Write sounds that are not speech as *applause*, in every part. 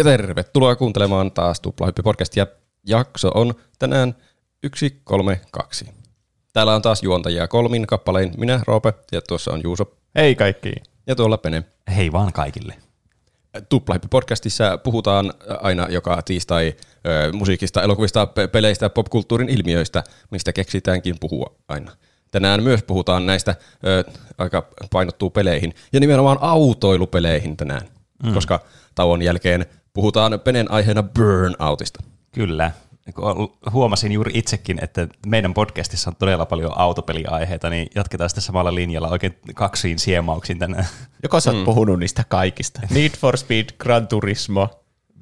Ja tervetuloa kuuntelemaan taas Tuplahyppi podcastia. Jakso on tänään 132. Täällä on taas juontajia kolmin kappalein. Minä, Roope, ja tuossa on Juuso. Hei kaikki. Ja tuolla Pene. Hei vaan kaikille. Tuplahyppi podcastissa puhutaan aina joka tiistai ö, musiikista, elokuvista, pe- peleistä ja popkulttuurin ilmiöistä, mistä keksitäänkin puhua aina. Tänään myös puhutaan näistä ö, aika painottuu peleihin ja nimenomaan autoilupeleihin tänään, mm. koska tauon jälkeen puhutaan Penen aiheena burnoutista. Kyllä. Huomasin juuri itsekin, että meidän podcastissa on todella paljon autopeliaiheita, niin jatketaan sitten samalla linjalla oikein kaksiin siemauksin tänään. Joko sä oot mm. puhunut niistä kaikista? *laughs* Need for Speed, Gran Turismo.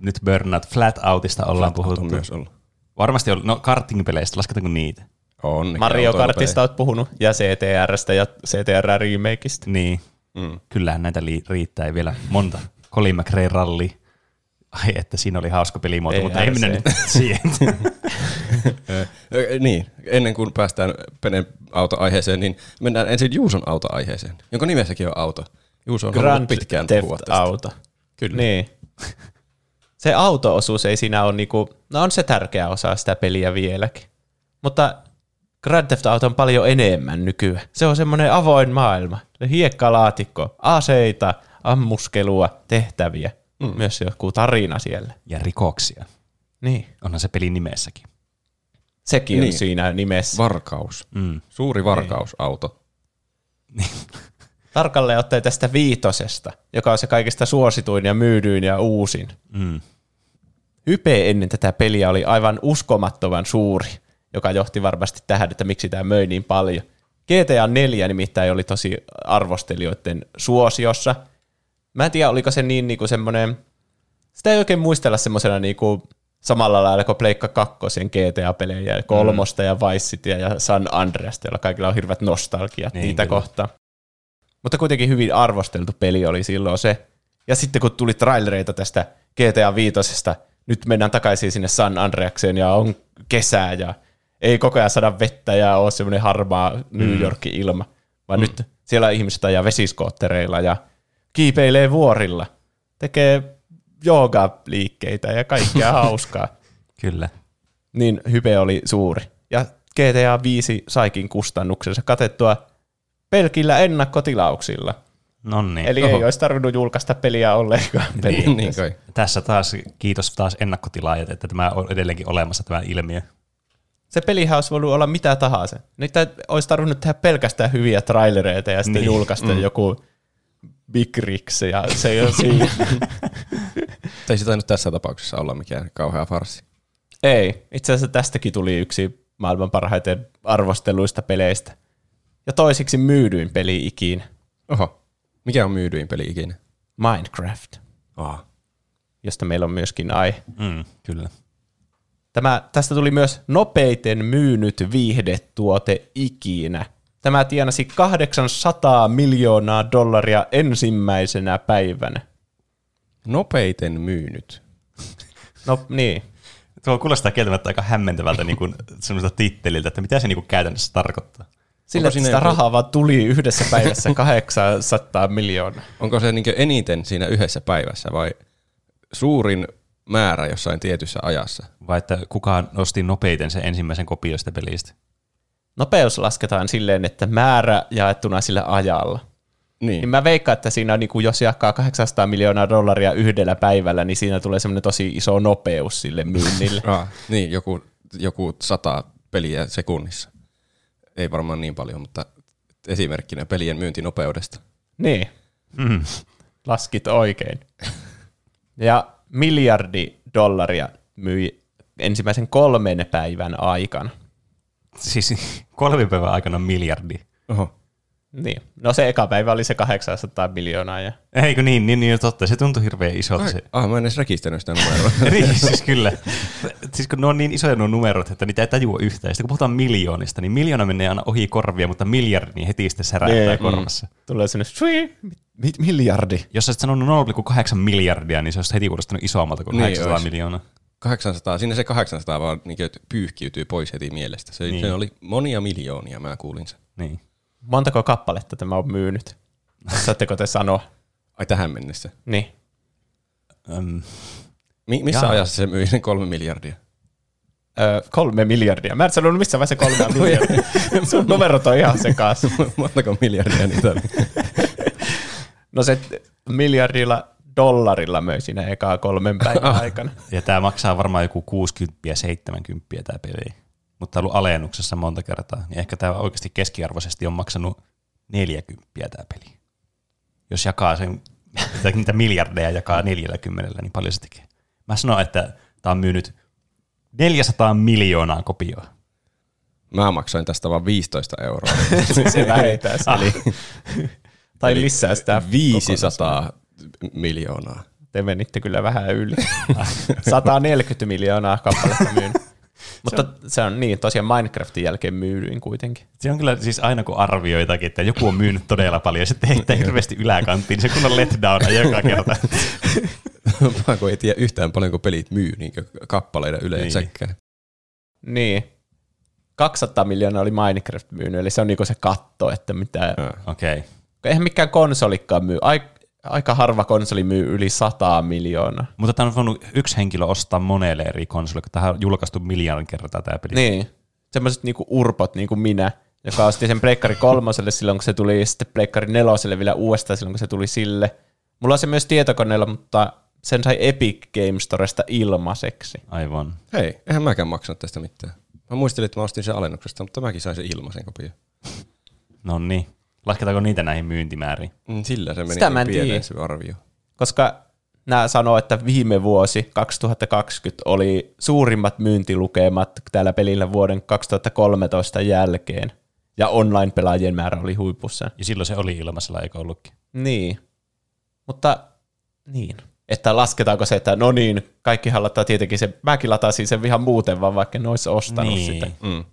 Nyt Burnout, Flat Outista ollaan Flat puhuttu. on myös ollut. Varmasti on, no karting-peleistä, lasketaanko niitä? On. Mario. Kartista oot puhunut, ja CTRstä ja CTR Remakeista. Niin. Mm. Kyllähän näitä li- riittää vielä monta. Colin McRae Rally. Ai, että siinä oli hauska pelimuoto, Ei mutta ei mennä nyt siihen. *laughs* Niin, ennen kuin päästään Penen autoaiheeseen, niin mennään ensin Juuson autoaiheeseen, jonka nimessäkin on auto. Juuso on Grand pitkään puhua Theft tästä. Auto. Kyllä. Niin. Se auto-osuus ei siinä ole niinku, no on se tärkeä osa sitä peliä vieläkin. Mutta Grand Theft Auto on paljon enemmän nykyään. Se on semmoinen avoin maailma. Hiekkalaatikko, aseita, ammuskelua, tehtäviä. Mm. Myös joku tarina siellä. ja rikoksia. Niin. Onhan se pelin nimessäkin. Sekin niin. Niin. on siinä nimessä. Varkaus. Mm. Suuri varkausauto. *laughs* Tarkalleen ottaen tästä viitosesta, joka on se kaikista suosituin ja myydyin ja uusin. Mm. Hype ennen tätä peliä oli aivan uskomattoman suuri, joka johti varmasti tähän, että miksi tämä möi niin paljon. GTA 4 nimittäin oli tosi arvostelijoiden suosiossa. Mä en tiedä, oliko se niin niinku semmoinen, sitä ei oikein muistella semmoisena niinku samalla lailla kuin Pleikka 2 GTA-pelejä, ja kolmosta ja Vice Cityä ja San Andreasta, joilla kaikilla on hirveät nostalgiat Niin, niitä kyllä. kohtaan. Mutta kuitenkin hyvin arvosteltu peli oli silloin se. Ja sitten kun tuli trailereita tästä GTA 5, nyt mennään takaisin sinne San Andreakseen ja on kesää ja ei koko ajan saada vettä ja ole semmoinen harmaa New Yorkin ilma, vaan mm. nyt siellä ihmiset ajaa vesiskoottereilla ja kiipeilee vuorilla, tekee joogaliikkeitä ja kaikkea *laughs* hauskaa. Kyllä. Niin hype oli suuri. Ja GTA 5 saikin kustannuksensa katettua pelkillä ennakkotilauksilla. No niin. Eli ei olisi tarvinnut julkaista peliä ollenkaan. Niin, niin kai. Tässä taas kiitos taas ennakkotilaajat, että tämä on edelleenkin olemassa tämä ilmiö. Se pelihän olisi voinut olla mitä tahansa. Niitä olisi tarvinnut tehdä pelkästään hyviä trailereita ja sitten Niin. niin. julkaista mm. joku Big Rigs ja se ei ole siinä. Ei se tainnut tässä tapauksessa olla mikään kauhea farsi. ei. Itse asiassa tästäkin tuli yksi maailman parhaiten arvosteluista peleistä. Ja toisiksi myydyin peli ikinä. Oho. Mikä on myydyin peli ikinä? Minecraft, Oh. josta meillä on myöskin aihe. Mm, kyllä. Tämä, tästä tuli myös nopeiten myynyt viihdetuote ikinä. Tämä tienasi 800 miljoonaa dollaria ensimmäisenä päivänä. Nopeiten myynyt. No niin. Tuo kuulostaa kieltämättä aika hämmentävältä niin kuin, semmoista titteliltä, että mitä se niin kuin käytännössä tarkoittaa. Sillä sitä joku- rahaa vaan tuli yhdessä päivässä 800 miljoonaa. Onko se niinkö eniten siinä yhdessä päivässä vai suurin määrä jossain tietyssä ajassa? Vai että kukaan nosti nopeiten sen ensimmäisen kopioista pelistä. Nopeus lasketaan silleen, että määrä jaettuna sillä ajalla. Niin. Niin mä veikkaan, että siinä on, niin kuin, jos jakaa 800 miljoonaa dollaria yhdellä päivällä, niin siinä tulee semmoinen tosi iso nopeus sille myynnille. *laughs* Ah, niin, joku, joku sata peliä sekunnissa. Ei varmaan niin paljon, mutta esimerkkinä pelien myyntinopeudesta. niin, Mm. laskit oikein. *laughs* Ja miljardi dollaria myi ensimmäisen kolmen päivän aikana. Siis kolmen päivän aikana miljardi. Oho. Niin. No se eka päivä oli se 800 miljoonaa. Ja... Eikö niin, niin, niin totta. Se tuntui hirveän isolta se. Ah, mä en edes rekisteröinyt sitä numeroa. *laughs* niin, siis kyllä. Siis kun ne on niin isoja nuo numerot, että niitä ei tajua yhtään. Sitten kun puhutaan miljoonista, niin miljoona menee aina ohi korvia, mutta miljardi niin heti sitten särähtää Niin, korvassa. Tulee sinne, sui, mi- miljardi. Jos sä olisit sanonut 0,8 miljardia, niin se olisi heti kuulostanut isommalta kuin Niin 800 olisi. miljoonaa. 800, siinä se 800 vaan niin pyyhkiytyy pois heti mielestä. Se, niin. se oli monia miljoonia, mä kuulin sen. Niin. Montako kappaletta tämä on myynyt? Saatteko te sanoa? Ai tähän mennessä. Niin. Öm, Mi- missä Jaa. ajassa se myi sen kolme miljardia? Öö, kolme miljardia. Mä en sanonut missä vaiheessa kolme *laughs* miljardia. Sun numerot on ihan sekaisin. *laughs* Montako miljardia niitä oli? *laughs* No se miljardilla dollarilla möi siinä ekaa kolmen päivän aikana. Ja tämä maksaa varmaan joku 60 70 tämä peli. Mutta on ollut alennuksessa monta kertaa. Niin ehkä tämä oikeasti keskiarvoisesti on maksanut 40 tämä peli. Jos jakaa sen, *laughs* niitä miljardeja jakaa 40, niin paljon se tekee. Mä sanon, että tämä on myynyt 400 miljoonaa kopioa. Mä maksoin tästä vain 15 euroa. *laughs* Se vähentää sen. Eli, tai lisää sitä 500 miljoonaa. Te menitte kyllä vähän yli. *laughs* 140 miljoonaa kappaletta myynyt. *laughs* Mutta se on niin, tosiaan Minecraftin jälkeen myydyin kuitenkin. Se on kyllä siis aina kun arvioi jotakin, että joku on myynyt todella paljon ja sitten heittää hirveästi yläkanttiin, niin se kunnon letdown joka kerta. *laughs* Vaan kun ei tiedä yhtään paljonko pelit myy niin kappaleiden yleensäkään. Niin. 200 miljoonaa oli Minecraft myynyt, eli se on niinku se katto, että mitä... Okei. Okay. Eihän mikään konsolikkaan myy. Ai, aika harva konsoli myy yli 100 miljoonaa. Mutta tämä on voinut yksi henkilö ostaa monelle eri konsolille, kun tähän on julkaistu miljardin kertaa tämä peli. Niin. Semmoiset niinku urpot, niin kuin minä, joka osti sen Pleikkari kolmoselle silloin, kun se tuli, ja sitten Pleikkari neloselle vielä uudestaan silloin, kun se tuli sille. Mulla on se myös tietokoneella, mutta sen sai Epic Game Storesta ilmaiseksi. Aivan. Hei, eihän mäkään maksanut tästä mitään. Mä muistelin, että mä ostin sen alennuksesta, mutta mäkin sain sen ilmaisen kopio. *laughs* No niin. Lasketaanko niitä näihin myyntimääriin? Mm, Sillä se meni Sitä mä en se arvio. Koska nämä sanoo, että viime vuosi 2020 oli suurimmat myyntilukemat tällä pelillä vuoden 2013 jälkeen. Ja online-pelaajien määrä oli huipussa. Ja silloin se oli ilmaisella, eikö ollutkin? Niin. Mutta niin. Että lasketaanko se, että no niin, kaikki lattaa tietenkin se, mäkin latasin sen ihan muuten vaan, vaikka ne olisi ostanut Niin. sitä. Mm.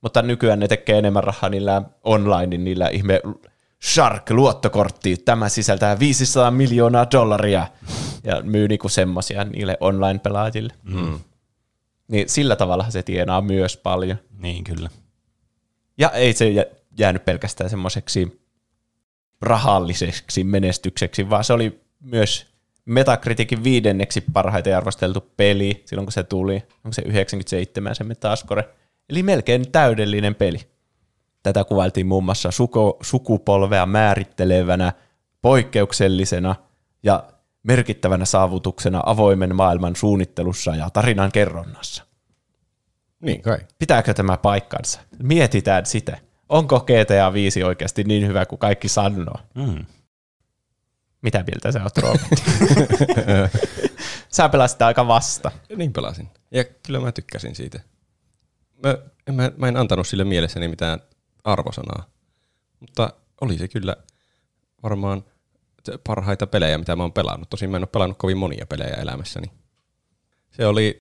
Mutta nykyään ne tekee enemmän rahaa niillä online, niillä ihme Shark-luottokortti. Tämä sisältää 500 miljoonaa dollaria ja myy niinku semmosia niille online-pelaajille. Mm. Niin sillä tavalla se tienaa myös paljon. Niin, kyllä. Ja ei se jä- jäänyt pelkästään semmoiseksi rahalliseksi menestykseksi, vaan se oli myös Metacriticin viidenneksi parhaiten arvosteltu peli silloin, kun se tuli. Onko se 97 se Metascore? Eli melkein täydellinen peli. Tätä kuvailtiin muun muassa suko, sukupolvea määrittelevänä, poikkeuksellisena ja merkittävänä saavutuksena avoimen maailman suunnittelussa ja tarinan kerronnassa. Niin kai. Pitääkö tämä paikkansa? Mietitään sitä. Onko GTA 5 oikeasti niin hyvä kuin kaikki sanoo? Mm. Mitä mieltä sä oot, Robin? *laughs* sä pelasit aika vasta. Niin pelasin. Ja kyllä mä tykkäsin siitä. Mä, en- mä, mä en antanut sille mielessäni mitään arvosanaa. Mutta oli se kyllä varmaan parhaita pelejä, mitä mä oon pelannut. Tosin mä en ole pelannut kovin monia pelejä elämässäni. Se oli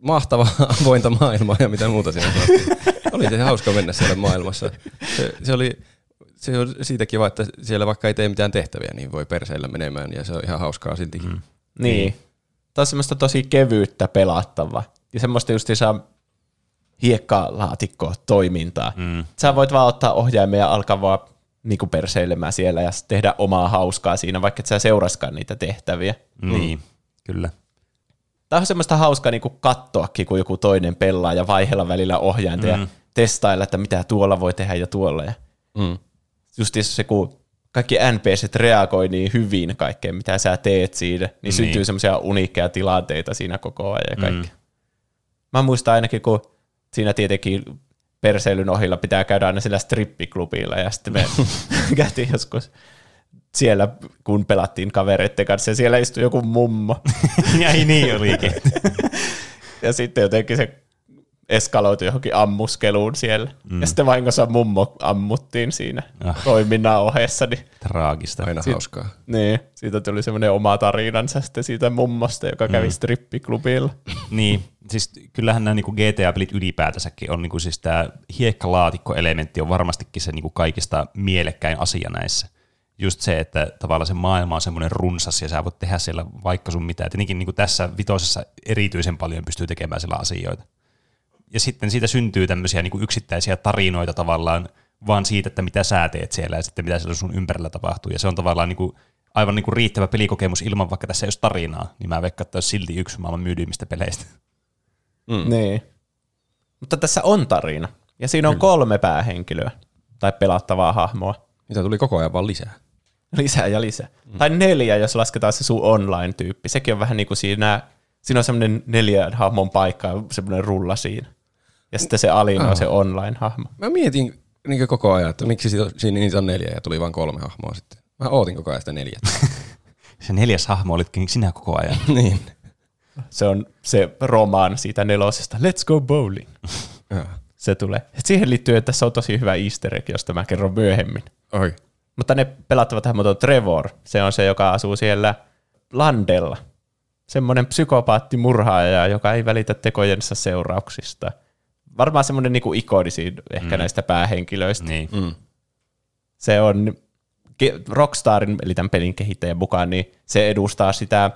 mahtava *laughs* avointa maailmaa ja mitä muuta siinä. Oli se hauska mennä siellä maailmassa. Se, se oli se on siitä kiva, että siellä vaikka ei tee mitään tehtäviä, niin voi perseillä menemään ja se on ihan hauskaa siltikin. Mm. Niin. Tämä on semmoista tosi kevyyttä pelattavaa. Ja semmoista just saa hiekkalaatikko toimintaa. Mm. Sä voit vaan ottaa ohjaimen ja alkaa vaan niinku perseilemään siellä ja tehdä omaa hauskaa siinä, vaikka et sä seuraskaan niitä tehtäviä. Niin, kyllä. Tämä on semmoista hauskaa niinku kattoakin, kun joku toinen pelaa ja vaihella välillä ohjainta mm. ja testailla, että mitä tuolla voi tehdä ja tuolla. Ja Mm. just se, kun kaikki NPCt reagoi niin hyvin kaikkeen, mitä sä teet siinä, niin, niin. syntyy semmoisia uniikkeja tilanteita siinä koko ajan ja kaikki. Mm. Mä muistan ainakin, kun siinä tietenkin perseilyn ohilla pitää käydä aina sillä strippiklubilla, ja sitten me *laughs* käytiin joskus siellä, kun pelattiin kavereiden kanssa, ja siellä istui joku mummo, *laughs* ja ei niin olikin. *laughs* ja sitten jotenkin se eskaloitui johonkin ammuskeluun siellä. Mm. Ja sitten vahingossa mummo ammuttiin siinä Ah. toiminnan ohessa, niin Traagista. Aina hauskaa. Niin, siitä tuli semmoinen oma tarinansa sitten siitä mummosta, joka kävi mm. strippiklubilla. *laughs* Niin, siis kyllähän nämä niinku GTA-pelit ylipäätänsäkin on niinku siis tämä hiekkalaatikkoelementti on varmastikin se niinku kaikista mielekkäin asia näissä. Just se, että tavallaan se maailma on semmoinen runsas ja sä voit tehdä siellä vaikka sun mitä. Tietenkin niinku tässä vitosessa erityisen paljon pystyy tekemään siellä asioita. Ja sitten siitä syntyy tämmöisiä niinku yksittäisiä tarinoita tavallaan vaan siitä, että mitä sä teet siellä ja sitten mitä siellä sun ympärillä tapahtuu. Ja se on tavallaan niinku aivan niin kuin riittävä pelikokemus ilman vaikka tässä ei olisi tarinaa, niin mä veikkaan, että olisi silti yksi maailman myydyimmistä peleistä. Mm. Niin. Mutta tässä on tarina. Ja siinä on Kyllä. kolme päähenkilöä. Tai pelattavaa hahmoa. Mitä tuli koko ajan vaan lisää. Lisää ja lisää. Mm. Tai neljä, jos lasketaan se sun online-tyyppi. Sekin on vähän niin kuin siinä, siinä on semmoinen neljän hahmon paikka, semmoinen rulla siinä. Ja sitten se alin on se online-hahmo. Mä mietin niin koko ajan, että miksi siinä niitä on neljä ja tuli vain kolme hahmoa sitten. Mä ootin koko ajan sitä neljä. *laughs* se neljäs hahmo olitkin sinä koko ajan. *laughs* niin. Se on se romaan siitä nelosesta. Let's go bowling. se tulee. Et siihen liittyy, että se on tosi hyvä easter egg, josta mä kerron myöhemmin. Oi. Mutta ne pelattavat hahmot on Trevor. Se on se, joka asuu siellä landella. Semmoinen psykopaatti murhaaja, joka ei välitä tekojensa seurauksista. Varmaan semmoinen niinku ikoni siinä ehkä mm. näistä päähenkilöistä. Niin. Mm. Se on Rockstarin, eli tämän pelin kehittäjän mukaan, niin se edustaa sitä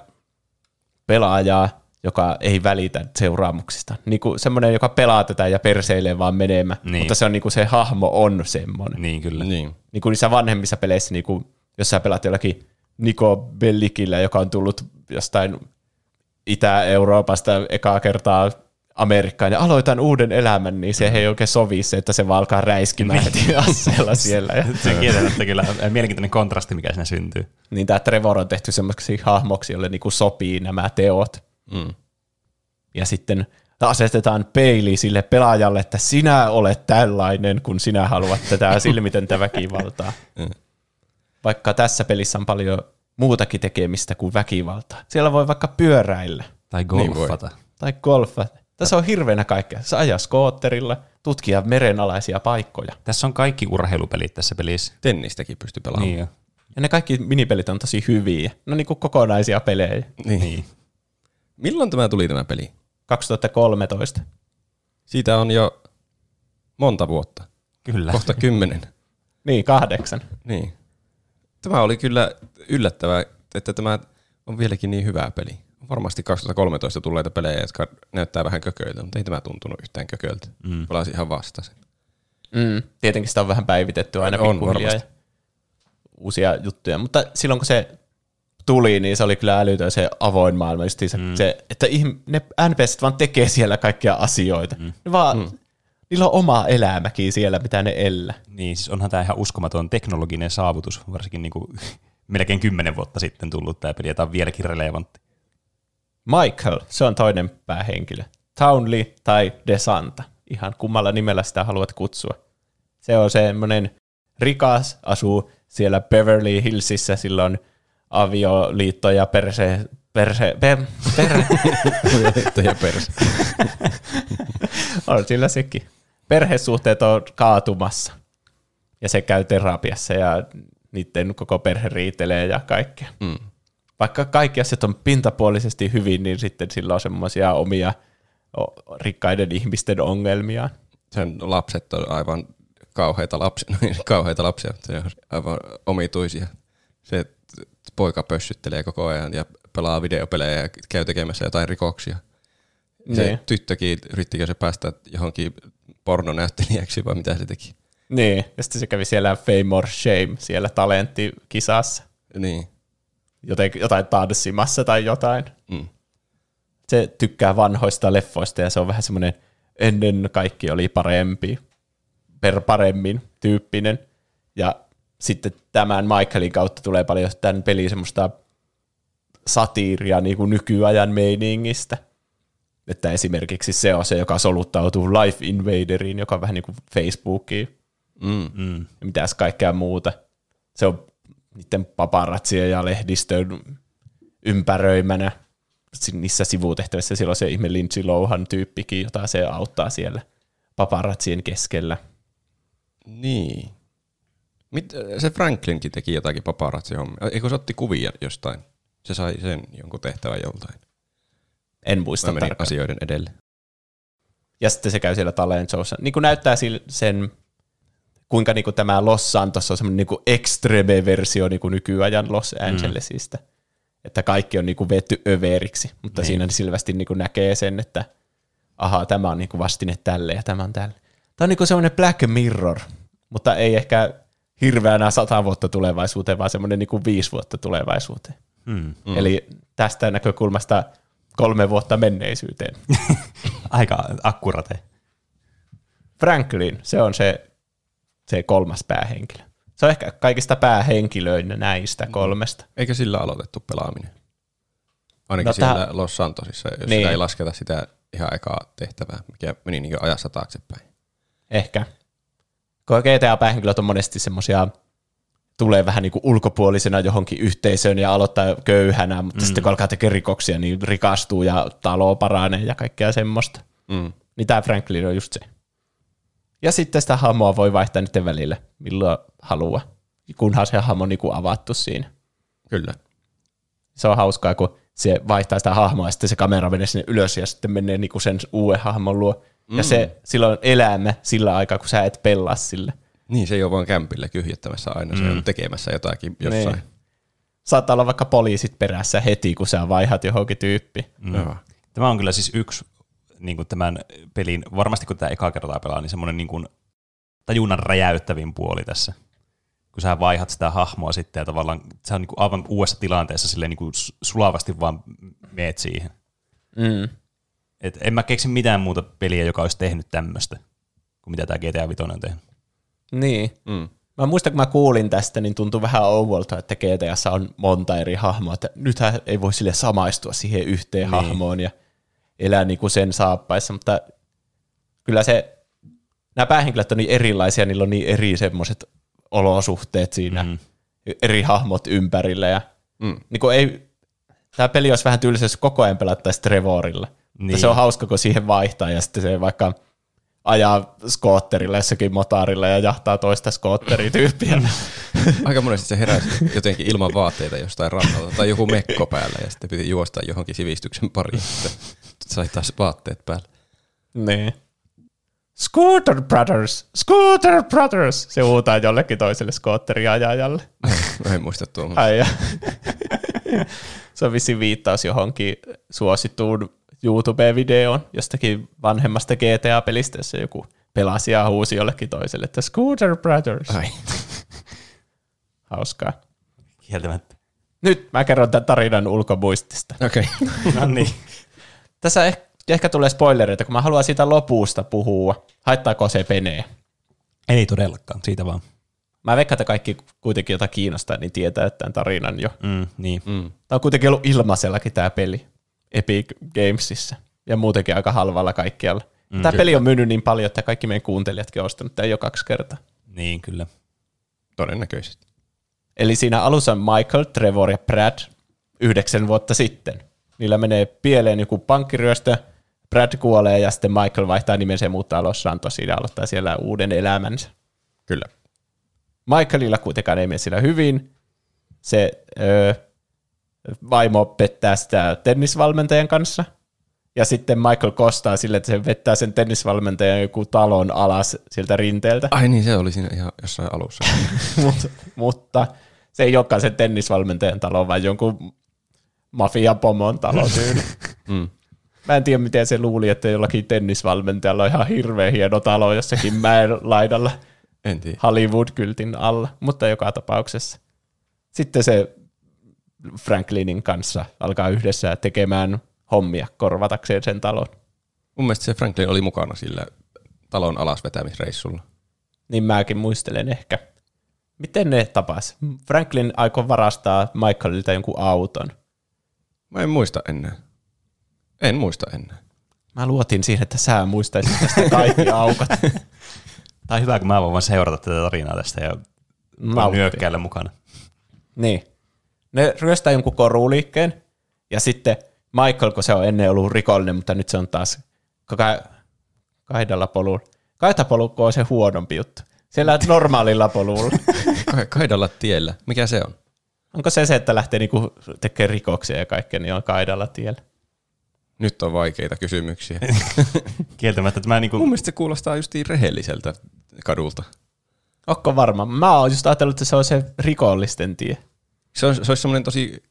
pelaajaa, joka ei välitä seuraamuksista. Niin kuin semmoinen, joka pelaa tätä ja perseilee vaan menemään. Niin. Mutta se on niin kuin se hahmo on semmoinen. Niin kyllä. Niin. niin kuin niissä vanhemmissa peleissä, niin kuin, jos sä pelaat jollakin Niko Bellikillä, joka on tullut jostain Itä-Euroopasta ekaa kertaa Amerikkaan ja aloitan uuden elämän, niin se ei oikein sovi se, että se vaan alkaa räiskimään heti asseella siellä. Ja se on kieltämättä kyllä mielenkiintoinen kontrasti, mikä siinä syntyy. Niin tämä Trevor on tehty semmoiseksi hahmoksi, jolle niinku sopii nämä teot. Mm. Ja sitten asetetaan peili sille pelaajalle, että sinä olet tällainen, kun sinä haluat tätä *laughs* silmitöntä väkivaltaa. Mm. Vaikka tässä pelissä on paljon muutakin tekemistä kuin väkivaltaa. Siellä voi vaikka pyöräillä. Tai golfata. Niin tai golfata. Tässä on hirveänä kaikkea. Sä ajaa skootterilla, tutkia merenalaisia paikkoja. Tässä on kaikki urheilupelit tässä pelissä. Tennistäkin pystyy pelaamaan. Niin jo. Ja ne kaikki minipelit on tosi hyviä. No niin kuin kokonaisia pelejä. Niin. niin. Milloin tämä tuli tämä peli? 2013. Siitä on jo monta vuotta. Kyllä. Kohta kymmenen. *laughs* niin, kahdeksan. Niin. Tämä oli kyllä yllättävää, että tämä on vieläkin niin hyvä peli varmasti 2013 tulleita pelejä, jotka näyttää vähän kököiltä, mutta ei tämä tuntunut yhtään kököiltä. Mm. Pelasin ihan vasta sen. Mm. Tietenkin sitä on vähän päivitetty aina on, pikkuhiljaa ja uusia juttuja, mutta silloin kun se tuli, niin se oli kyllä älytön se avoin maailma, just se, mm. se että ne NPC vaan tekee siellä kaikkia asioita. Mm. Ne vaan, mm. Niillä on oma elämäkin siellä, mitä ne elää. Niin, siis onhan tämä ihan uskomaton teknologinen saavutus, varsinkin niin kuin *laughs* melkein kymmenen vuotta sitten tullut tämä peli, ja tämä on vieläkin relevantti. Michael, se on toinen päähenkilö. Townley tai Desanta, ihan kummalla nimellä sitä haluat kutsua. Se on semmoinen rikas, asuu siellä Beverly Hillsissä, silloin avioliitto ja perse, perse, per, per. avioliitto ja perse. *laughs* on sillä sekin. Perhesuhteet on kaatumassa ja se käy terapiassa ja niiden koko perhe riitelee ja kaikkea. Mm vaikka kaikki asiat on pintapuolisesti hyvin, niin sitten sillä on semmoisia omia rikkaiden ihmisten ongelmia. Sen lapset on aivan kauheita lapsia, *laughs* kauheita lapsia, se on aivan omituisia. Se poika pössyttelee koko ajan ja pelaa videopelejä ja käy tekemässä jotain rikoksia. Se niin. tyttökin, yrittikö se päästä johonkin pornonäyttelijäksi vai mitä se teki? Niin, ja sitten se kävi siellä Fame or Shame siellä talenttikisassa. Niin joten, jotain tanssimassa tai jotain. Mm. Se tykkää vanhoista leffoista ja se on vähän semmoinen ennen kaikki oli parempi, per paremmin tyyppinen. Ja sitten tämän Michaelin kautta tulee paljon tämän pelin semmoista satiiria niin kuin nykyajan meiningistä. Että esimerkiksi se on se, joka soluttautuu Life Invaderiin, joka on vähän niin kuin Facebookiin. Mm, mm. Ja mitäs kaikkea muuta. Se on niiden paparatsien ja lehdistön ympäröimänä niissä sivutehtävissä. Silloin se ihme Lindsay Lohan tyyppikin, jota se auttaa siellä paparatsien keskellä. Niin. Mit, se Franklinkin teki jotakin paparazzi-hommia. Eikö se otti kuvia jostain? Se sai sen jonkun tehtävän joltain. En muista asioiden edelle. Ja sitten se käy siellä talent showssa. Niin kuin näyttää sen kuinka niin kuin tämä Los Santos on semmoinen niin extreme-versio niin kuin nykyajan Los mm. Angelesista. Mm. Että kaikki on niin kuin vetty överiksi, mutta niin. siinä selvästi niin kuin näkee sen, että aha, tämä on niin kuin vastine tälle ja tämä on tälle. Tämä on niin kuin semmoinen Black Mirror, mutta ei ehkä hirveänä sata vuotta tulevaisuuteen, vaan semmoinen niin kuin viisi vuotta tulevaisuuteen. Hmm. Mm. Eli tästä näkökulmasta kolme vuotta menneisyyteen. *laughs* Aika akkurate. Franklin, se on se, se kolmas päähenkilö. Se on ehkä kaikista päähenkilöinä näistä kolmesta. Eikö sillä aloitettu pelaaminen? Ainakin No siellä tää- Los Santosissa, jos Niin. niin. sitä ei lasketa sitä ihan ekaa tehtävää, mikä meni niin ajassa taaksepäin. Ehkä. Kun GTA-päähenkilöt on monesti semmoisia, tulee vähän niin kuin ulkopuolisena johonkin yhteisöön ja aloittaa köyhänä, mutta mm. sitten kun alkaa tekemään rikoksia, niin rikastuu ja talo paranee ja kaikkea semmoista. Mm. Niin tämä Franklin on just se. Ja sitten sitä hahmoa voi vaihtaa niiden välillä, milloin haluaa, kunhan se hahmo on niin kuin avattu siinä. Kyllä. Se on hauskaa, kun se vaihtaa sitä hahmoa ja sitten se kamera menee sinne ylös ja sitten menee niinku sen uuden hahmon luo. Mm. Ja se silloin on elämä sillä aikaa, kun sä et pelaa sille. Niin, se ei ole vaan kämpillä kyhjättämässä aina, se on tekemässä jotakin jossain. Niin. Saattaa olla vaikka poliisit perässä heti, kun sä vaihat johonkin tyyppi. Mm. Tämä on kyllä siis yksi niin kuin tämän pelin, varmasti kun tämä eka kertaa pelaa, niin semmoinen niin kuin tajunnan räjäyttävin puoli tässä. Kun sä vaihat sitä hahmoa sitten ja tavallaan sä on niin kuin aivan uudessa tilanteessa silleen niin kuin sulavasti vaan meet siihen. Mm. Et en mä keksi mitään muuta peliä, joka olisi tehnyt tämmöistä, kuin mitä tämä GTA 5 on tehnyt. Niin. Mm. Mä muistan, kun mä kuulin tästä, niin tuntui vähän ouvolta, että GTAssa on monta eri hahmoa, että nythän ei voi sille samaistua siihen yhteen niin. hahmoon ja elää niinku sen saappaissa, mutta kyllä se, nämä päähenkilöt on niin erilaisia, niillä on niin eri semmoiset olosuhteet siinä, mm. eri hahmot ympärillä ja Mm. niin kuin ei, tämä peli olisi vähän tylsä, jos koko ajan pelattaisiin Trevorilla. Niin. Niin. Se on hauska, kun siihen vaihtaa ja sitten se vaikka ajaa skootterilla jossakin motaarilla ja jahtaa toista skootterityyppiä. *laughs* Aika monesti se heräsi jotenkin ilman vaatteita jostain rannalta tai joku mekko päällä ja sitten piti juosta johonkin sivistyksen pariin. Sitten sai taas vaatteet päällä. niin. Scooter Brothers! Scooter Brothers! Se huutaa jollekin toiselle skootteriajajalle. Mä *laughs* en muista tuon. Ai ja. Se on vissiin viittaus johonkin suosittuun YouTube-videoon jostakin vanhemmasta GTA-pelistä, jossa joku pelasi ja huusi jollekin toiselle, että Scooter Brothers. Ai. *laughs* Hauskaa. Kieltämättä. Nyt mä kerron tämän tarinan ulkomuistista. Okei. Okay. No niin. Tässä ehkä, ehkä tulee spoilereita, kun mä haluan siitä lopusta puhua. Haittaako se penee? Ei todellakaan, siitä vaan. Mä veikkaan, että kaikki kuitenkin, jota kiinnostaa, niin tietää tämän tarinan jo. Mm, niin. Mm. Tämä on kuitenkin ollut ilmaisellakin tämä peli Epic Gamesissa ja muutenkin aika halvalla kaikkialla. Mm, tämä peli on myynyt niin paljon, että kaikki meidän kuuntelijatkin on ostanut tämän jo kaksi kertaa. Niin, kyllä. Todennäköisesti. Eli siinä alussa on Michael, Trevor ja Brad yhdeksän vuotta sitten. Niillä menee pieleen joku pankkiryöstö, Brad kuolee ja sitten Michael vaihtaa nimensä ja muuttaa Los Santosiin ja aloittaa siellä uuden elämänsä. Kyllä. Michaelilla kuitenkaan ei mene sillä hyvin. Se öö, vaimo pettää sitä tennisvalmentajan kanssa. Ja sitten Michael kostaa sille, että se vettää sen tennisvalmentajan joku talon alas sieltä rinteeltä. Ai niin, se oli siinä ihan jossain alussa. *laughs* Mut, mutta se ei olekaan sen tennisvalmentajan talo, vaan jonkun mafiapomon talo *laughs* tyyli. Mm. Mä en tiedä, miten se luuli, että jollakin tennisvalmentajalla on ihan hirveän hieno talo jossakin *laughs* mäen laidalla En tiedä. Hollywood-kyltin alla, mutta joka tapauksessa. Sitten se Franklinin kanssa alkaa yhdessä tekemään hommia korvatakseen sen talon. Mun mielestä se Franklin oli mukana sillä talon alasvetämisreissulla. Niin mäkin muistelen ehkä. Miten ne tapas? Franklin aikoi varastaa Michaelilta jonkun auton. Mä en muista enää. En muista enää. Mä luotin siihen, että sä muistaisit tästä kaikki aukot. *laughs* Tai hyvä, kun mä voin vaan seurata tätä tarinaa tästä ja nyökkäillä mukana. Niin. Ne ryöstää jonkun koruliikkeen, ja sitten Michael, kun se on ennen ollut rikollinen, mutta nyt se on taas ka- kahdella polulla. Kahdella polulla on se huonompi juttu. Siellä *laughs* normaalilla polulla. Ka- kaidalla tiellä. Mikä se on? Onko se se, että lähtee niinku tekemään rikoksia ja kaikkea, niin on kaidalla tiellä? Nyt on vaikeita kysymyksiä. *laughs* Kieltämättä tämä Mun niinku, mielestä se kuulostaa justiin rehelliseltä kadulta. Onko varma? Mä oon just ajatellut, että se on se rikollisten tie. Se, on, se olisi semmoinen tosi,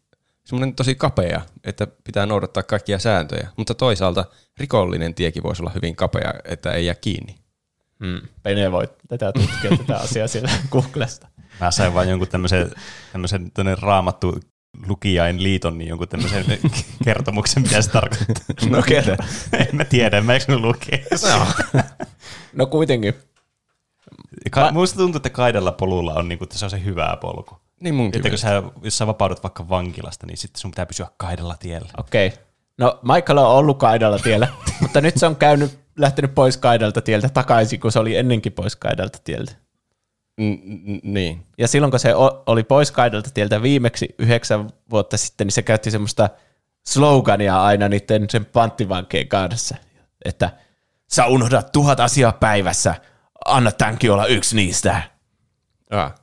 semmoinen tosi kapea, että pitää noudattaa kaikkia sääntöjä. Mutta toisaalta rikollinen tiekin voisi olla hyvin kapea, että ei jää kiinni. Hmm. Pene voi tätä tutkia tätä asiaa siellä Googlesta. Mä sain vaan jonkun tämmöisen, tämmöisen raamattu lukijain liiton niin jonkun tämmöisen *laughs* kertomuksen, mitä se tarkoittaa. No kerro. *laughs* en mä tiedä, mä eikö lukea. No kuitenkin. Ka- Musta tuntuu, että kaidalla polulla on, niin kuin, että se on se hyvä polku. Niin munkin Että kun sä, jos sä vapaudut vaikka vankilasta, niin sitten sun pitää pysyä kaidalla tiellä. Okei. Okay. No Michael on ollut kaidalla tiellä, *laughs* mutta nyt se on käynyt, lähtenyt pois kaidalta tieltä takaisin, kun se oli ennenkin pois kaidalta tieltä. N- niin. Ja silloin, kun se oli pois kaidalta tieltä viimeksi yhdeksän vuotta sitten, niin se käytti semmoista slogania aina niiden sen panttivankien kanssa, että sä unohdat tuhat asiaa päivässä, anna tämänkin olla yksi niistä. Ah.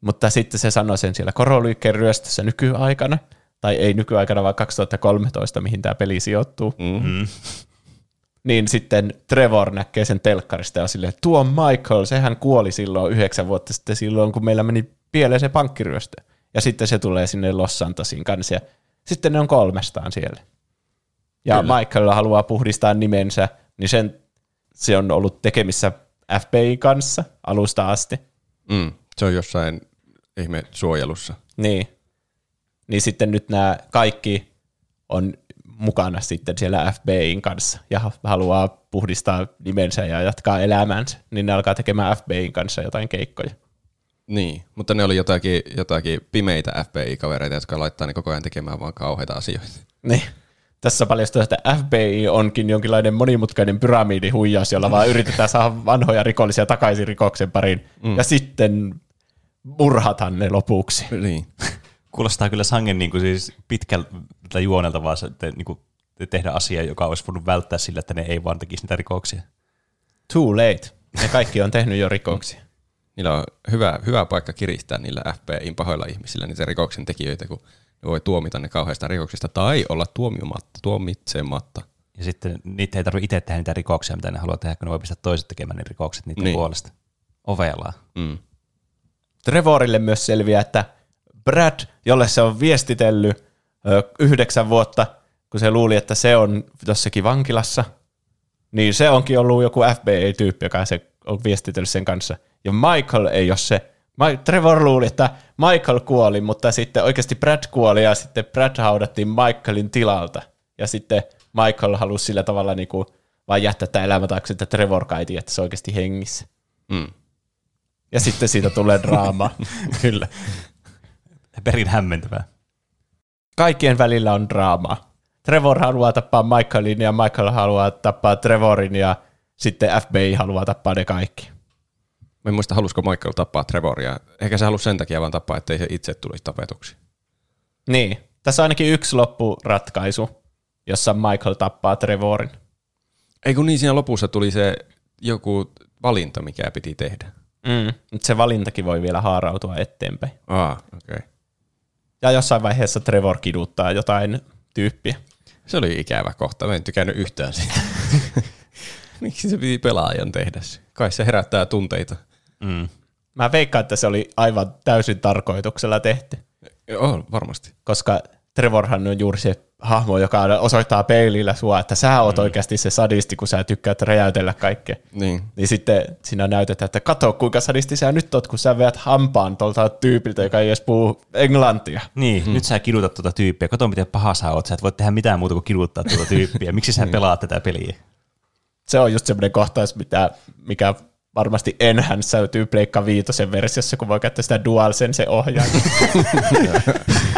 Mutta sitten se sanoi sen siellä koroliikkeen ryöstössä nykyaikana, tai ei nykyaikana, vaan 2013, mihin tämä peli sijoittuu. Mm. Niin sitten Trevor näkee sen telkkarista ja on silleen, tuo Michael, sehän kuoli silloin yhdeksän vuotta sitten silloin, kun meillä meni pieleen se pankkiryöstö. Ja sitten se tulee sinne Los Santosin kanssa ja sitten ne on kolmestaan siellä. Ja Kyllä. Michael haluaa puhdistaa nimensä, niin sen, se on ollut tekemissä FBI kanssa alusta asti. Mm. Se on jossain ihme suojelussa. Niin. Niin sitten nyt nämä kaikki on mukana sitten siellä FBIin kanssa ja haluaa puhdistaa nimensä ja jatkaa elämäänsä, niin ne alkaa tekemään FBIin kanssa jotain keikkoja. Niin, mutta ne oli jotakin, jotakin pimeitä FBI-kavereita, jotka laittaa ne koko ajan tekemään vaan kauheita asioita. Niin. Tässä paljastuu, että FBI onkin jonkinlainen monimutkainen pyramidihuijaus, jolla vaan yritetään saada vanhoja rikollisia takaisin rikoksen pariin mm. ja sitten murhataan ne lopuksi. Niin. Kuulostaa kyllä sangen niin kuin siis pitkältä juonelta vaan että niin kuin tehdä asia, joka olisi voinut välttää sillä, että ne ei vaan tekisi niitä rikoksia. Too late. Ne kaikki on tehnyt jo rikoksia. Niillä on hyvä, hyvä paikka kiristää niillä FBIin pahoilla ihmisillä niitä rikoksen tekijöitä, kun ne voi tuomita ne kauheista rikoksista tai olla tuomiomatta, tuomitsematta. Ja sitten niitä ei tarvitse itse tehdä niitä rikoksia, mitä ne haluaa tehdä, kun ne voi pistää toiset tekemään ne rikokset niiden Niin. puolesta. Ovelaa. Mm. Trevorille myös selviää, että Brad, jolle se on viestitellyt yhdeksän vuotta, kun se luuli, että se on jossakin vankilassa, niin se onkin ollut joku FBI-tyyppi, joka se on viestitellyt sen kanssa. Ja Michael ei ole se. Trevor luuli, että Michael kuoli, mutta sitten oikeasti Brad kuoli ja sitten Brad haudattiin Michaelin tilalta. Ja sitten Michael halusi sillä tavalla niin kuin vaan jättää tämä elämä taakse, että Trevor kai että se on oikeasti hengissä. Mm. Ja sitten siitä tulee draamaa. *laughs* Kyllä. Perin hämmentävää. Kaikkien välillä on draamaa. Trevor haluaa tappaa Michaelin ja Michael haluaa tappaa Trevorin ja sitten FBI haluaa tappaa ne kaikki. Mä en muista, halusko Michael tappaa Trevoria. Ehkä se halusi sen takia vaan tappaa, ettei se itse tulisi tapetuksi. Niin. Tässä on ainakin yksi loppuratkaisu, jossa Michael tappaa Trevorin. Ei kun niin, siinä lopussa tuli se joku valinta, mikä piti tehdä. Mm. Mutta se valintakin voi vielä haarautua eteenpäin. Aa, okei. Okay. Ja jossain vaiheessa Trevor kiduttaa jotain tyyppiä. Se oli ikävä kohta. Mä en tykännyt yhtään siitä. *laughs* Miksi se piti pelaajan tehdä? Kai se herättää tunteita. Mm. Mä veikkaan, että se oli aivan täysin tarkoituksella tehty. Joo, varmasti. koska Trevorhan on juuri se hahmo, joka osoittaa peilillä sua, että sä oot mm. oikeasti se sadisti, kun sä tykkäät räjäytellä kaikkea. Niin. Niin sitten siinä näytetään, että kato kuinka sadisti sä nyt oot, kun sä veät hampaan tuolta tyypiltä, joka ei edes puhu englantia. Niin, hmm. nyt sä kidutat tuota tyyppiä. Kato, miten paha sä oot. Sä et voi tehdä mitään muuta kuin kiduttaa tuota *laughs* tyyppiä. Miksi sä pelaat tätä peliä? Se on just semmoinen kohtaus, mitä, mikä varmasti enhänssäytyy Pleikka Viitosen versiossa, kun voi käyttää sitä DualSense ohjainta. *laughs* *laughs*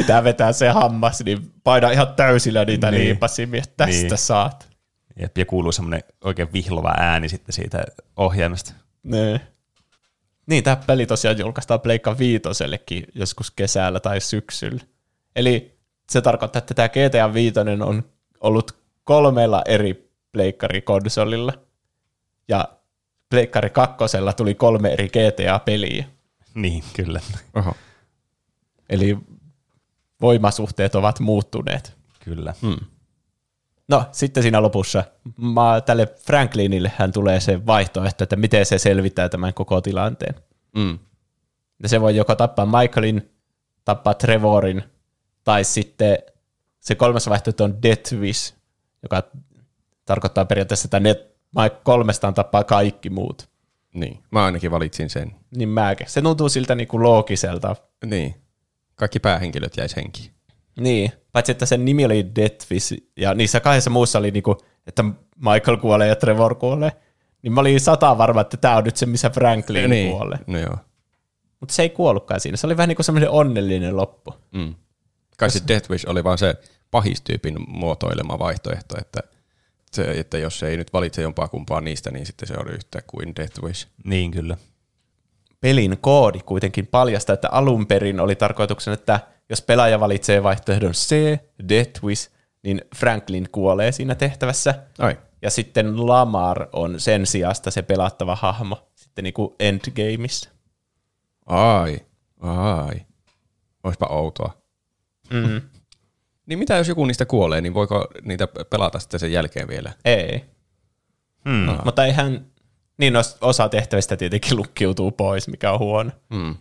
Pitää vetää se hammas, niin paina ihan täysillä niitä Niin. liipasimia. Tästä Niin. saat. Jep, ja kuuluu semmoinen oikein vihlova ääni sitten siitä ohjaimesta. Niin. Niin, tämä peli tosiaan julkaistaan Pleikka Viitosellekin joskus kesällä tai syksyllä. Eli se tarkoittaa, että tämä GTA Viitonen on ollut kolmella eri pleikkarikonsolilla. Ja pleikkari kakkosella tuli kolme eri GTA-peliä. Niin, kyllä. Oho. Eli voimasuhteet ovat muuttuneet. Kyllä. Hmm. No, sitten siinä lopussa mä, tälle Franklinille hän tulee se vaihtoehto, että miten se selvittää tämän koko tilanteen. Mm. Ja se voi joko tappaa Michaelin, tappaa Trevorin, tai sitten se kolmas vaihtoehto on Death Wish, joka tarkoittaa periaatteessa, että ne Mike kolmestaan tappaa kaikki muut. Niin, mä ainakin valitsin sen. Niin mäkin. Se tuntuu siltä niinku loogiselta. Niin. Kaikki päähenkilöt jäis henkiin. Niin, paitsi että sen nimi oli Deathwish, ja niissä kahdessa muussa oli niinku, että Michael kuolee ja Trevor kuolee. Niin mä olin sata varma, että tämä on nyt se, missä Franklin niin. kuolee. No joo. Mutta se ei kuollutkaan siinä. Se oli vähän niin kuin semmoinen onnellinen loppu. Mm. Kai se Death Wish oli vaan se pahistyypin muotoilema vaihtoehto, että, se, että jos se ei nyt valitse jompaa kumpaa niistä, niin sitten se oli yhtä kuin Death Wish. Niin kyllä. Pelin koodi kuitenkin paljastaa, että alun perin oli tarkoituksena, että jos pelaaja valitsee vaihtoehdon C, Death Wish, niin Franklin kuolee siinä tehtävässä. Ai. Ja sitten Lamar on sen sijasta se pelattava hahmo sitten niin kuin endgameissa. Ai. Ai. Oispa outoa. Mm. *laughs* Niin mitä jos joku niistä kuolee, niin voiko niitä pelata sitten sen jälkeen vielä? Ei. Hmm. Mutta eihän, niin os- osa tehtävistä tietenkin lukkiutuu pois, mikä on huono. Mm.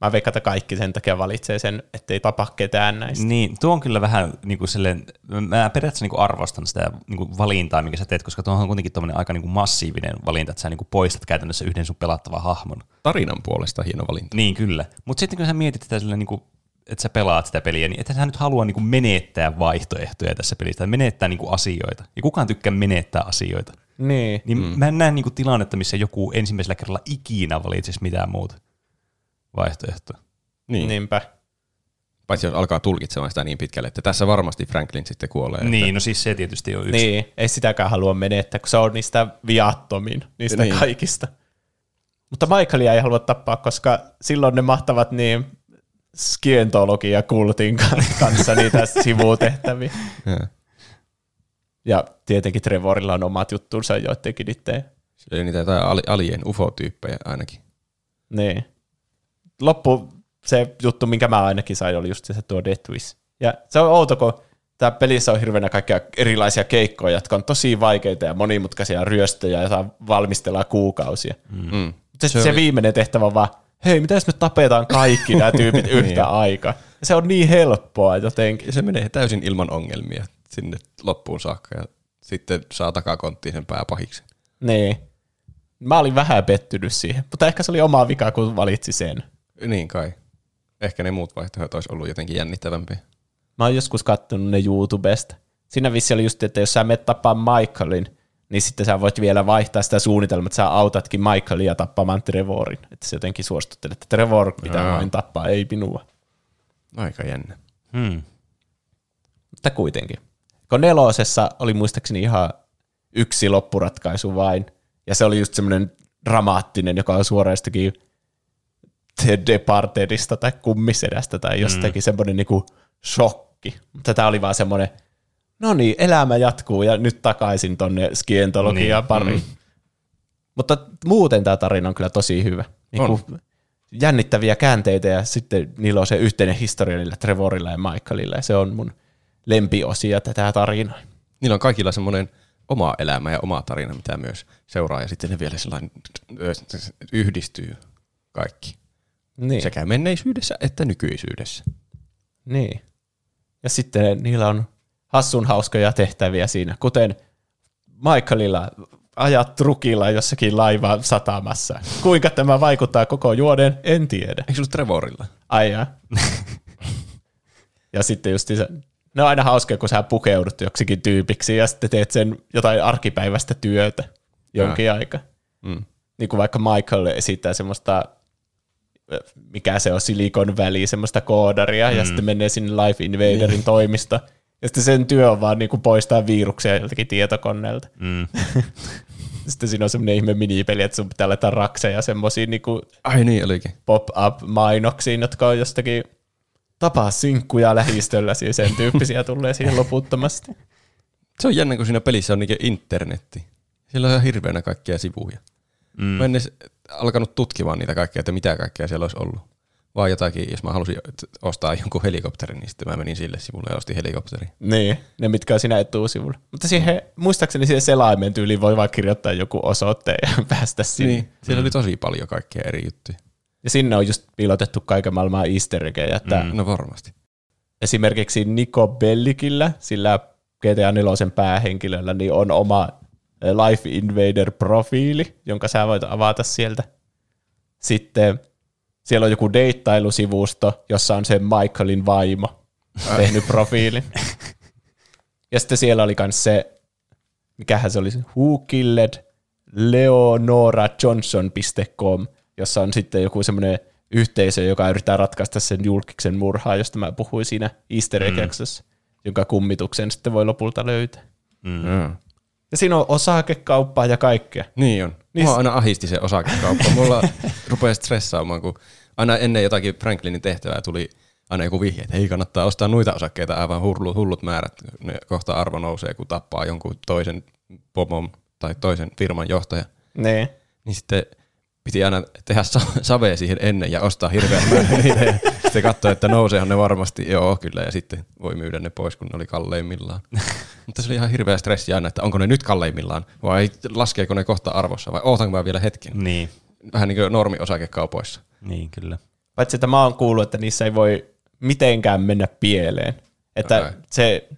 Mä veikkaan, että kaikki sen takia valitsee sen, ettei tapa ketään näistä. Niin, tuo on kyllä vähän niin kuin silleen, mä periaatteessa niin kuin arvostan sitä niin kuin valintaa, mikä sä teet, koska tuohon on kuitenkin tommonen aika niin kuin massiivinen valinta, että sä niin kuin poistat käytännössä yhden sun pelattavan hahmon. Tarinan puolesta hieno valinta. Niin, kyllä. Mutta sitten kun sä mietit sitä silleen, niin kuin, että sä pelaat sitä peliä, niin ethän sä nyt halua niin kuin menettää vaihtoehtoja tässä pelissä, menettää niin kuin asioita. Ja kukaan tykkää menettää asioita. Niin. Niin mm. mä en näe niin kuin tilannetta, missä joku ensimmäisellä kerralla ikinä valitsisi mitään muuta vaihtoehtoa. Niin. Niinpä. Paitsi jos alkaa tulkitsemaan sitä niin pitkälle, että tässä varmasti Franklin sitten kuolee. Niin, no siis se tietysti on yksi. Niin, ei sitäkään halua menettää, kun se on niistä viattomin, niistä Niin. kaikista. Mutta Michaelia ei halua tappaa, koska silloin ne mahtavat niin skientologia-kultin ka- kanssa niitä *laughs* sivutehtäviä. Ja. Tietenkin Trevorilla on omat juttunsa joidenkin niiden. Siellä oli niitä jotain ali- alien ufo-tyyppejä ainakin. Niin. Loppu se juttu, minkä mä ainakin sain, oli just se tuo Death Wish. Ja se on outo, kun tämä pelissä on hirveänä kaikkia erilaisia keikkoja, jotka on tosi vaikeita ja monimutkaisia ryöstöjä ja saa valmistella kuukausia. Mm. Se, Se se, oli- viimeinen tehtävä on vaan, hei, mitä jos me tapetaan kaikki nämä tyypit *laughs* yhtä aikaa? Ja se on niin helppoa jotenkin. Se menee täysin ilman ongelmia sinne loppuun saakka ja sitten saa takakonttiin sen pääpahiksi. Niin. Mä olin vähän pettynyt siihen, mutta ehkä se oli oma vika, kun valitsi sen. Niin kai. Ehkä ne muut vaihtoehdot olisi ollut jotenkin jännittävämpiä. Mä oon joskus kattonut ne YouTubesta. Siinä vissi oli just, että jos sä menet tappaa Michaelin, niin sitten sä voit vielä vaihtaa sitä suunnitelmaa, että sä autatkin Michaelia tappamaan Trevorin. Että se jotenkin suostuttelee, että Trevor pitää vain tappaa, ei minua. Aika jännä. Hmm. Mutta kuitenkin. Kun nelosessa oli muistaakseni ihan yksi loppuratkaisu vain, ja se oli just semmoinen dramaattinen, joka on suoraan jostakin The Departedista tai kummisedästä tai jostakin mm. semmoinen niinku shokki. Mutta tämä oli vaan semmoinen, no niin, elämä jatkuu ja nyt takaisin tonne skientologiaan Niin, pariin. Mm. Mutta muuten tämä tarina on kyllä tosi hyvä. Niinku jännittäviä käänteitä ja sitten niillä on se yhteinen historia niillä Trevorilla ja Michaelilla ja se on mun lempiosia tätä tarinaa. Niillä on kaikilla semmoinen oma elämä ja oma tarina, mitä myös seuraa, ja sitten ne vielä sellainen yhdistyy kaikki. Niin. Sekä menneisyydessä että nykyisyydessä. niin. Ja sitten niillä on hassun hauskoja tehtäviä siinä, kuten Michaelilla ajat trukilla jossakin laivaan satamassa. Kuinka tämä vaikuttaa koko juoden, en tiedä. Eikö se ollut Trevorilla? Ai jaa. *laughs* ja sitten just ne on aina hauskoja, kun sä pukeudut joksikin tyypiksi ja sitten teet sen jotain arkipäiväistä työtä jonkin aika. Mm. Niin kuin vaikka Michael esittää semmoista, mikä se on, Silicon Valley, semmoista koodaria, mm. ja sitten menee sinne Life Invaderin niin. toimista. Ja sitten sen työ on vaan niin kuin poistaa viruksia joltakin tietokoneelta. Mm. *laughs* Sitten siinä on semmoinen ihme minipeli, että sun pitää laittaa rakseja semmoisiin niin Ai niin olikin. pop-up-mainoksiin, jotka on jostakin tapaa sinkkuja lähistöllä, siis sen tyyppisiä tulee siihen loputtomasti. Se on jännä, kun siinä pelissä on niinkö internetti. Siellä on ihan hirveänä kaikkia sivuja. Mm. Mä en edes alkanut tutkimaan niitä kaikkia, että mitä kaikkea siellä olisi ollut. Vaan jotakin, jos mä halusin ostaa jonkun helikopterin, niin sitten mä menin sille sivulle ja ostin helikopterin. Niin, ne mitkä on siinä etusivulla. Mutta siihen, muistaakseni siihen selaimen tyyliin voi vaan kirjoittaa joku osoitteen ja *laughs* päästä sinne. Niin. Siellä oli tosi paljon kaikkea eri juttuja. Ja sinne on just piilotettu kaiken maailman easter eggejä, että mm. No varmasti. esimerkiksi Nico Bellikillä, sillä GTA 4 päähenkilöllä, niin on oma Life Invader-profiili, jonka sä voit avata sieltä. Sitten siellä on joku deittailusivusto, jossa on se Michaelin vaimo tehnyt profiilin. Ja sitten siellä oli myös se, mikähän se oli, Who Killed leonorajohnson.com, jossa on sitten joku semmoinen yhteisö, joka yrittää ratkaista sen julkiksen murhaa, josta mä puhuin siinä Easter egg jonka kummituksen sitten voi lopulta löytää. Mm. Ja siinä on osakekauppaa ja kaikkea. Niin on. Niin Mua aina ahisti se osakekauppa. *laughs* Mulla rupeaa stressaamaan, kun aina ennen jotakin Franklinin tehtävää tuli aina joku vihje, että ei kannattaa ostaa noita osakkeita aivan hullut, hullut määrät. Ne kohta arvo nousee, kun tappaa jonkun toisen pomon tai toisen firman johtaja. Niin. Niin sitten piti aina tehdä savea siihen ennen ja ostaa hirveän määrän niitä. Ja sitten katsoa, että nouseehan ne varmasti, joo kyllä, ja sitten voi myydä ne pois, kun ne oli kalleimmillaan. *laughs* Mutta se oli ihan hirveä stressi aina, että onko ne nyt kalleimmillaan, vai laskeeko ne kohta arvossa, vai ootanko mä vielä hetken. Niin. Vähän niin kuin normi-osakekaupoissa. Niin, kyllä. Paitsi, että mä oon kuullut, että niissä ei voi mitenkään mennä pieleen. Että okay. se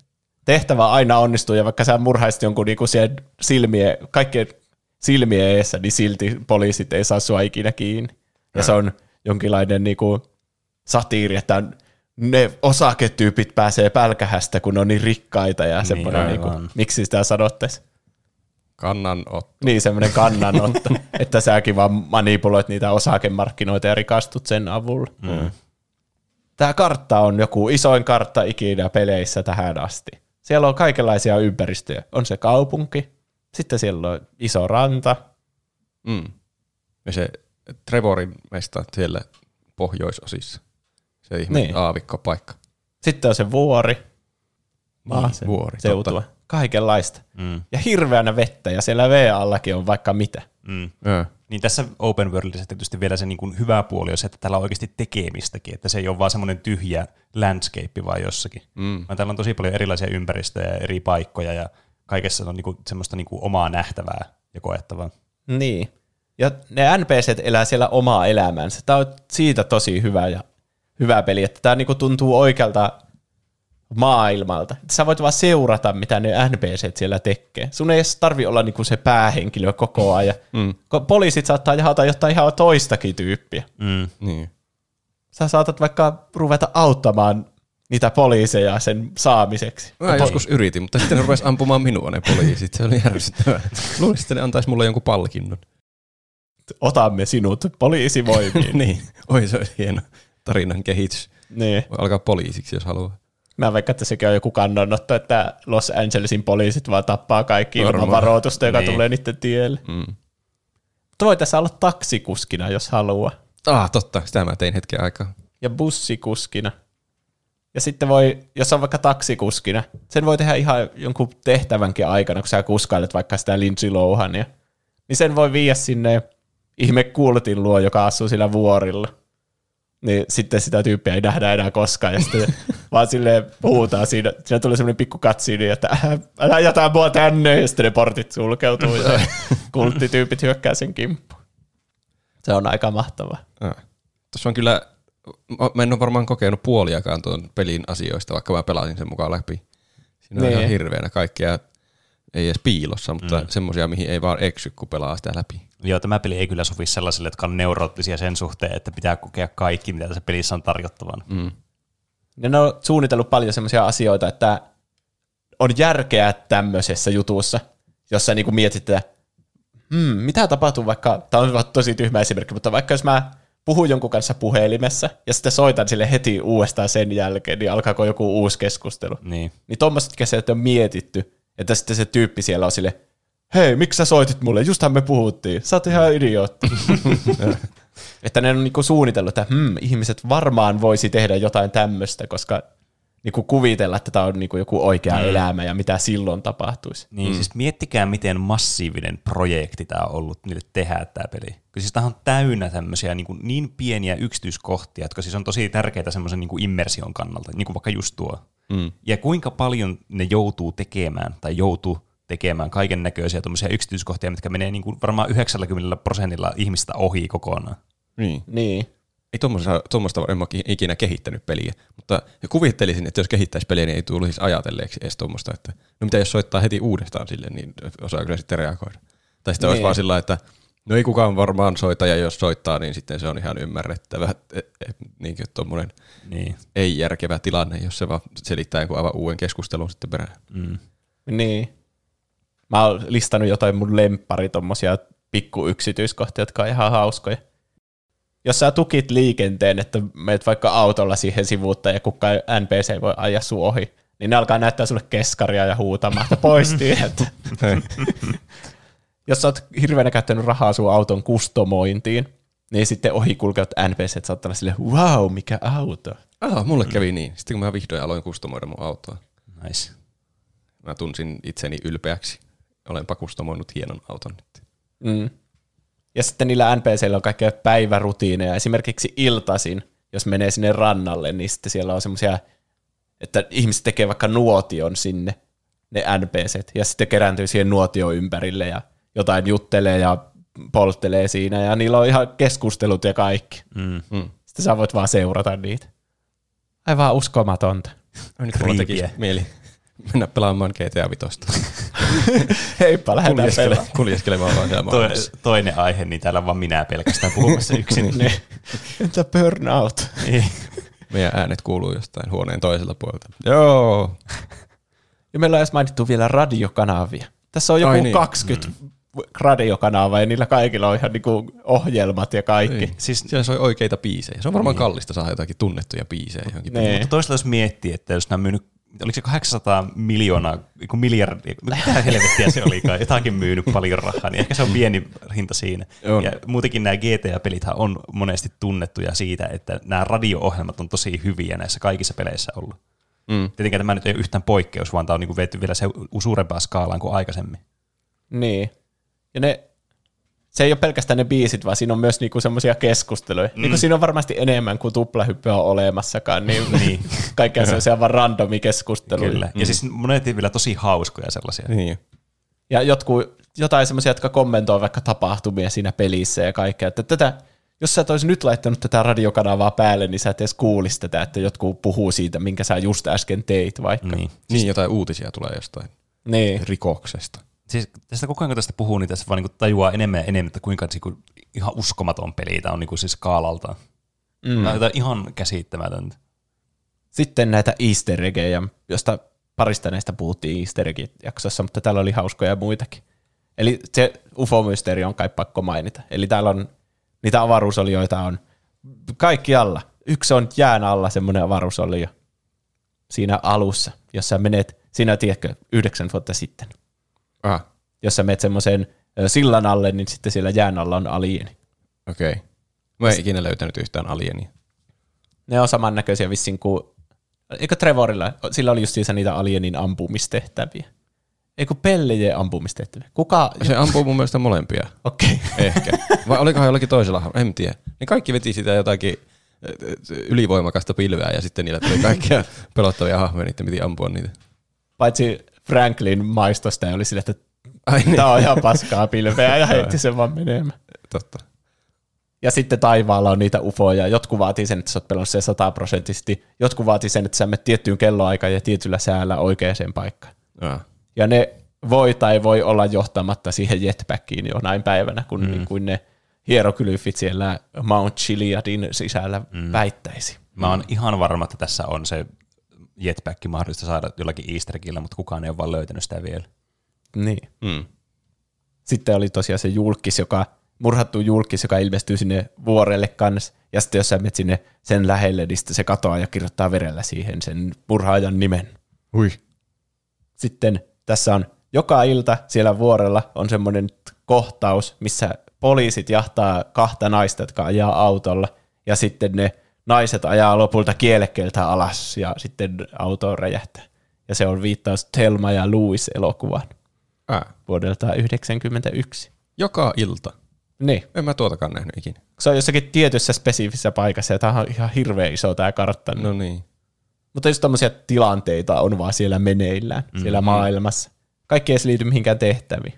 tehtävä aina onnistuu, ja vaikka sä murhaisit jonkun niinku siellä silmien, kaikkien silmien eessä, niin silti poliisit ei saa sua ikinä kiinni. Ja se on jonkinlainen niinku satiiri, että ne osaketyypit pääsee pälkähästä, kun ne on niin rikkaita ja niin, semmoinen, niinku, miksi sitä sanottaisiin? Kannanotto. Niin, semmoinen kannanotto, *laughs* että säkin vaan manipuloit niitä osakemarkkinoita ja rikastut sen avulla. Mm. Tämä kartta on joku isoin kartta ikinä peleissä tähän asti. Siellä on kaikenlaisia ympäristöjä. On se kaupunki, sitten siellä on iso ranta. Mm. Ja se Trevorin mesta siellä pohjoisosissa. Se ihme niin. aavikkopaikka. Sitten on se vuori. Maa, niin, vuori, seutua. Totta. Kaikenlaista. Mm. Ja hirveänä vettä, ja siellä V-allakin on vaikka mitä. Mm. Ja. Niin tässä open worldissa tietysti vielä se niin kuin hyvä puoli on se, että täällä on oikeasti tekemistäkin, että se ei ole vaan semmoinen tyhjä landscape vaan jossakin. Mm. Vaan täällä on tosi paljon erilaisia ympäristöjä ja eri paikkoja, ja kaikessa on niin kuin semmoista niin kuin omaa nähtävää ja koettavaa. Niin. Ja ne NPCt elää siellä omaa elämänsä. Tämä on siitä tosi hyvä ja hyvä peli, että tämä niinku tuntuu oikealta maailmalta. Sä voit vaan seurata, mitä ne NPCt siellä tekee. Sun ei edes tarvi olla niinku se päähenkilö koko ajan. Mm. Poliisit saattaa jahata jotain ihan toistakin tyyppiä. Mm. Niin. Sä saatat vaikka ruveta auttamaan niitä poliiseja sen saamiseksi. Mä pol- joskus yritin, mutta sitten ne rupesi ampumaan minua ne poliisit. Se oli järsyttävää. Luulisin, että ne antaisi mulle jonkun palkinnon. Otamme sinut poliisivoimiin. *laughs* niin, oi se olisi hieno tarinan kehitys. Niin. Voi alkaa poliisiksi, jos haluaa. Mä vaikka, että sekin on joku kannanotto, että Los Angelesin poliisit vaan tappaa kaikki ilman varoitusta, joka niin. tulee niiden tielle. Mm. Mutta voi tässä olla taksikuskina, jos haluaa. Ah, totta. Sitä mä tein hetken aikaa. Ja bussikuskina. Ja sitten voi, jos on vaikka taksikuskina, sen voi tehdä ihan jonkun tehtävänkin aikana, kun sä kuskailet vaikka sitä Lindsay Lohania. Niin sen voi viiä sinne ihme kultin luo, joka asuu sillä vuorilla niin sitten sitä tyyppiä ei nähdä enää koskaan, ja sitten *laughs* vaan silleen puhutaan siinä, siinä tulee semmoinen pikku katsiini, että älä jätä mua tänne, ja sitten ne portit sulkeutuu, ja *laughs* kulttityypit hyökkää sen kimppuun. Se on aika mahtavaa. Tuossa on kyllä, mä en ole varmaan kokenut puoliakaan tuon pelin asioista, vaikka mä pelasin sen mukaan läpi. Siinä on niin. ihan hirveänä kaikkea, ei edes piilossa, mutta mm. semmoisia, mihin ei vaan eksy, kun pelaa sitä läpi. Joo, tämä peli ei kyllä sovi sellaisille, jotka on neuroottisia sen suhteen, että pitää kokea kaikki, mitä tässä pelissä on tarjottavana. Mm. Ja ne on suunnitellut paljon sellaisia asioita, että on järkeä tämmöisessä jutussa, jossa niin kuin mietit, että hmm, mitä tapahtuu vaikka, tämä on tosi tyhmä esimerkki, mutta vaikka jos mä puhun jonkun kanssa puhelimessa ja sitten soitan sille heti uudestaan sen jälkeen, niin alkaako joku uusi keskustelu. Niin. Niin tuommoiset käsiä on mietitty, että sitten se tyyppi siellä on sille, hei, miksi sä soitit mulle? Justhan me puhuttiin. Sä oot ihan idiootti. *laughs* että ne on niinku suunnitellut, että hmm, ihmiset varmaan voisi tehdä jotain tämmöistä, koska niinku kuvitella, että tämä on niinku joku oikea mm. elämä ja mitä silloin tapahtuisi. Niin, mm. siis miettikää, miten massiivinen projekti tämä on ollut niille tehdä tämä peli. Kun siis tämä on täynnä tämmöisiä niin, niin pieniä yksityiskohtia, jotka siis on tosi tärkeitä semmoisen niin immersion kannalta, niin kuin vaikka just tuo. Mm. Ja kuinka paljon ne joutuu tekemään tai joutuu tekemään kaiken näköisiä yksityiskohtia, mitkä menee niin kuin varmaan 90 prosentilla ihmistä ohi kokonaan. Niin. niin. ei tuommoista en mä ikinä kehittänyt peliä, mutta kuvittelisin, että jos kehittäisi peliä, niin ei tulisi ajatelleeksi edes tuommoista, että no mitä jos soittaa heti uudestaan sille, niin osaa kyllä sitten reagoida. Tai sitten niin. olisi vaan sillä että no ei kukaan varmaan soita, ja jos soittaa, niin sitten se on ihan ymmärrettävä, että et, et, niin tuommoinen niin. ei järkevä tilanne, jos se vaan selittää joku aivan uuden keskustelun sitten perään. Mm. Niin. Mä oon listannut jotain mun lemppari tommosia pikku yksityiskohtia, jotka on ihan hauskoja jos sä tukit liikenteen, että meet vaikka autolla siihen sivuutta ja kukaan NPC voi ajaa sun ohi, niin ne alkaa näyttää sulle keskaria ja huutamaan, että pois *laughs* että *laughs* Jos sä oot hirveänä käyttänyt rahaa sun auton kustomointiin, niin sitten ohi kulkevat NPC saattaa olla silleen, wow, mikä auto. Ah, mulle kävi niin. Sitten kun mä vihdoin aloin kustomoida mun autoa. Nice. Mä tunsin itseni ylpeäksi. Olenpa kustomoinut hienon auton nyt. Mm. Ja sitten niillä NPCillä on kaikkea päivärutiineja. Esimerkiksi iltasin, jos menee sinne rannalle, niin sitten siellä on semmoisia, että ihmiset tekee vaikka nuotion sinne, ne NPCt, ja sitten kerääntyy siihen nuotio ympärille ja jotain juttelee ja polttelee siinä, ja niillä on ihan keskustelut ja kaikki. Mm. Mm. Sitten sä voit vaan seurata niitä. Aivan uskomatonta. Nyt mulla tekisi mieli mennä pelaamaan GTA Vitosta. *laughs* Heippa, lähdetään pelaamaan. Kuljeskelemaan vaan siellä to, Toinen aihe, niin täällä on vaan minä pelkästään puhumassa *laughs* yksin. niin. Entä burnout? Niin. Meidän äänet kuuluu jostain huoneen toiselta puolelta. Joo. Ja meillä on edes mainittu vielä radiokanavia. Tässä on joku Ai niin. 20 mm. Radiokanavaa ja niillä kaikilla on ihan niinku ohjelmat ja kaikki. Niin. Siis siellä soi oikeita biisejä. Se on varmaan niin. kallista saada jotakin tunnettuja biisejä johonkin. Niin. Mutta toisaalta jos miettii, että jos nämä myynyt oliko se 800 miljoonaa, kun miljardia, *laughs* mitä helvettiä se olikaan, jotakin myynyt paljon rahaa, niin ehkä se on pieni hinta siinä. On. Ja muutenkin nämä GTA-pelit on monesti tunnettuja siitä, että nämä radio-ohjelmat on tosi hyviä näissä kaikissa peleissä ollut. Mm. Tietenkään tämä nyt ei ole yhtään poikkeus, vaan tämä on niin vetty vielä se suurempaa skaalaan kuin aikaisemmin. Niin. Ja ne se ei ole pelkästään ne biisit, vaan siinä on myös niinku semmoisia keskusteluja. Mm. Niinku siinä on varmasti enemmän kuin tuplahyppyä on olemassakaan, niin, *laughs* niin. kaikkea sellaisia vaan randomi keskusteluja. Kyllä. Ja mm. siis monet vielä tosi hauskoja sellaisia. Niin. Ja jotkut, jotain semmoisia, jotka kommentoi vaikka tapahtumia siinä pelissä ja kaikkea. Että tätä, jos sä et olisi nyt laittanut tätä radiokanavaa päälle, niin sä et edes kuulisi tätä, että jotkut puhuu siitä, minkä sä just äsken teit vaikka. Niin, siis, niin jotain uutisia tulee jostain niin. rikoksesta siis tästä koko ajan kun tästä puhuu, niin tässä vaan niin tajuaa enemmän ja enemmän, että kuinka niin ihan uskomaton peli tämä on niin siis skaalalta. Mm. Tämä on ihan käsittämätöntä. Sitten näitä easter eggejä, josta parista näistä puhuttiin easter egg-jaksossa, mutta täällä oli hauskoja muitakin. Eli se UFO-mysteeri on kai pakko mainita. Eli täällä on niitä avaruusolioita on alla. Yksi on jään alla semmoinen avaruusolio siinä alussa, jossa menet, siinä tiedätkö, yhdeksän vuotta sitten – Ah. Jos sä menet semmoisen sillan alle, niin sitten siellä jään alla on alieni. Okei. Okay. Mä en ikinä löytänyt yhtään alienia. Ne on samannäköisiä vissiin kuin, eikö Trevorilla, sillä oli just niitä alienin ampumistehtäviä. Eikö pellejen ampumistehtäviä? Kuka? Se ampuu mun mielestä molempia. Okei. Okay. Ehkä. Vai olikohan jollakin toisella? En tiedä. Ne kaikki veti sitä jotakin ylivoimakasta pilveä ja sitten niillä tuli kaikkia *laughs* pelottavia hahmoja, niitä piti ampua niitä. Paitsi Franklin maistosta ja oli sille, että Ai niin. tämä on ihan paskaa pilveä ja heitti sen vaan menemään. Totta. Ja sitten taivaalla on niitä ufoja. Jotkut vaatii sen, että sä oot pelannut sen sataprosenttisesti. Jotkut vaatii sen, että sä menet tiettyyn kelloaikaan ja tietyllä säällä oikeaan paikkaan. Ja. ja ne voi tai voi olla johtamatta siihen jetpackiin näin päivänä, kun mm. niin kuin ne hieroglyfit siellä Mount Chiliadin sisällä mm. väittäisi. Mä oon ihan varma, että tässä on se jetpack mahdollista saada jollakin easter eggillä, mutta kukaan ei ole vaan löytänyt sitä vielä. Niin. Mm. Sitten oli tosiaan se julkis, joka, murhattu julkis, joka ilmestyy sinne vuorelle kanssa, ja sitten jos sä menet sinne sen lähelle, niin se katoaa ja kirjoittaa verellä siihen sen murhaajan nimen. Ui. Sitten tässä on joka ilta siellä vuorella on semmoinen kohtaus, missä poliisit jahtaa kahta naista, jotka ajaa autolla, ja sitten ne naiset ajaa lopulta kielekkeeltä alas ja sitten auto räjähtää. Ja se on viittaus Telma ja Louis elokuvaan Ää. vuodelta 1991. Joka ilta? Niin. En mä tuotakaan nähnyt ikinä. Se on jossakin tietyssä spesifissä paikassa ja tämä on ihan hirveä iso tämä kartta. No niin. Mutta just tämmöisiä tilanteita on vaan siellä meneillään, mm-hmm. siellä maailmassa. Kaikki ei liity mihinkään tehtäviin.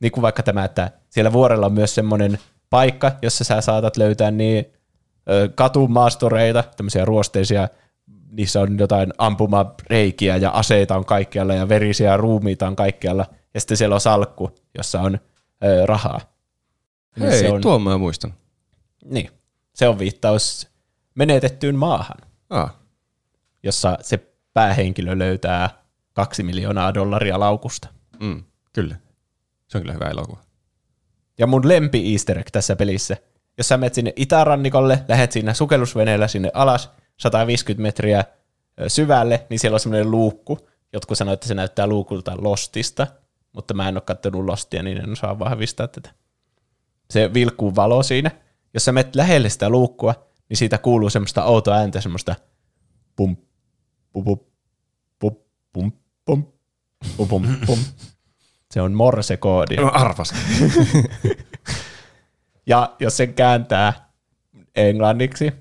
Niin kuin vaikka tämä, että siellä vuorella on myös semmoinen paikka, jossa sä saatat löytää niin katumaastoreita, tämmöisiä ruosteisia, niissä on jotain ampumareikiä ja aseita on kaikkialla ja verisiä ruumiita on kaikkialla. Ja sitten siellä on salkku, jossa on ö, rahaa. Niin Hei, se on, tuon mä muistan. niin, se on viittaus menetettyyn maahan, Ah, jossa se päähenkilö löytää kaksi miljoonaa dollaria laukusta. mm, kyllä. Se on kyllä hyvä elokuva. Ja mun lempi easter egg tässä pelissä, jos sä menet sinne itärannikolle, lähet siinä sukellusveneellä sinne alas 150 metriä syvälle, niin siellä on semmoinen luukku. Jotkut sanoo, että se näyttää luukulta Lostista, mutta mä en ole katsonut Lostia, niin en osaa vahvistaa tätä. Se vilkkuu valo siinä. Jos sä menet lähelle sitä luukkua, niin siitä kuuluu semmoista outoa ääntä, semmoista pum, pum, pum, pum, pum, pum, pum, pum, pum. Se on morse-koodi. No arvas. *laughs* Ja jos sen kääntää englanniksi,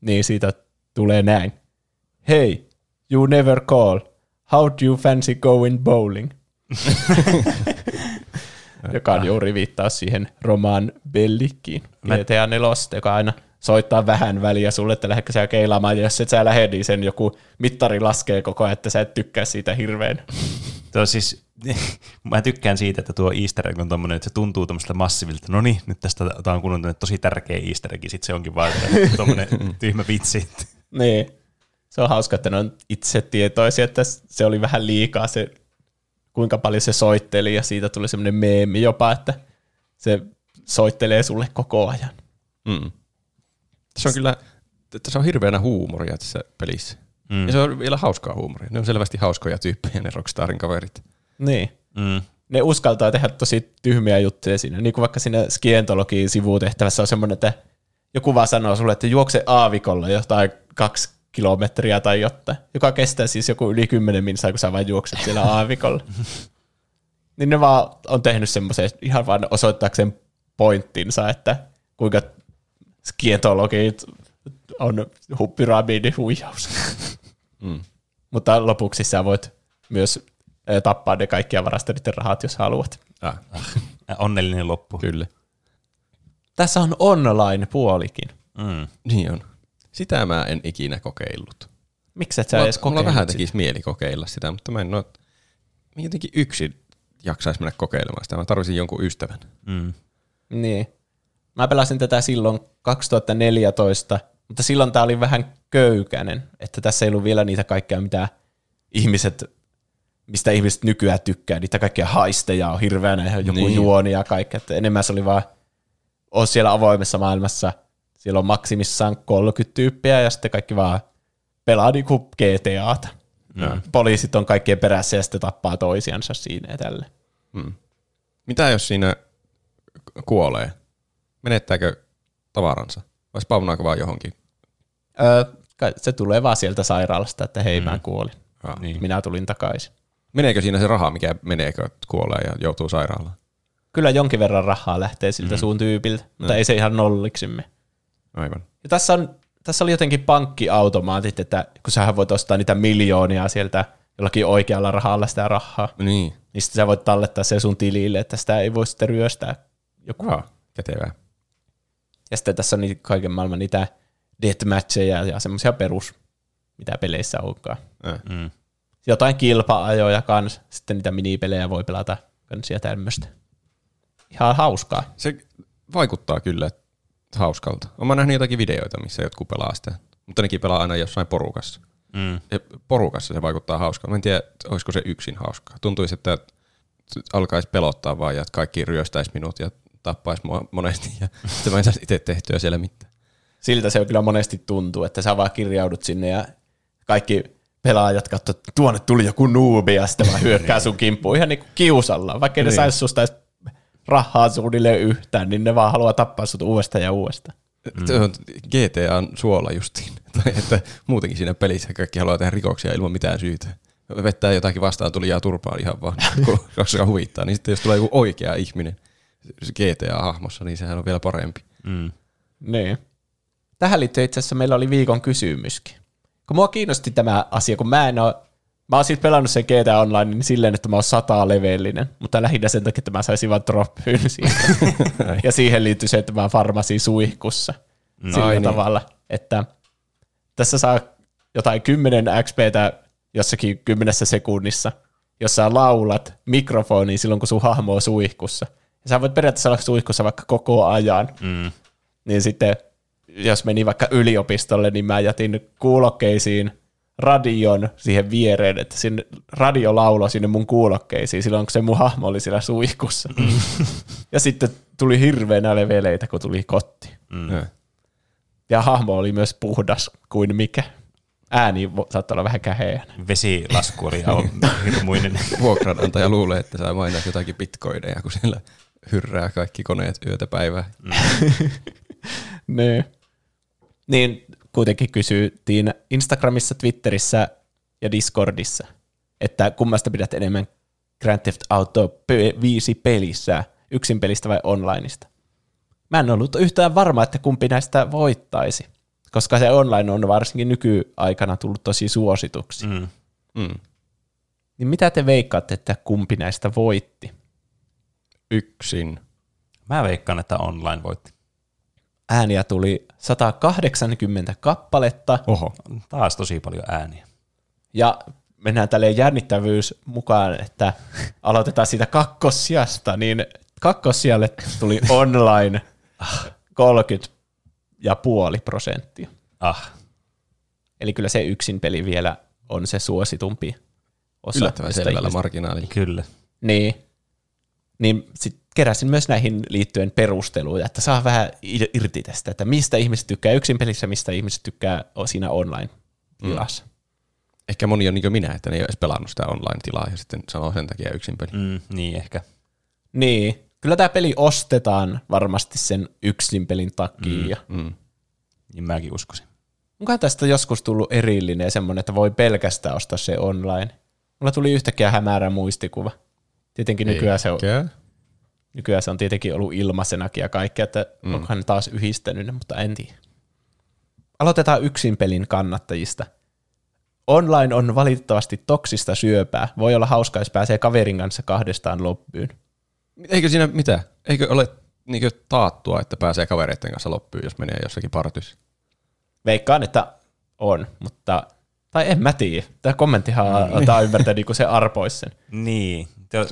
niin siitä tulee näin. Hey, you never call. How do you fancy going bowling? *laughs* joka on juuri viittaus siihen Roman Bellikkiin. GTA 4, joka aina soittaa vähän väliä sulle, että lähdetkö sä keilaamaan, ja jos et sä lähde, niin sen joku mittari laskee koko ajan, että sä et tykkää siitä hirveän. Tuo siis, *laughs* mä tykkään siitä, että tuo easter egg on tommonen, että se tuntuu tämmöistä massiivilta. No niin, nyt tästä tämä on kunnon tosi tärkeä easter egg, sit se onkin vaan *laughs* tommonen tyhmä vitsi. *laughs* Niin. Se on hauska, että ne on itse tietoisia, että se oli vähän liikaa se, kuinka paljon se soitteli, ja siitä tuli semmoinen meemi jopa, että se soittelee sulle koko ajan. Mm. Se on kyllä, tässä on hirveänä huumoria tässä pelissä. Mm. Ja se on vielä hauskaa huumoria. Ne on selvästi hauskoja tyyppejä ne Rockstarin kaverit. Niin. Mm. Ne uskaltaa tehdä tosi tyhmiä juttuja siinä. Niin kuin vaikka siinä Skientologin sivutehtävässä on semmoinen, että joku vaan sanoo sulle, että juokse aavikolla jotain kaksi kilometriä tai jotain, joka kestää siis joku yli kymmenen minsaa, kun sä vaan juokset siellä *laughs* aavikolla. niin ne vaan on tehnyt semmoisen ihan vaan osoittaakseen pointtinsa, että kuinka skientologit on hu- pyramidihuijaus. Mm. Mutta lopuksi sä voit myös tappaa ne kaikkia varastoiden rahat, jos haluat. Ah, *laughs* Onnellinen loppu. kyllä. Tässä on online-puolikin. Mm. Niin on. Sitä mä en ikinä kokeillut. Miksi et sä Mulla, edes mulla kokeillut vähän sitä? tekisi mieli kokeilla sitä, mutta mä en ole jotenkin yksin jaksaisi mennä kokeilemaan sitä. Mä tarvitsin jonkun ystävän. Mm. Niin. Mä pelasin tätä silloin 2014, mutta silloin tää oli vähän köykäinen, että tässä ei ollut vielä niitä kaikkea, mitä ihmiset, mistä ihmiset nykyään tykkää, niitä kaikkia haisteja on hirveänä joku Niin. juoni ja kaikkea, että enemmän se oli vaan, on siellä avoimessa maailmassa, siellä on maksimissaan 30 tyyppiä ja sitten kaikki vaan pelaa niinku GTAta. Mm. Poliisit on kaikkien perässä ja sitten tappaa toisiansa siinä ja tälle. Mm. Mitä jos siinä kuolee? Menettääkö tavaransa? Vai spawnaako vaan johonkin? Öö, se tulee vaan sieltä sairaalasta, että hei, mm. mä kuolin. Ah. Niin. Minä tulin takaisin. Meneekö siinä se raha, mikä meneekö kuolee ja joutuu sairaalaan? Kyllä jonkin verran rahaa lähtee siltä mm. suun tyypiltä, mutta Mm. ei se ihan nolliksimme. Aivan. Ja tässä, on, tässä oli jotenkin pankkiautomaatit, että kun sähän voit ostaa niitä miljoonia sieltä jollakin oikealla rahalla sitä rahaa, Niin. niin sitten sä voit tallettaa sen sun tilille, että sitä ei voi sitten ryöstää joku. Ah, kätevää. Ja sitten tässä on niitä kaiken maailman niitä deathmatcheja ja semmoisia perus, mitä peleissä onkaan. Mm. Jotain kilpa-ajoja kans, sitten niitä minipelejä voi pelata kans ja tämmöistä. Ihan hauskaa. Se vaikuttaa kyllä hauskalta. Olen mä nähnyt jotakin videoita, missä jotkut pelaa sitä. Mutta nekin pelaa aina jossain porukassa. Mm. Ja porukassa se vaikuttaa hauskalta. Mä en tiedä, olisiko se yksin hauskaa. Tuntuisi, että alkaisi pelottaa vaan ja että kaikki ryöstäisi minut ja tappaisi mua monesti. Ja *laughs* sitten mä en saisi itse tehtyä siellä mitään. Siltä se kyllä monesti tuntuu, että sä vaan kirjaudut sinne ja kaikki pelaajat katsoo, että tuonne tuli joku nuubi ja sitten vaan hyökkää sun kimppuun ihan niin kuin kiusalla. Vaikka ne Niin. saisi susta edes rahaa suunnilleen yhtään, niin ne vaan haluaa tappaa sut uudestaan ja uudestaan. Mm. Se on GTA on suola justiin. *laughs* Että muutenkin siinä pelissä kaikki haluaa tehdä rikoksia ilman mitään syytä. Vettää jotakin vastaan tuli ja turpaa ihan vaan, *laughs* koska huvittaa. Niin sitten jos tulee joku oikea ihminen GTA-hahmossa, niin sehän on vielä parempi. Mm. Niin. Tähän liittyy itse asiassa meillä oli viikon kysymyskin. Kun mua kiinnosti tämä asia, kun mä en ole, mä oon siis pelannut sen GTA Online niin silleen, että mä oon sata levelinen, mutta lähinnä sen takia, että mä saisin vaan siitä. *laughs* ja siihen liittyy se, että mä farmasin suihkussa. mm. sillä niin. tavalla, että tässä saa jotain 10 XPtä jossakin kymmenessä sekunnissa, jos sä laulat mikrofoniin silloin, kun sun hahmo on suihkussa. Ja sä voit periaatteessa olla suihkussa vaikka koko ajan. Mm. Niin sitten, jos meni vaikka yliopistolle, niin mä jätin kuulokkeisiin radion siihen viereen, että sinne radio lauloi sinne mun kuulokkeisiin silloin, kun se mun hahmo oli siellä suihkussa. *laughs* ja sitten tuli hirveänä leveleitä, kun tuli kotti. Mm. Ja hahmo oli myös puhdas kuin mikä. Ääni saattaa olla vähän käheä. Vesilasku oli aivan *laughs* hirmuinen. Vuokranantaja luulee, että saa mainita jotakin bitcoineja, kun siellä hyrrää kaikki koneet yötä päivää. Ne. Niin kuitenkin kysyttiin Instagramissa, Twitterissä ja Discordissa, että kummasta pidät enemmän Grand Theft Auto 5 pelissä, yksin pelistä vai onlineista. Mä en ollut yhtään varma, että kumpi näistä voittaisi, koska se online on varsinkin nykyaikana tullut tosi suosituksi. Mm. Mm. Niin mitä te veikkaatte, että kumpi näistä voitti? Yksin. Mä veikkaan, että online voitti. Ääniä tuli 180 kappaletta, Oho. Taas tosi paljon ääniä. Ja mennään tälleen jännittävyys mukaan, että aloitetaan siitä kakkossijasta, niin kakkossijalle tuli *laughs* online 30 ja puoli prosenttia. Ah, Eli kyllä se yksin peli vielä on se suositumpi osa. Yllättävän selvällä marginaalilla. kyllä. Niin. Niin sit keräsin myös näihin liittyen perusteluja, että saa vähän irti tästä, että mistä ihmiset tykkää yksin pelissä, mistä ihmiset tykkää siinä online-tilassa. Ehkä moni on niin kuin minä, että ne ei ole edes pelannut sitä online-tilaa ja sitten sanoo sen takia yksin peli. Mm, niin ehkä. Niin, kyllä tämä peli ostetaan varmasti sen yksin pelin takia. Mm. Mm. Niin mäkin uskoisin. Onkohan tästä joskus tullut erillinen semmoinen, että voi pelkästään ostaa se online? Mulla tuli yhtäkkiä hämärä muistikuva. Tietenkin nykyään se, on, nykyään se on tietenkin ollut ilmaisenakin ja kaikkea, että mm. onkohan ne taas yhdistänyt ne, mutta en tiedä. Aloitetaan yksin pelin kannattajista. Online on valitettavasti toksista syöpää. Voi olla hauskaa, jos pääsee kaverin kanssa kahdestaan loppuun. Eikö siinä mitä? Eikö ole niin taattua, että pääsee kavereiden kanssa loppuun, jos menee jossakin partyssa? Veikkaan, että on, mutta... Tai en mä tiedä. Tämä kommenttihan mm. antaa ymmärtää, niin kuin se arpois sen. Niin. Te-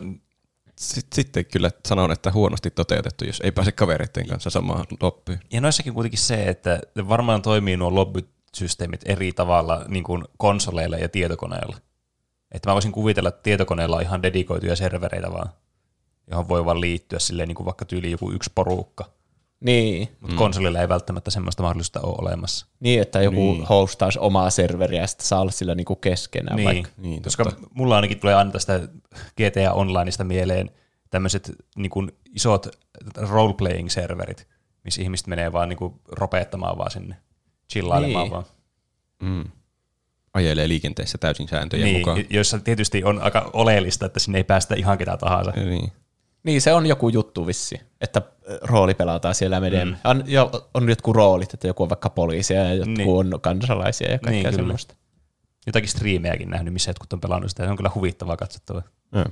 Sitten, kyllä sanon, että huonosti toteutettu, jos ei pääse kavereiden kanssa samaan loppuun. Ja noissakin kuitenkin se, että varmaan toimii nuo lobbysysteemit eri tavalla niin kuin konsoleilla ja tietokoneella. Että mä voisin kuvitella, että tietokoneella on ihan dedikoituja servereitä vaan, johon voi vaan liittyä silleen niin kuin vaikka tyyli joku yksi porukka. Niin, Mutta mm. konsolilla ei välttämättä semmoista mahdollisuutta ole olemassa. niin että joku Niin. hostaisi omaa serveriä ja sitten saa olla sillä niinku keskenään Niin, vaikka. Niin, koska totta. mulla ainakin tulee aina tästä GTA Onlineista mieleen tämmöiset niin kuin isot role-playing-serverit, missä ihmiset menee vaan niin kuin ropeettamaan vaan sinne, chillailemaan Niin. vaan. Mm. Ajelee liikenteessä täysin sääntöjen Niin, mukaan. joissa tietysti on aika oleellista, että sinne ei päästä ihan ketä tahansa. Niin. Niin, se on joku juttu vissi, että äh, rooli pelataan siellä meidän. Mm. On, jo, on jotkut roolit, että joku on vaikka poliisia ja jotkut Niin. on kansalaisia ja kaikkea Niin, semmoista. Jotakin striimejäkin nähnyt, missä jotkut on pelannut sitä. Se on kyllä huvittavaa katsottavaa. Ja.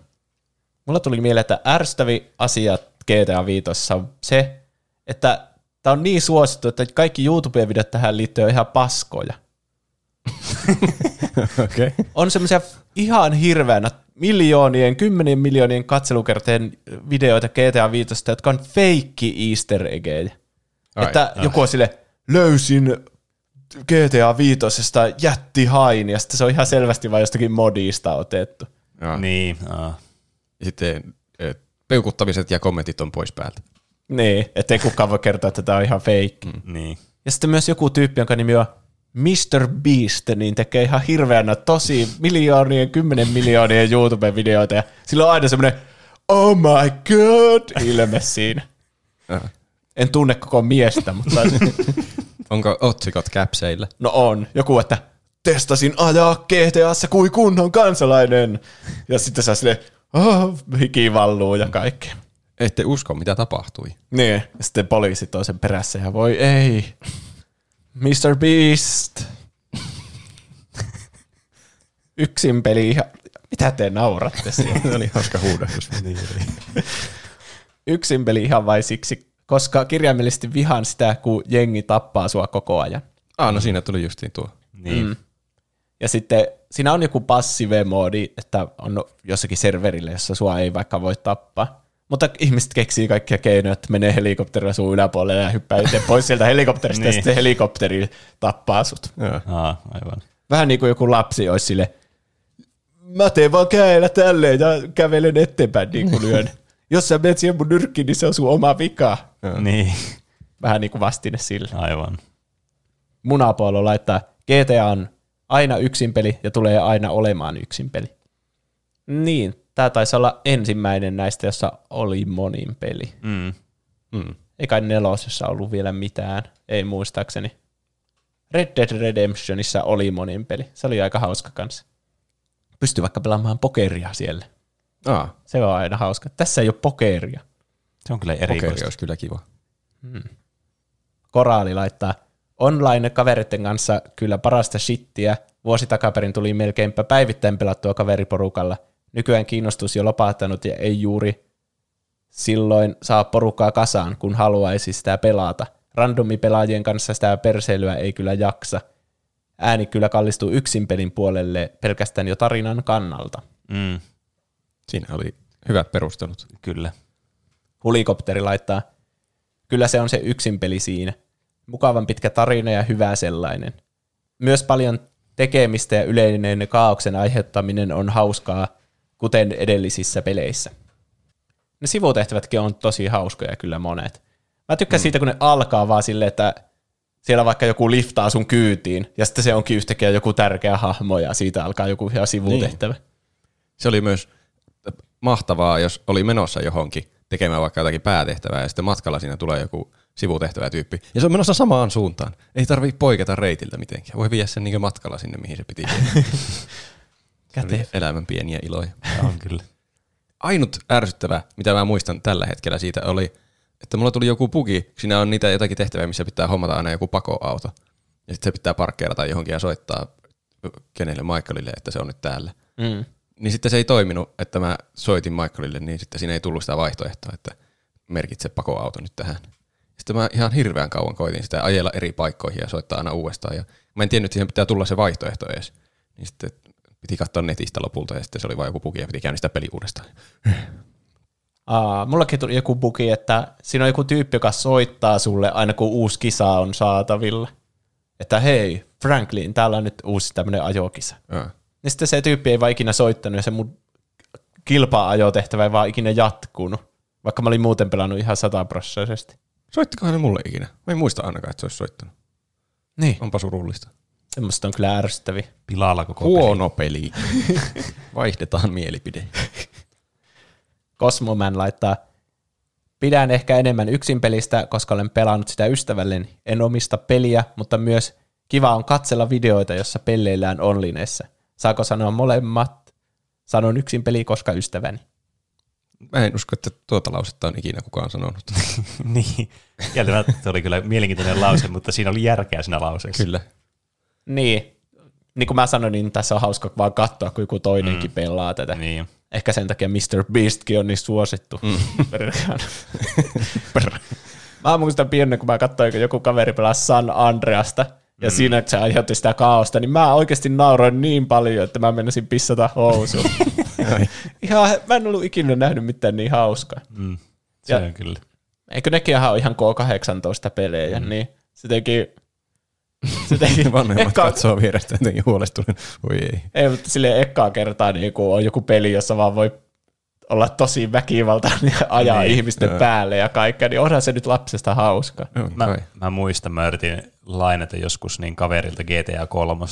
Mulla tuli mieleen, että ärsyttävi asia GTA 5 on se, että tämä on niin suosittu, että kaikki YouTube-videot tähän liittyen on ihan paskoja. Okay. *laughs* on semmoisia ihan hirveänä miljoonien, kymmenien miljoonien katselukerteen videoita GTA 5, jotka on feikki easter eggejä. Ai, että joku on sille, löysin GTA 5 jättihain, ja sitten se on ihan selvästi vain jostakin modista otettu. Ja. Niin. Ja sitten eh, peukuttamiset ja kommentit on pois päältä. Niin, ettei kukaan voi kertoa, että tämä on ihan feikki. Mm. niin. Ja sitten myös joku tyyppi, jonka nimi on Mr. Beast, niin tekee ihan hirveänä tosi miljoonien, kymmenen miljoonien YouTube-videoita, ja sillä on aina semmoinen oh my god ilme siinä. Ja. En tunne koko miestä, mutta Onko otsikot käpseillä? no on. Joku, että testasin ajaa GTAssa kuin kunnon kansalainen. Ja sitten saa silleen, oh, hiki valluu ja kaikkea. Ette usko, mitä tapahtui. Niin. Ja sitten poliisit on sen perässä ja voi ei. Mr. Beast. Yksin peli ihan... Mitä te nauratte siellä? Se oli hauska huudahdus. *laughs* Yksin peli ihan vain siksi, koska kirjaimellisesti vihaan sitä, kun jengi tappaa sua koko ajan. Ah, no siinä tuli justiin tuo. Niin. Mm. Ja sitten siinä on joku passive-moodi, että on jossakin serverille, jossa sua ei vaikka voi tappaa. Mutta ihmiset keksii kaikkia keinoja, että menee helikopterilla sun yläpuolelle ja hyppää itse pois sieltä helikopterista, ja Niin. sitten helikopteri tappaa sut. Joo. Aa, aivan. Vähän niin kuin joku lapsi olisi sille, mä teen vaan käellä tälleen ja kävelen eteenpäin niin kuin lyön. *laughs* Jos sä menet siihen mun nyrkkiin, niin se on sun oma vika. Niin, Vähän niin kuin vastine sille. aivan. Munapuolo laittaa, GTA on aina yksin peli ja tulee aina olemaan yksin peli. Niin, tämä taisi olla ensimmäinen näistä, jossa oli monin peli. Mm. Mm. Ei kai nelosessa ollut vielä mitään, ei muistaakseni. Red Dead Redemptionissa oli monin peli. Se oli aika hauska kanssa. Pystyi vaikka pelaamaan pokeria siellä. Ah, Se on aina hauska. Tässä ei ole pokeria. Se on kyllä pokeri erikoista. olisi kyllä kiva. Koraali laittaa online kaveritten kanssa kyllä parasta shittiä. Vuosi takaperin tuli melkeinpä päivittäin pelattua kaveriporukalla. Nykyään kiinnostus jo lopahtanut ja ei juuri silloin saa porukkaa kasaan, kun haluaisi sitä pelata. Randomipelaajien kanssa sitä perseilyä ei kyllä jaksa. Ääni kyllä kallistuu yksin pelin puolelle pelkästään jo tarinan kannalta. Mm, Siinä oli hyvät perustelut. kyllä. Hulikopteri laittaa, kyllä se on se yksin peli siinä. Mukavan pitkä tarina ja hyvä sellainen. Myös paljon tekemistä ja yleinen kaauksen aiheuttaminen on hauskaa, kuten edellisissä peleissä. Ne sivutehtävätkin on tosi hauskoja kyllä monet. Mä tykkään mm. siitä, kun ne alkaa vaan silleen, että siellä vaikka joku liftaa sun kyytiin, ja sitten se onkin yhtäkkiä joku tärkeä hahmo, ja siitä alkaa joku ihan sivutehtävä. Niin. Se oli myös mahtavaa, jos oli menossa johonkin tekemään vaikka jotakin päätehtävää ja sitten matkalla siinä tulee joku sivutehtävä tyyppi. Ja se on menossa samaan suuntaan. Ei tarvitse poiketa reitiltä mitenkään. Voi viedä sen niin matkalla sinne, mihin se piti *laughs* Kätevä. elämän pieniä iloja. On kyllä. *laughs* Ainut ärsyttävä, mitä mä muistan tällä hetkellä siitä oli, että mulla tuli joku bugi. Siinä on niitä jotakin tehtäviä, missä pitää hommata aina joku pakoauto. Ja sitten se pitää parkkeerata johonkin ja soittaa kenelle Michaelille, että se on nyt täällä. Mm. Niin sitten se ei toiminut, että mä soitin Michaelille, niin sitten siinä ei tullut sitä vaihtoehtoa, että merkitse pakoauto nyt tähän. Sitten mä ihan hirveän kauan koitin sitä ajella eri paikkoihin ja soittaa aina uudestaan. Ja mä en tiennyt, että siihen pitää tulla se vaihtoehto edes. Niin sitten piti katsoa netistä lopulta ja sitten se oli vain joku bugi ja piti käynnistää peli uudestaan. Aa, mullakin tuli joku bugi, että siinä on joku tyyppi, joka soittaa sulle aina kun uusi kisa on saatavilla. Että hei, Franklin, täällä on nyt uusi tämmöinen ajokisa. Ja. Ja sitten se tyyppi ei vaan ikinä soittanut ja se mun kilpa-ajotehtävä ei vaan ikinä jatkunut. Vaikka mä olin muuten pelannut ihan sataprossaisesti. Soittikohan ne mulle ikinä? Mä en muista ainakaan, että se olisi soittanut. Niin. Onpa surullista. Semmoista on kyllä ärsyttäviä. Pilalla koko peli. Huono peli. *laughs* Vaihdetaan mielipide. Cosmoman laittaa, pidän ehkä enemmän yksin pelistä, koska olen pelannut sitä ystävälleni. En omista peliä, mutta myös kiva on katsella videoita, jossa pelleillään onlineessa. Saako sanoa molemmat? Sanon yksin peli, koska ystäväni. Mä en usko, että tuota lausetta on ikinä kukaan sanonut. *laughs* niin. Kieltämättä se oli kyllä mielenkiintoinen lause, mutta siinä oli järkeä siinä lauseessa. Kyllä. Niin, niin kuin mä sanoin, niin tässä on hauska vaan katsoa, kun joku toinenkin mm. pelaa tätä. Niin. Ehkä sen takia Mr. Beastkin on niin suosittu. Mm. *laughs* mä muistan pienen, kun mä katsoin, kun joku kaveri pelasi San Andreasta, ja mm. siinä se aiheutti sitä kaaosta, niin mä oikeasti nauroin niin paljon, että mä menisin pissata housuun. *laughs* ihan, mä en ollut ikinä nähnyt mitään niin hauskaa. Mm. Se Ja- on kyllä. Eikö nekin ihan ole ihan K18 pelejä, mm. niin se teki... *laughs* Se teki Vanhemmat *laughs* eka, katsoo vierestä jotenkin huolestuneen. Voi ei. ei, mutta silleen ekkaa kertaa niin kun on joku peli, jossa vaan voi olla tosi väkivaltainen *laughs* ja ajaa Niin, niin, ihmisten joo. päälle ja kaikkea, niin onhan se nyt lapsesta hauska. On Mä, kai. mä muistan, mä yritin lainata joskus niin kaverilta GTA 3,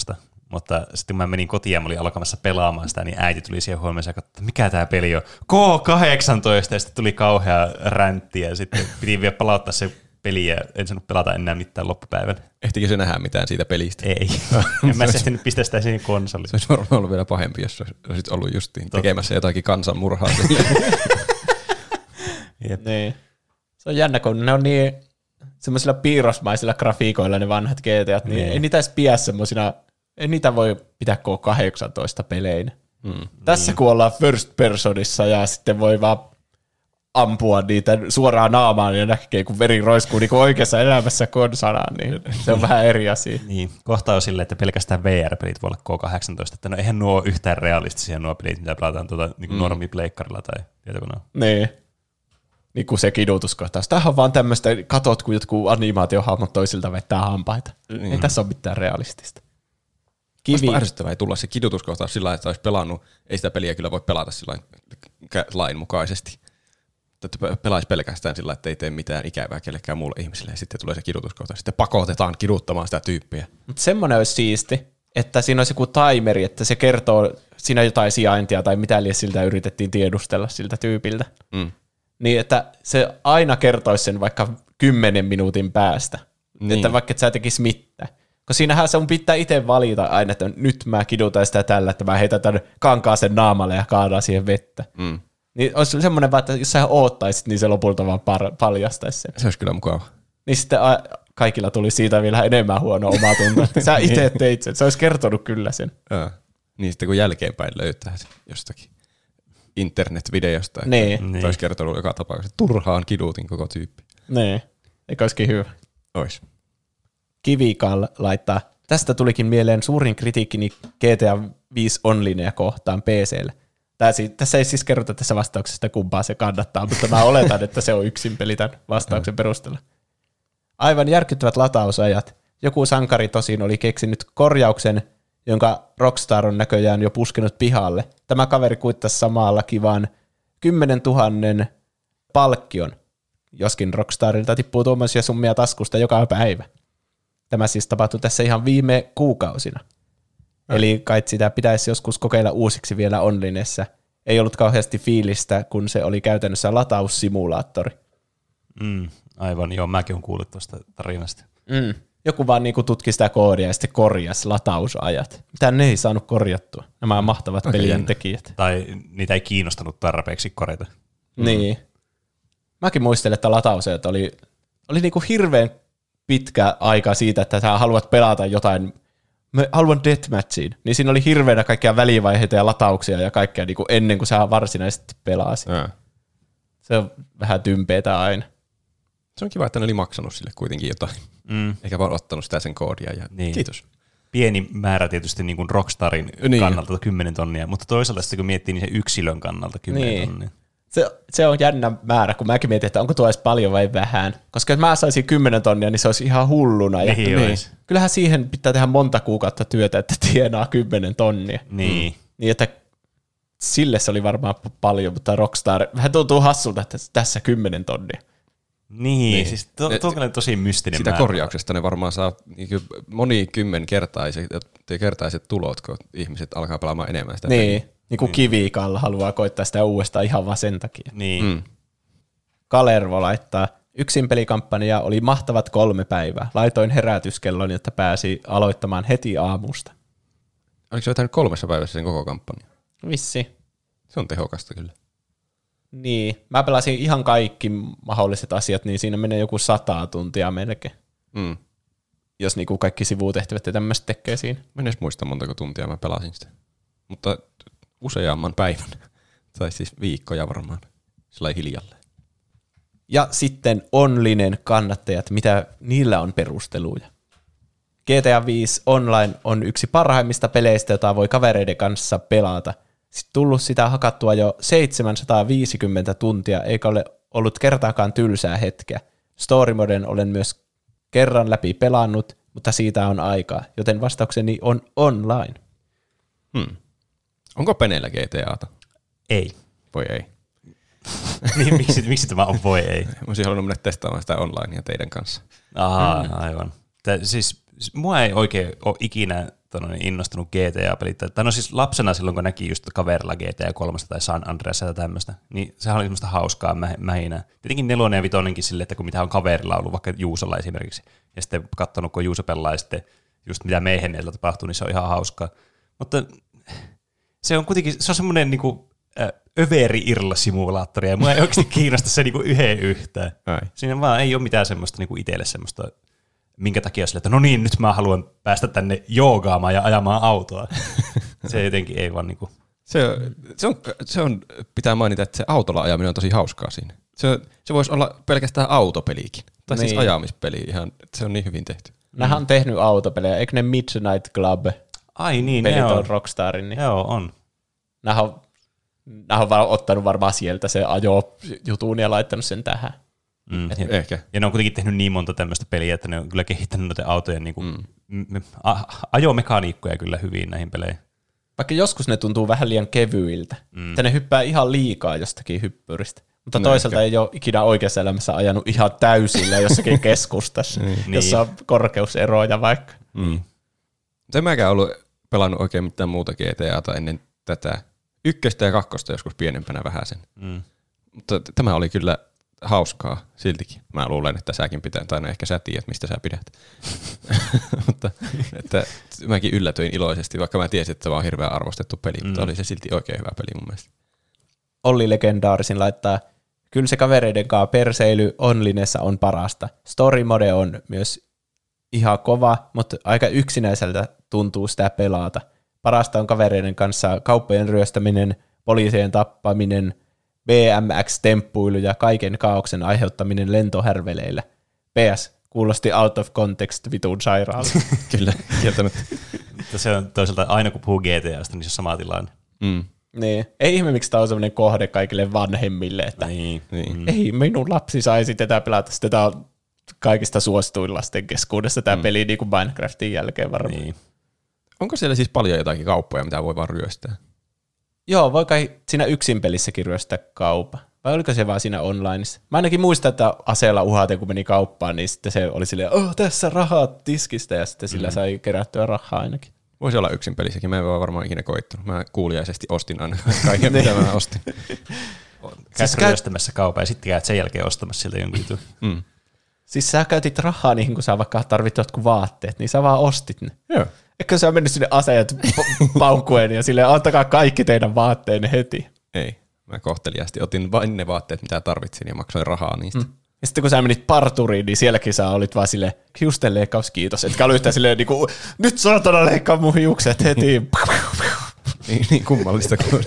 mutta sitten kun mä menin kotiin ja mä olin alkamassa pelaamaan sitä, niin äiti tuli siihen huomioon ja katsoi, että mikä tämä peli on. K18 ja sitten tuli kauhea räntti ja sitten piti vielä palauttaa se peli ja en saanut pelata enää mitään loppupäivän. Ehtikö se nähdä mitään siitä pelistä? Ei. *laughs* en mä ehtinyt pistää sitä siihen konsolille. Se olisi varmaan ollut vielä pahempi, jos olisit ollut justiin tekemässä jotakin kansanmurhaa. *laughs* Jep. Niin. Se on jännä, kun ne on niin semmoisilla piirrosmaisilla grafiikoilla ne vanhat GTA, niin, Niin. ei niitä edes pidä semmoisina, ei niitä voi pitää K18 peleinä. Mm. Tässä kun ollaan first personissa ja sitten voi vaan ampua niitä suoraan naamaan ja näkee, kun veri roiskuu niin kuin oikeassa elämässä konsana, niin se on vähän eri asia. Niin, kohta on silleen, että pelkästään VR-pelit voi olla K18, että no eihän nuo ole yhtään realistisia nuo pelit, mitä pelataan tuota, niin mm. normipleikkarilla tai tietokoneella. Niin. Niin kuin se kidutuskohtaus. Tämähän on vaan tämmöistä, katot kun jotkut animaatiohahmot toisilta vettää hampaita. Niin. Ei tässä ole mitään realistista. Kivi. Olisi ärsyttävää ei tulla se kidutuskohtaus sillä että olisi pelannut, ei sitä peliä kyllä voi pelata sillä lain mukaisesti. Että pelaisi pelkästään sillä, että ei tee mitään ikävää kellekään muulle ihmiselle, ja sitten tulee se kidutuskohtaus. Sitten pakotetaan kiduttamaan sitä tyyppiä. Mutta semmoinen olisi siisti, että siinä olisi joku timeri, että se kertoo siinä jotain sijaintia tai mitä liian siltä yritettiin tiedustella siltä tyypiltä. Mm. Niin, että se aina kertoisi sen vaikka kymmenen minuutin päästä. Niin. Että vaikka et sä tekis mitään. Koska siinähän se on pitää itse valita aina, että nyt mä kidutan sitä tällä, että mä heitän tämän kankaaseen naamalle ja kaadaan siihen vettä. Mm. Niin olisi semmoinen että jos sä oottaisit, niin se lopulta vaan par- paljastaisi sen. Se olisi kyllä mukava. Niin sitten a- kaikilla tuli siitä vielä enemmän huono omaa tuntoa. Sä *laughs* itse teit sen. Se olisi kertonut kyllä sen. Ja. Niin sitten kun jälkeenpäin löytää sen jostakin internet-videosta. Niin. niin. olisi kertonut joka tapauksessa. Turhaan kidutin koko tyyppi. Niin. Eikö olisikin hyvä? Ois. Kivikal laittaa. Tästä tulikin mieleen suurin kritiikkini GTA 5 Onlinea kohtaan Tässä ei siis kerrota tässä vastauksesta, kumpaa se kannattaa, mutta mä oletan, että se on yksin peli tämän vastauksen perusteella. Aivan järkyttävät latausajat. Joku sankari tosin oli keksinyt korjauksen, jonka Rockstar on näköjään jo puskenut pihalle. Tämä kaveri kuittasi samalla kivaan 10 000 palkkion, joskin Rockstarilta tippuu tuommoisia summia taskusta joka päivä. Tämä siis tapahtui tässä ihan viime kuukausina. Eli kai sitä pitäisi joskus kokeilla uusiksi vielä onlinessa. Ei ollut kauheasti fiilistä, kun se oli käytännössä lataussimulaattori. Mm, aivan, joo, mäkin olen kuullut tuosta tarinasta. Mm. Joku vaan niinku tutki sitä koodia ja sitten korjasi latausajat. Mitä ne ei saanut korjattua, nämä mahtavat okay, pelien tekijät. Tai niitä ei kiinnostanut tarpeeksi korjata. Mm. Niin. Mäkin muistelen, että latausajat oli, oli niinku hirveän pitkä aika siitä, että sä haluat pelata jotain, mä haluan deathmatchiin, niin siinä oli hirveänä kaikkia välivaiheita ja latauksia ja kaikkea niin kuin ennen kuin sä varsinaisesti pelasit. Ja. Se on vähän tympeetä aina. Se on kiva, että ne oli maksanut sille kuitenkin jotain. Mm. Eikä vaan ottanut sitä sen koodia. Ja niin. Kiitos. Pieni määrä tietysti niin kuin Rockstarin niin. kannalta 10 tonnia, mutta toisaalta sitten kun miettii niin se yksilön kannalta 10 niin. tonnia se, se on jännä määrä, kun mäkin mietin, että onko tuo edes paljon vai vähän. Koska jos mä saisin 10 tonnia, niin se olisi ihan hulluna. Ja, niin, niin. Kyllähän siihen pitää tehdä monta kuukautta työtä, että tienaa 10 tonnia. Niin. Mm. Niin, että sille se oli varmaan paljon, mutta Rockstar, vähän tuntuu hassulta, että tässä 10 tonnia. Niin, niin. siis to, tuo on tosi mystinen Sitä määrä. korjauksesta ne varmaan saa niin moni kymmenkertaiset kertaiset tulot, kun ihmiset alkaa pelaamaan enemmän sitä Niin. Peliä. Niin kuin niin. kivikalla haluaa koittaa sitä uudestaan ihan vaan sen takia. Niin. Mm. Kalervo laittaa, yksin pelikampanja oli mahtavat kolme päivää. Laitoin herätyskellon, jotta pääsi aloittamaan heti aamusta. Oliko se vetänyt kolmessa päivässä sen koko kampanja? Vissi. Se on tehokasta kyllä. Niin, mä pelasin ihan kaikki mahdolliset asiat, niin siinä menee joku sata tuntia melkein. Mm. Jos niinku kaikki sivutehtävät ja tämmöistä tekee siinä. Mä en edes muista montako tuntia mä pelasin sitä. Mutta useamman päivän, *laughs* tai siis viikkoja varmaan, sillä hiljalle. Ja sitten onlinen kannattajat, mitä niillä on perusteluja. GTA 5 Online on yksi parhaimmista peleistä, jota voi kavereiden kanssa pelata. Sitten tullut sitä hakattua jo 750 tuntia, eikä ole ollut kertaakaan tylsää hetkeä. Story moden olen myös kerran läpi pelannut, mutta siitä on aikaa, joten vastaukseni on online. Hmm. Onko Peneillä GTAta? Ei. Voi ei. *laughs* niin, miksi, miksi tämä on voi ei? Mä olisin halunnut mennä testaamaan sitä onlinea teidän kanssa. Aha, mm. aivan. Tää, siis mua ei oikein ole ikinä tonne, innostunut GTA-pelit. Tai no siis lapsena silloin, kun näki just kaverilla GTA 3 tai San Andreas tai tämmöistä, niin sehän oli semmoista hauskaa mä, mähinä. Tietenkin nelonen ja vitonenkin sille, että kun mitä on kaverilla ollut, vaikka Juusolla esimerkiksi, ja sitten katsonut, kun Juuso pelaa ja sitten just mitä meihin tapahtuu, niin se on ihan hauskaa. Mutta se on kuitenkin, se on semmoinen niinku, överi simulaattori ja mua ei oikeasti *laughs* kiinnosta se niinku yhden yhtään. Ai. Siinä vaan ei ole mitään semmoista niinku itselle semmoista, minkä takia sille, että no niin, nyt mä haluan päästä tänne joogaamaan ja ajamaan autoa. *laughs* se jotenkin ei vaan niinku... Se, on- se, on, se on, pitää mainita, että se autolla ajaminen on tosi hauskaa siinä. Se, se voisi olla pelkästään autopeliikin. Tai niin. siis Niin. ajamispeli ihan, se on niin hyvin tehty. Nähän on tehnyt autopelejä, eikö ne Midnight Club Ai niin, pelit ne on on. Rockstarin, niin Joo, on. nämähän on, nämähän on ottanut varmaan sieltä se ajo-jutun ja laittanut sen tähän. Mm. Ja, Ehkä. ja ne on kuitenkin tehnyt niin monta tämmöistä peliä, että ne on kyllä kehittänyt noiden autojen niin kuin, mm. a- ajomekaniikkoja kyllä hyvin näihin peleihin. Vaikka joskus ne tuntuu vähän liian kevyiltä, mm. että ne hyppää ihan liikaa jostakin hyppyristä. Mutta No toisaalta ei ole ikinä oikeassa elämässä ajanut ihan täysillä jossakin *laughs* keskustassa, jossa on korkeuseroja vaikka. Mm. En mäkään ollut pelannut oikein mitään muuta GTAta ennen tätä. Ykköstä ja kakkosta joskus pienempänä vähän sen. Mm. Mutta tämä oli kyllä hauskaa siltikin. Mä luulen, että säkin pitää, tai no ehkä sä tiedät, mistä sä pidät. *laughs* mutta että mäkin yllätyin iloisesti, vaikka mä tiesin, että se on hirveän arvostettu peli, mm. mutta oli se silti oikein hyvä peli mun mielestä. Olli Legendaarisin laittaa, kyllä se kavereiden kanssa perseily onlinessa on parasta. Story mode on myös ihan kova, mutta aika yksinäiseltä tuntuu sitä pelata. Parasta on kavereiden kanssa kauppojen ryöstäminen, poliisien tappaminen, BMX-temppuilu ja kaiken kaauksen aiheuttaminen lentohärveleillä. PS, kuulosti out of context vitun sairaalta. *laughs* Kyllä, kieltämättä. Se on toisaalta aina kun puhuu GTAsta, niin se on sama tilanne. Mm. niin. Ei ihme, miksi tämä on sellainen kohde kaikille vanhemmille, että Niin. Niin. ei minun lapsi saisi tätä pelata. Sitten tämä on kaikista suosituin lasten keskuudessa tämä mm. peli niin kuin Minecraftin jälkeen varmaan. niin. Onko siellä siis paljon jotakin kauppoja, mitä voi vaan ryöstää? Joo, voi kai siinä yksin pelissäkin ryöstää kaupa. Vai oliko se vaan siinä onlineissa? Mä ainakin muistan, että aseella uhaten, kun meni kauppaan, niin sitten se oli silleen, oh, tässä rahat tiskistä, ja sitten sillä sai kerättyä rahaa ainakin. Voisi olla yksin pelissäkin, mä en ole varmaan ikinä koittanut. Mä kuuliaisesti ostin aina *laughs* kaiken, mitä mä ostin. Käyt käy- ryöstämässä kaupan ja sitten käyt sen jälkeen ostamassa sieltä jonkun jutun. Mm. Siis sä käytit rahaa niihin, kun sä vaikka tarvit jotkut vaatteet, niin sä vaan ostit ne. Joo. Eikö sä mennyt sinne aseet pa- *laughs* paukkuen ja silleen, antakaa kaikki teidän vaatteenne heti. Ei. Mä kohteliaasti otin vain ne vaatteet, mitä tarvitsin ja maksoin rahaa niistä. Mm. Ja sitten kun sä menit parturiin, niin sielläkin sä olit vaan silleen, hiusten leikkaus, kiitos. Etkä ollut yhtään silleen, niin kuin, nyt saatana leikkaa mun hiukset heti. Niin, niin kummallista kuin,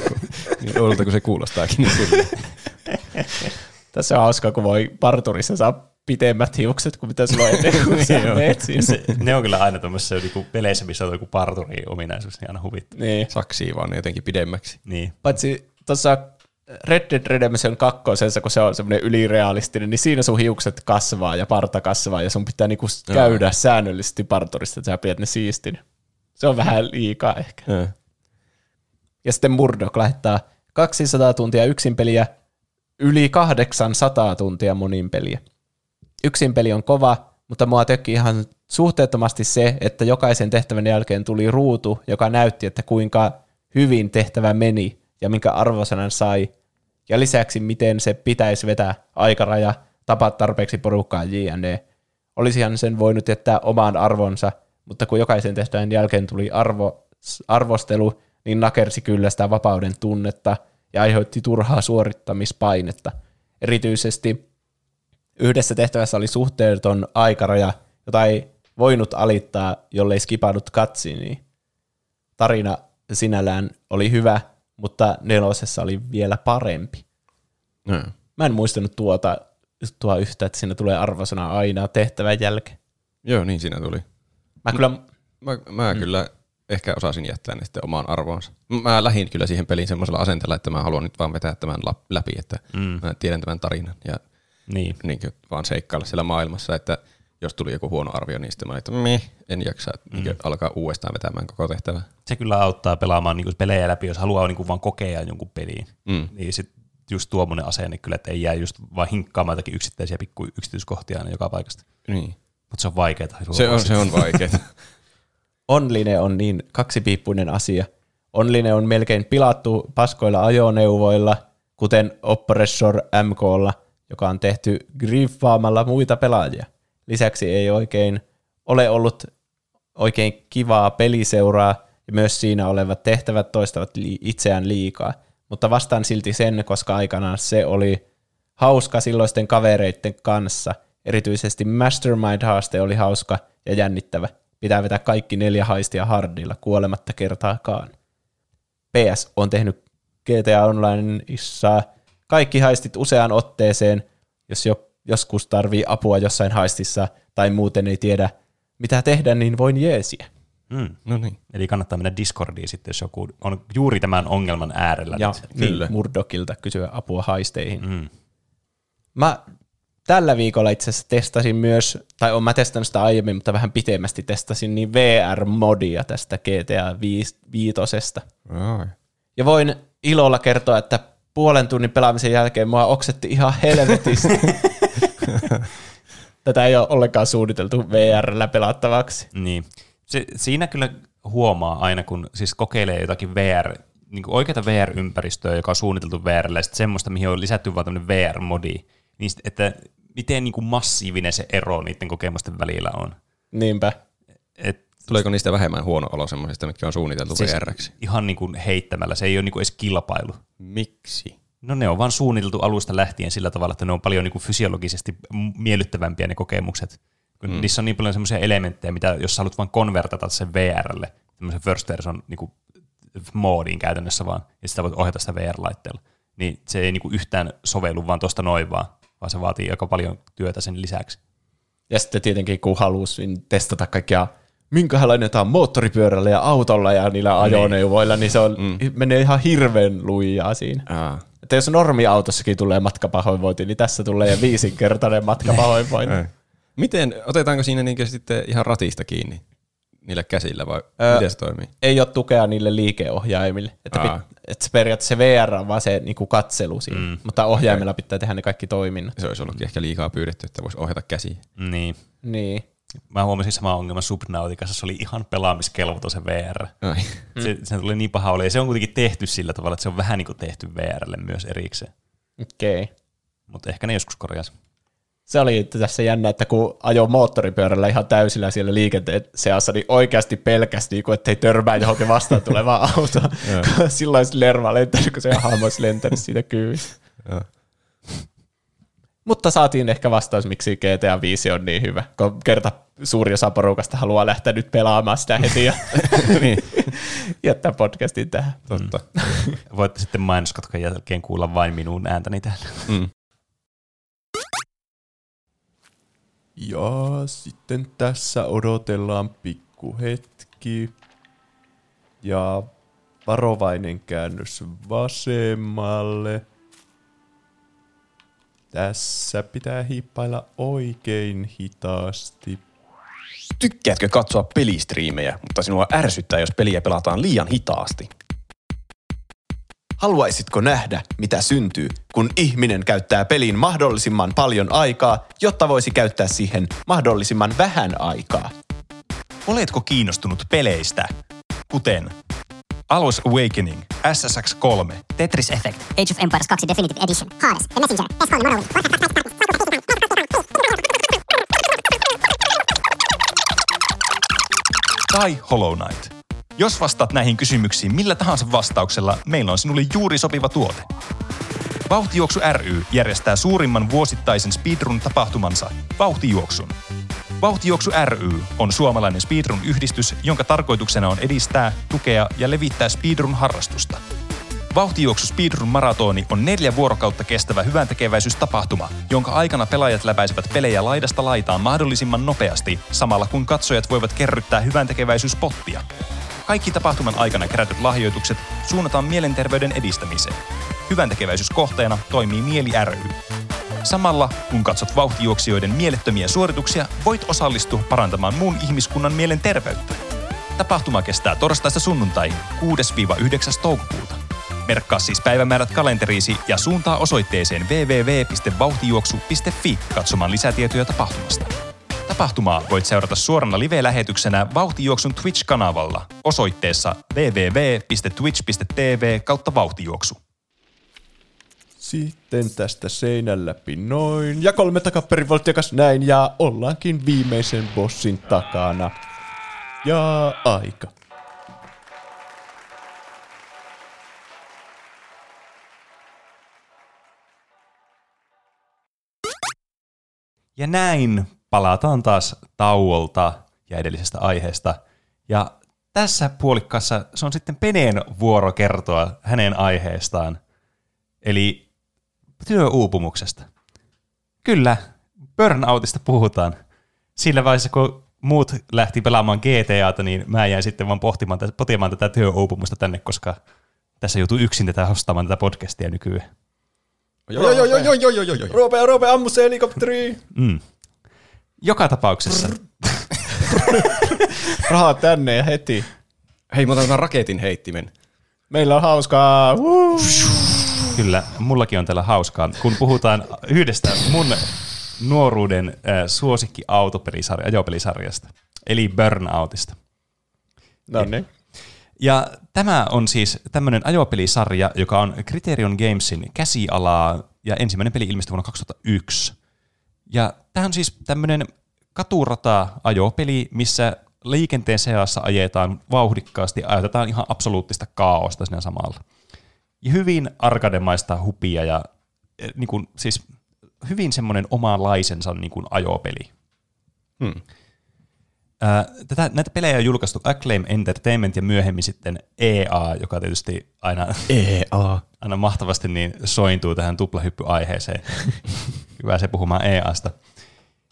niin oudolta kuin se kuulostaakin. Niin. Tässä on hauskaa, kun voi parturissa saa pitemmät hiukset kuin mitä sulla on ennen kuin sä Joo. meet. Se, ne on kyllä aina tuommoisessa niinku peleissä, missä on joku parturi-ominaisuus, niin aina huvittaa. Niin. Saksii vaan jotenkin pidemmäksi. Niin. Paitsi tuossa Red Dead Redemption 2, kun se on semmoinen ylirealistinen, niin siinä sun hiukset kasvaa ja parta kasvaa ja sun pitää niinku käydä säännöllisesti parturista, että sä pidät ne siistin. Se on vähän liikaa ehkä. Ja. Ja sitten Murdoch laittaa 200 tuntia yksin peliä, yli 800 tuntia monin peliä. Yksin peli on kova, mutta mua teki ihan suhteettomasti se, että jokaisen tehtävän jälkeen tuli ruutu, joka näytti, että kuinka hyvin tehtävä meni ja minkä arvosanan sai. Ja lisäksi, miten se pitäisi vetää aikaraja, tapaa tarpeeksi porukkaa jne. Olisihan sen voinut jättää omaan arvonsa, mutta kun jokaisen tehtävän jälkeen tuli arvo, arvostelu, niin nakersi kyllä sitä vapauden tunnetta ja aiheutti turhaa suorittamispainetta. Erityisesti yhdessä tehtävässä oli suhteeton aikaraja, jota ei voinut alittaa, jollei skipannut katsiini. Tarina sinällään oli hyvä, mutta nelosessa oli vielä parempi. Ja. Mä en muistanut tuota tuo yhtä, että siinä tulee arvosana aina tehtävän jälkeen. Joo, niin siinä tuli. Mä kyllä, Mä, mä mm. kyllä ehkä osasin jättää ne sitten omaan arvoonsa. Mä lähdin kyllä siihen peliin semmoisella asenteella, että mä haluan nyt vaan vetää tämän läpi, että mm. mä tiedän tämän tarinan ja Niin. niin kuin vaan seikkailla siellä maailmassa, että jos tuli joku huono arvio, niin sitten mä että meh, en jaksa mm. niin alkaa uudestaan vetämään koko tehtävää. Se kyllä auttaa pelaamaan niinku pelejä läpi, jos haluaa niinku vaan kokea jonkun peliin. Mm. Niin sit just tuommoinen asenne kyllä, että ei jää just vaan hinkkaamaan jotakin yksittäisiä pikku yksityiskohtia aina joka paikasta. Niin. Mutta se on vaikeaa. Se on, se on vaikeaa. *laughs* online on niin kaksipiippuinen asia. Online on melkein pilattu paskoilla ajoneuvoilla, kuten Oppressor MKlla, joka on tehty griffaamalla muita pelaajia. Lisäksi ei oikein ole ollut oikein kivaa peliseuraa, ja myös siinä olevat tehtävät toistavat itseään liikaa. Mutta vastaan silti sen, koska aikanaan se oli hauska silloisten kavereiden kanssa. Erityisesti Mastermind-haaste oli hauska ja jännittävä. Pitää vetää kaikki neljä haistia hardilla kuolematta kertaakaan. PS on tehnyt GTA Onlineissa kaikki haistit useaan otteeseen, jos jo, joskus tarvii apua jossain haistissa tai muuten ei tiedä, mitä tehdä, niin voin jeesiä. Mm. No niin. Eli kannattaa mennä Discordiin sitten, jos joku on juuri tämän ongelman äärellä. Ja. Kyllä. niin, Murdokilta kysyä apua haisteihin. Mm. Mä tällä viikolla itse asiassa testasin myös, tai on mä testannut sitä aiemmin, mutta vähän pitemmästi testasin, niin VR-modia tästä GTA 5. Ai. Ja voin ilolla kertoa, että puolen tunnin pelaamisen jälkeen mua oksetti ihan helvetisti. *laughs* Tätä ei ole ollenkaan suunniteltu VRllä pelattavaksi. Niin. Se, siinä kyllä huomaa aina, kun siis kokeilee jotakin VR, niin kuin oikeata VR-ympäristöä, joka on suunniteltu VRlle, ja sitten semmoista, mihin on lisätty vaan tämmöinen VR-modi, niin sit, että miten niin kuin massiivinen se ero niiden kokemusten välillä on. Niinpä. Et Tuleeko niistä vähemmän huono olo semmoisista, mitkä on suunniteltu siis VRksi? ihan niin kuin heittämällä, se ei ole niin kuin edes kilpailu. Miksi? No ne on vaan suunniteltu alusta lähtien sillä tavalla, että ne on paljon niin kuin fysiologisesti miellyttävämpiä ne kokemukset. Kun mm. Niissä on niin paljon semmoisia elementtejä, mitä jos sä haluat vaan konvertata sen VRlle, tämmöisen first version niin kuin moodiin käytännössä vaan, ja sitä voit ohjata sitä VR-laitteella, niin se ei niin kuin yhtään sovellu vaan tuosta noin vaan, vaan se vaatii aika paljon työtä sen lisäksi. Ja sitten tietenkin kun halusin testata kaikkia, minkälainen tämä on moottoripyörällä ja autolla ja niillä ajoneuvoilla, niin se on, mm. menee ihan hirveän lujaa siinä. Aa. Että jos normi-autossakin tulee matkapahoinvointi, niin tässä tulee jo viisinkertainen matkapahoinvointi. Miten, otetaanko siinä niinkö sitten ihan ratista kiinni niillä käsillä vai Öö, miten se toimii? Ei ole tukea niille liikeohjaimille. Että, Aa. pit, että se periaatteessa se VR on vaan se niinku katselu siinä, mm. mutta ohjaimella pitää tehdä ne kaikki toiminnot. Se olisi ollutkin ehkä liikaa pyydetty, että voisi ohjata käsiä. Niin. Niin. Mä huomasin sama ongelma Subnauticassa, se oli ihan pelaamiskelvoton se VR. Ai. Se, se tuli niin paha oli, ja se on kuitenkin tehty sillä tavalla, että se on vähän niin kuin tehty VRlle myös erikseen. Okei. Okay. Mutta ehkä ne joskus korjasi. Se oli tässä jännä, että kun ajo moottoripyörällä ihan täysillä siellä liikenteen seassa, niin oikeasti pelkästi, niin kuin, ettei törmää johonkin vastaan tulevaan autoon. Silloin se lerva lentänyt, kun se hahmo olisi lentänyt siitä kyydistä. Mutta saatiin ehkä vastaus, miksi GTA 5 on niin hyvä, kun kerta suuri osa porukasta haluaa lähteä nyt pelaamaan sitä heti ja *laughs* niin, jättää podcastin tähän. totta. Voitte sitten mainoskatkan jälkeen kuulla vain minun ääntäni täällä. Mm. Ja sitten tässä odotellaan pikkuhetki. Ja varovainen käännös vasemmalle. Tässä pitää hiippailla oikein hitaasti. Tykkäätkö katsoa pelistriimejä, mutta sinua ärsyttää, jos peliä pelataan liian hitaasti? Haluaisitko nähdä, mitä syntyy, kun ihminen käyttää peliin mahdollisimman paljon aikaa, jotta voisi käyttää siihen mahdollisimman vähän aikaa? Oletko kiinnostunut peleistä, kuten Alos Awakening, SSX 3, Tetris Effect, Age of Empires 2 Definitive Edition, Hades, The Messenger, S3 Morrowind, tai Hollow Knight? Jos vastaat näihin kysymyksiin millä tahansa vastauksella, meillä on sinulle juuri sopiva tuote. Vauhtijuoksu ry järjestää suurimman vuosittaisen speedrun-tapahtumansa, Vauhtijuoksun. Vauhtijuoksu ry on suomalainen speedrun-yhdistys, jonka tarkoituksena on edistää, tukea ja levittää speedrun-harrastusta. Vauhtijuoksu Speedrun maratoni on neljä vuorokautta kestävä hyväntekeväisyystapahtuma, jonka aikana pelaajat läpäisevät pelejä laidasta laitaan mahdollisimman nopeasti, samalla kun katsojat voivat kerryttää hyväntekeväisyyspottia. Kaikki tapahtuman aikana kerätyt lahjoitukset suunnataan mielenterveyden edistämiseen. Hyväntekeväisyyskohteena toimii Mieli ry. Samalla, kun katsot vauhtijuoksijoiden mielettömiä suorituksia, voit osallistua parantamaan muun ihmiskunnan mielenterveyttä. Tapahtuma kestää torstaista sunnuntaihin 6-9. toukokuuta. Merkkaa siis päivämäärät kalenteriisi ja suuntaa osoitteeseen www.vauhtijuoksu.fi katsomaan lisätietoja tapahtumasta. Tapahtumaa voit seurata suorana live-lähetyksenä Vauhtijuoksun Twitch-kanavalla osoitteessa www.twitch.tv kautta vauhtijuoksu. Sitten tästä seinän läpi noin. Ja kolme takaperivolttiakas näin. Ja ollaankin viimeisen bossin takana. Ja aika. Ja näin palataan taas tauolta ja edellisestä aiheesta. Ja tässä puolikkaassa se on sitten Peneen vuoro kertoa hänen aiheestaan, eli työuupumuksesta. Kyllä, burnoutista puhutaan. Sillä vaiheessa, kun muut lähti pelaamaan GTAta, niin mä jäin sitten vaan pohtimaan, potimaan tätä työuupumusta tänne, koska tässä joutuu yksin tätä hostamaan tätä podcastia nykyään. Joo, joo, joo, joo, joo, joo, joo, joo. Roope, Roope, ammu se helikopteri! Mm. Joka tapauksessa. *laughs* Rahaa tänne ja heti. Hei, mä otan raketin heittimen. Meillä on hauskaa. Woo! Kyllä, mullakin on täällä hauskaa. Kun puhutaan yhdestä mun nuoruuden äh, suosikki autopelisarja, ajopelisarjasta, eli Burnoutista. No niin. Ja tämä on siis tämmöinen ajopelisarja, joka on Criterion Gamesin käsialaa, ja ensimmäinen peli ilmestyi vuonna 2001. Ja tämä on siis tämmöinen katurata-ajopeli, missä liikenteen seassa ajetaan vauhdikkaasti ja ajetaan ihan absoluuttista kaaosta siinä samalla. Hyvin arkademaista hupia ja eh, niin kuin, siis hyvin semmoinen omanlaisensa niin kuin ajopeli. Hmm. Tätä, näitä pelejä on julkaistu Acclaim Entertainment ja myöhemmin sitten EA, joka tietysti aina, EA. *laughs* aina mahtavasti niin sointuu tähän tuplahyppyaiheeseen. *laughs* Hyvä se puhumaan EAsta.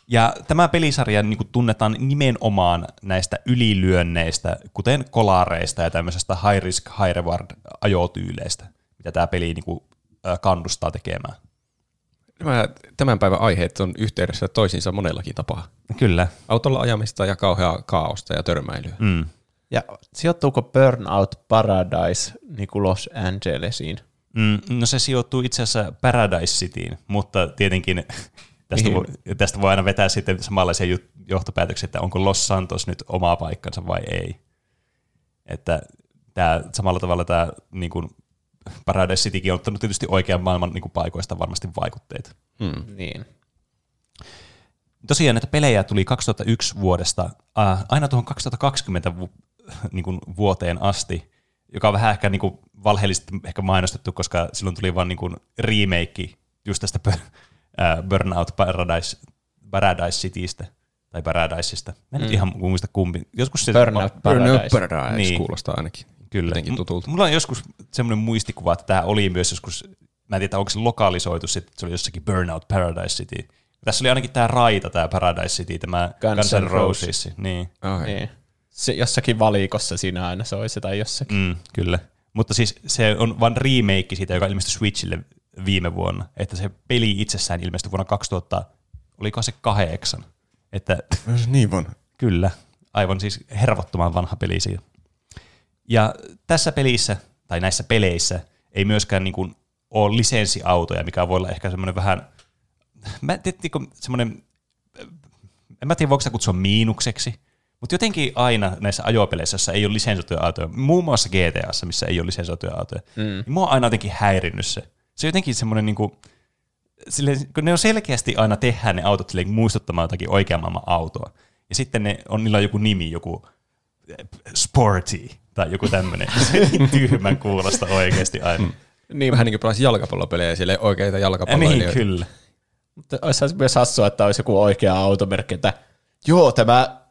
Ja tämä pelisarja niin kuin tunnetaan nimenomaan näistä ylilyönneistä, kuten kolareista ja tämmöisestä high risk, high reward ajotyyleistä, mitä tämä peli niin kuin, kannustaa tekemään. Nämä tämän päivän aiheet on yhteydessä toisiinsa monellakin tapaa. Kyllä. Autolla ajamista ja kauheaa kaaosta ja törmäilyä. Mm. Ja sijoittuuko Burnout Paradise niin kuin Los Angelesiin? Mm, no se sijoittuu itse asiassa Paradise Cityin, mutta tietenkin *laughs* tästä, Mihin? voi, tästä voi aina vetää sitten samanlaisia johtopäätöksiä, että onko Los Santos nyt oma paikkansa vai ei. Että tämä, samalla tavalla tämä niin kuin Paradise Citykin on ottanut tietysti oikean maailman niin kuin paikoista varmasti vaikutteita. Hmm. Niin. Tosiaan näitä pelejä tuli 2001 vuodesta äh, aina tuohon 2020 vu- niin kuin vuoteen asti, joka on vähän ehkä niin kuin valheellisesti ehkä mainostettu, koska silloin tuli vain niin kuin remake just tästä äh, Burnout Paradise, Paradise Citystä tai Paradiseista. Mä en nyt ihan muista kumpi. Joskus se, Burnout Burnout Paradise. Paradise Niin. kuulostaa ainakin. Kyllä. Jotenkin tutulta. M- Mulla on joskus semmoinen muistikuva, että tämä oli myös joskus, mä en tiedä, onko se lokalisoitu, sit, että se oli jossakin Burnout Paradise City. Tässä oli ainakin tämä raita, tämä Paradise City, tämä Guns Guns N' N' Roses. Niin. Okay. Niin. Se jossakin valikossa siinä aina soi se tai jossakin. Mm, kyllä. Mutta siis se on vain remake siitä, joka ilmestyi Switchille viime vuonna. Että se peli itsessään ilmestyi vuonna 2000, oliko se kahdeksan. Että Niin on. Kyllä, aivan siis hervottoman vanha peli siinä. Ja tässä pelissä, tai näissä peleissä, ei myöskään niin kuin ole lisenssiautoja, mikä voi olla ehkä semmoinen vähän, mä en tiedä, niinku semmoinen, en mä tiedä voiko sitä kutsua miinukseksi, mutta jotenkin aina näissä ajopeleissä, joissa ei ole lisensoituja autoja, muun muassa GTAssa, missä ei ole lisensoituja autoja, mm. niin mua on aina jotenkin häirinnyt se. Se on jotenkin semmoinen, niin kuin, silleen, kun ne on selkeästi aina tehdään ne autot silleen muistuttamaan jotakin oikean maailman autoa. Ja sitten ne on, niillä on joku nimi, joku eh, sporty tai joku tämmöinen. *laughs* Se on niin tyhmän kuulosta oikeasti aina. Mm. Niin, vähän niin kuin pelaisi jalkapallopelejä sille oikeita Niin, jalkapalloilijoita. kyllä. Mutta olisi myös hassua, että olisi joku oikea automerkki, että joo, tämä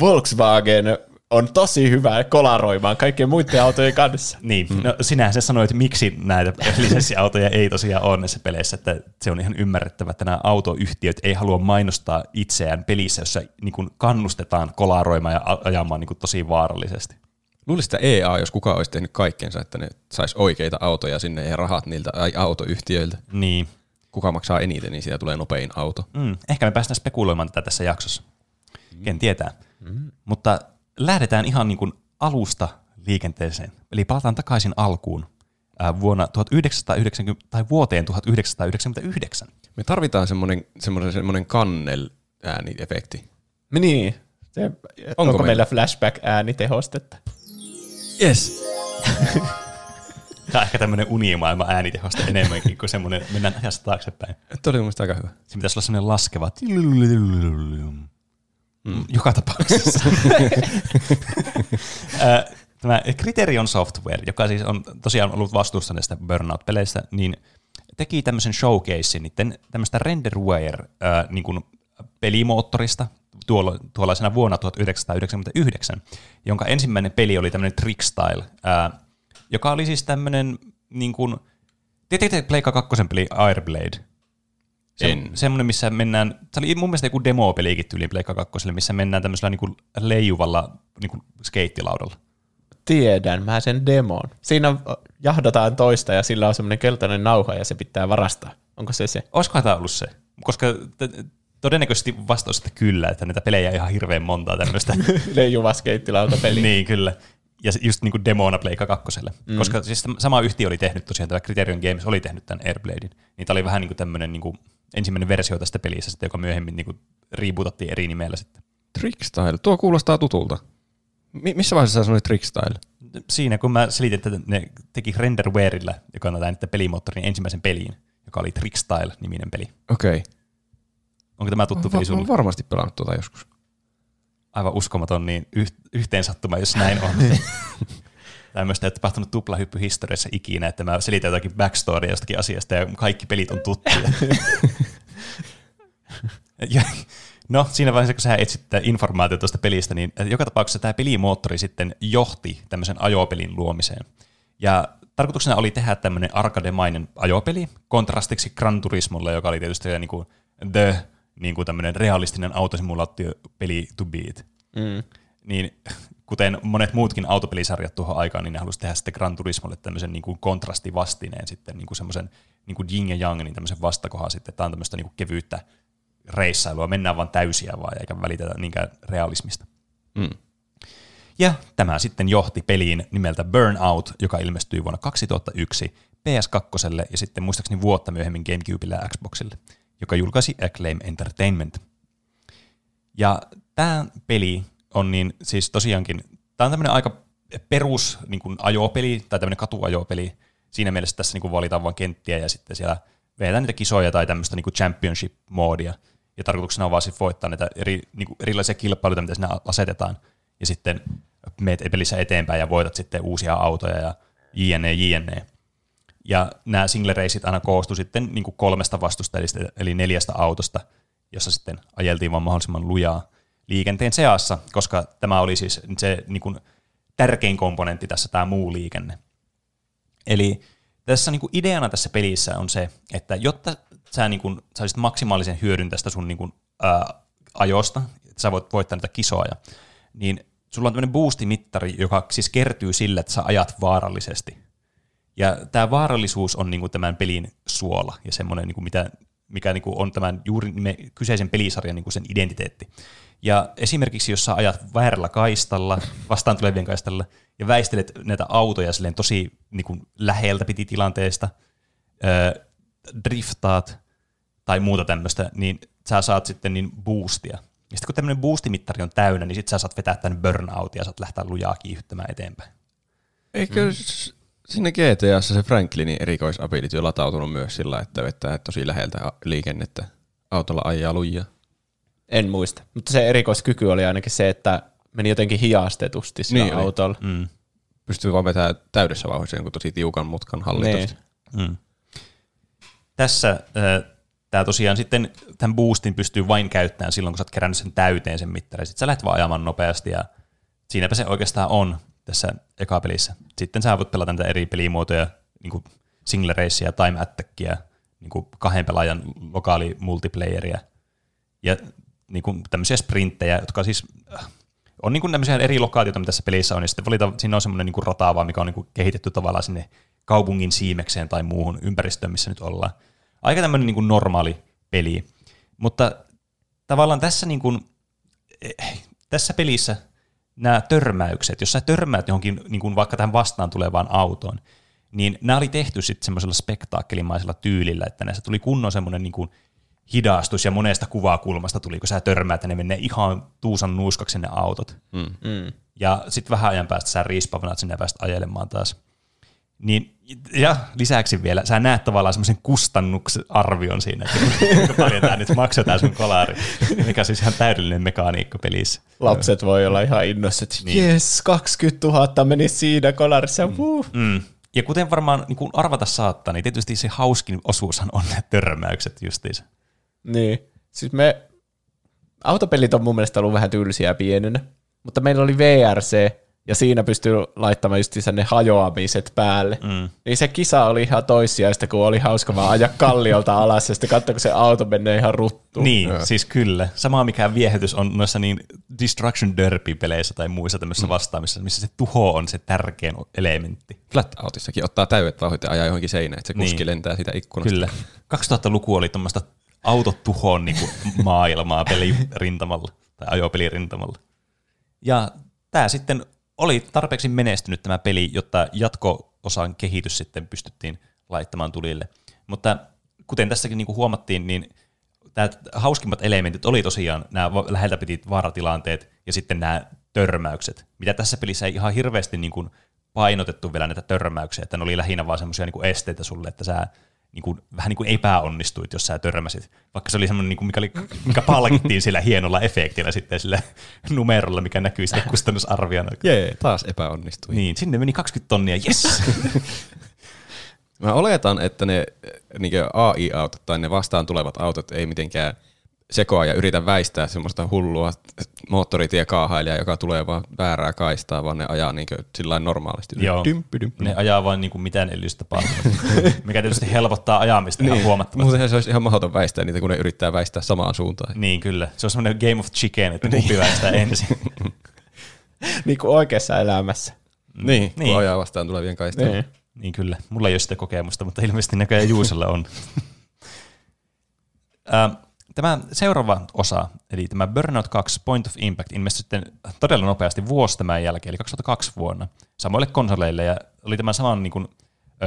Volkswagen on tosi hyvä kolaroimaan kaikkien muiden autojen kanssa. *laughs* Niin, no sinähän se sanoit, että miksi näitä lisenssiautoja ei tosiaan ole näissä peleissä, että se on ihan ymmärrettävä, että nämä autoyhtiöt ei halua mainostaa itseään pelissä, jossa niin kuin kannustetaan kolaroimaan ja ajamaan niin kuin tosi vaarallisesti. Luulisin, että EA, jos kuka olisi tehnyt kaikkensa, että ne sais oikeita autoja sinne ja rahat niiltä ai, autoyhtiöiltä. Niin. Kuka maksaa eniten, niin siitä tulee nopein auto. Mm, ehkä me päästään spekuloimaan tätä tässä jaksossa. Ken tietää. Mm. Mutta lähdetään ihan niin kuin alusta liikenteeseen. Eli palataan takaisin alkuun äh, vuonna 1990, tai vuoteen 1999. Me tarvitaan semmoinen, semmoinen, semmoinen kannel ääniefekti. Niin. Se, onko, onko meillä? meillä flashback-äänitehostetta? Yes. Tämä on ehkä tämmöinen unimaailma äänitehosta enemmänkin kuin semmoinen, mennään ajassa taaksepäin. Tuo oli mun aika hyvä. Se pitäisi olla semmoinen laskeva. Mm. Joka tapauksessa. Tämä Criterion Software, joka siis on tosiaan ollut vastuussa näistä Burnout-peleistä, niin teki tämmöisen showcasein niiden tämmöistä renderware ää, niin pelimoottorista tuolla, tuollaisena vuonna 1999, jonka ensimmäinen peli oli tämmöinen Trickstyle, ää, joka oli siis tämmöinen, niin kuin, tiedätkö Pleikka 2 peli Airblade? Se, En. Semmoinen, missä mennään, se oli mun mielestä joku demo-pelikin tyyliin Pleikka 2, missä mennään tämmöisellä niin kuin leijuvalla niin kuin skeittilaudalla. Tiedän, mä sen demon. Siinä jahdataan toista ja sillä on semmoinen keltainen nauha ja se pitää varastaa. Onko se se? Olisikohan tämä ollut se? Koska t- todennäköisesti vastaus, että kyllä, että näitä pelejä on ihan hirveän montaa tämmöistä. *laughs* Leijuva skeittilautapeli. niin, kyllä. Ja just niin kuin demona Pleikka kakkoselle. Mm. Koska siis tämä sama yhtiö oli tehnyt tosiaan, tämä Criterion Games oli tehnyt tämän Airbladein. Niin tämä oli vähän niin kuin tämmöinen niin kuin ensimmäinen versio tästä pelistä, sitten, joka myöhemmin niin kuin rebootattiin eri nimellä sitten. Trickstyle. Tuo kuulostaa tutulta. Mi- missä vaiheessa sä sanoit Trickstyle? Siinä kun mä selitin, että ne teki Renderwarella, joka on tämän pelimoottorin ensimmäisen peliin, joka oli Trickstyle-niminen peli. Okei. Onko tämä tuttu Va- sulle? varmasti pelannut tuota joskus. aivan uskomaton niin yh- yhteensattuma, jos näin on. Tämmöistä ei ole tapahtunut tuplahyppy historiassa ikinä, että mä selitän jotakin backstorya jostakin asiasta ja kaikki pelit on tuttuja. *laughs* ja, no siinä vaiheessa, kun sä etsit informaatiota tuosta pelistä, niin joka tapauksessa tämä pelimoottori sitten johti tämmöisen ajopelin luomiseen. Ja tarkoituksena oli tehdä tämmöinen arcade-mainen ajopeli kontrastiksi Gran Turismolle, joka oli tietysti niin kuin the niin kuin tämmöinen realistinen autosimulaatiopeli to beat. Mm. Niin kuten monet muutkin autopelisarjat tuohon aikaan, niin ne halusivat tehdä sitten Gran Turismolle tämmöisen niin kuin kontrastivastineen sitten niin kuin semmoisen niin kuin yin ja yang, niin tämmöisen vastakohan sitten. Tämä on tämmöistä niin kuin kevyyttä reissailua, mennään vaan täysiä vaan, eikä välitetä niinkään realismista. Mm. Ja tämä sitten johti peliin nimeltä Burnout, joka ilmestyi vuonna 2001 PS2 ja sitten muistaakseni vuotta myöhemmin Gamecubelle ja Xboxille, joka julkaisi Acclaim Entertainment. Ja tämä peli on niin siis tosiaankin, tämä on tämmöinen aika perus niin kuin ajopeli tai tämmöinen katuajopeli. Siinä mielessä tässä niin kuin valitaan vain kenttiä ja sitten siellä vedetään niitä kisoja tai tämmöistä niin championship-moodia. Ja tarkoituksena on vaan siis voittaa näitä eri, niin kuin erilaisia kilpailuita, mitä siinä asetetaan. Ja sitten meet pelissä eteenpäin ja voitat sitten uusia autoja ja jne, jne. Ja nämä single raceit aina koostu sitten niin kuin kolmesta vastustajista, eli neljästä autosta, jossa sitten ajeltiin vaan mahdollisimman lujaa liikenteen seassa, koska tämä oli siis se niin kuin tärkein komponentti tässä tämä muu liikenne. Eli tässä niin kuin ideana tässä pelissä on se, että jotta sä niin kuin, saisit maksimaalisen hyödyn tästä sun niin kuin, ää, ajosta, että sä voit voittaa niitä kisoja, niin sulla on tämmöinen boostimittari, joka siis kertyy sillä, että sä ajat vaarallisesti. Ja tämä vaarallisuus on niinku tämän pelin suola ja semmoinen, niinku mitä, mikä niinku on tämän juuri me, kyseisen pelisarjan niinku sen identiteetti. Ja esimerkiksi jos sä ajat väärällä kaistalla, vastaan tulevien kaistalla, ja väistelet näitä autoja silleen tosi niinku läheltä piti tilanteesta, ö, driftaat tai muuta tämmöistä, niin sä saat sitten niin boostia. Ja sitten kun tämmöinen boostimittari on täynnä, niin sitten sä saat vetää tämän burnout ja saat lähteä lujaa kiihyttämään eteenpäin. Eikö mm. Sinne GTAssa se Franklinin erikoisability on latautunut myös sillä, että vetää tosi läheltä liikennettä autolla ajaa lujaa? En muista. Mutta se erikoiskyky oli ainakin se, että meni jotenkin hiastetusti sillä Niin oli. autolla. Mm. Pystyy vaan vetämään täydessä vauhdissa jonkun tosi tiukan mutkan hallitusti. Niin. Mm. Tässä tämä tosiaan sitten, tämän boostin pystyy vain käyttämään silloin, kun sä oot kerännyt sen täyteen sen mittarin. Sitten sä lähdet vaan ajamaan nopeasti ja siinäpä se oikeastaan on tässä ekapelissä. Sitten sä voit pelata näitä eri pelimuotoja, niin kuin single racea, time attackia, niin kuin kahden pelaajan lokaali multiplayeria ja niin kuin tämmöisiä sprinttejä, jotka siis äh, on niin kuin tämmöisiä eri lokaatioita, mitä tässä pelissä on, ja sitten valita, siinä on semmoinen niin rataava, mikä on niin kuin kehitetty tavallaan sinne kaupungin siimekseen tai muuhun ympäristöön, missä nyt ollaan. Aika tämmöinen niin kuin normaali peli. Mutta tavallaan tässä, niin kuin, eh, tässä pelissä nämä törmäykset, jos sä törmäät johonkin niin kuin vaikka tähän vastaan tulevaan autoon, niin nämä oli tehty sitten semmoisella spektaakkelimaisella tyylillä, että näistä tuli kunnon semmoinen niin kuin hidastus ja monesta kuvakulmasta tuli, kun sä törmäät ja ne menee ihan tuusan nuuskaksi ne autot. Mm. Mm. Ja sitten vähän ajan päästä sä riispavanaat sinne ja pääst ajelemaan taas. Niin, ja lisäksi vielä, sä näet tavallaan semmoisen kustannusarvion siinä, että paljon tämä nyt maksetaan sun kolari, mikä on siis ihan täydellinen mekaniikka pelissä. Lapset voi olla ihan innossa, että Niin. jes, 20 000 meni siinä kolarissa. Mm. Mm. Ja kuten varmaan niin kun arvata saattaa, niin tietysti se hauskin osuushan on ne törmäykset justiinsa. Niin. Siis me autopelit on mun mielestä ollut vähän tylsiä pienenä, mutta meillä oli VRC, ja siinä pystyy laittamaan just ne hajoamiset päälle. Mm. Niin se kisa oli ihan toissijaista, kun oli hauska vaan ajaa kalliolta *laughs* alas, ja sitten katsoa, kun se auto menee ihan ruttuun. Niin, ja. siis kyllä. Sama mikä viehätys on noissa niin Destruction Derby-peleissä tai muissa tämmöisissä mm. vastaamissa, missä se tuho on se tärkein elementti. Flat-autissakin ottaa täydet vauhdit ja ajaa johonkin seinään, että se kuski niin. lentää siitä ikkunasta. Kyllä. 2000-luku oli tuommoista autotuhon niin maailmaa pelirintamalla tai ajopelirintamalla. Ja tämä sitten oli tarpeeksi menestynyt tämä peli, jotta jatko-osan kehitys sitten pystyttiin laittamaan tulille. Mutta kuten tässäkin niin kuin huomattiin, niin tämä hauskimmat elementit oli tosiaan nämä läheltä pitit vaaratilanteet ja sitten nämä törmäykset, mitä tässä pelissä ei ihan hirveästi niin kuin painotettu vielä näitä törmäyksiä, että ne oli lähinnä vaan semmoisia niin esteitä sulle, että sä niin kuin, vähän niin kuin epäonnistuit, jos sä törmäsit. Vaikka se oli semmoinen, niin kuin, mikä, oli, mikä palkittiin sillä hienolla efektillä sitten sillä numerolla, mikä näkyy sitten kustannusarviona. Jee, taas epäonnistui. Niin, sinne meni 20 tonnia, yes! *laughs* Mä oletan, että ne niin AI-autot tai ne vastaan tulevat autot ei mitenkään sekoa ja yritä väistää semmoista hullua moottoritiekaahailijaa, joka tulee vaan väärää kaistaa, vaan ne ajaa niin sillä normaalisti. Joo, dymppi, dymppi. ne ajaa vain niin mitään elystä mikä tietysti helpottaa ajamista niin. ihan huomattavasti. Mutta se olisi ihan mahdoton väistää niitä, kun ne yrittää väistää samaan suuntaan. Niin, kyllä. Se on semmoinen game of chicken, että niin. kumpi väistää ensin. *laughs* niin kuin oikeassa elämässä. Niin, niin. kun ajaa vastaan tulevien kaistaa. Niin. niin kyllä. Mulla ei ole sitä kokemusta, mutta ilmeisesti näköjään Juusella on. *laughs* Tämä seuraava osa, eli tämä Burnout 2 Point of Impact, ilmestyi sitten todella nopeasti vuosi tämän jälkeen, eli 2002 vuonna, samoille konsoleille, ja oli tämän saman niin kuin,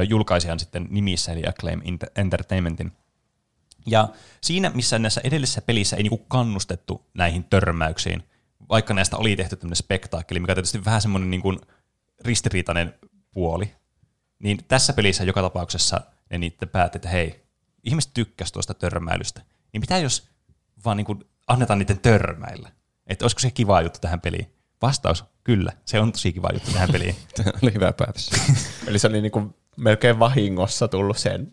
julkaisijan sitten nimissä, eli Acclaim Entertainmentin. Ja siinä, missä näissä edellisissä pelissä ei niin kuin kannustettu näihin törmäyksiin, vaikka näistä oli tehty tämmöinen spektaakkeli, mikä on tietysti vähän semmoinen niin kuin ristiriitainen puoli, niin tässä pelissä joka tapauksessa ne niitä päätti, että hei, ihmiset tykkäsivät tuosta törmäilystä – niin mitä jos vaan niin kuin annetaan niiden törmäillä? Että olisiko se kiva juttu tähän peliin? Vastaus, kyllä. Se on tosi kiva juttu tähän peliin. *laughs* Tämä oli hyvä päätös. *laughs* Eli se oli niin kuin melkein vahingossa tullut sen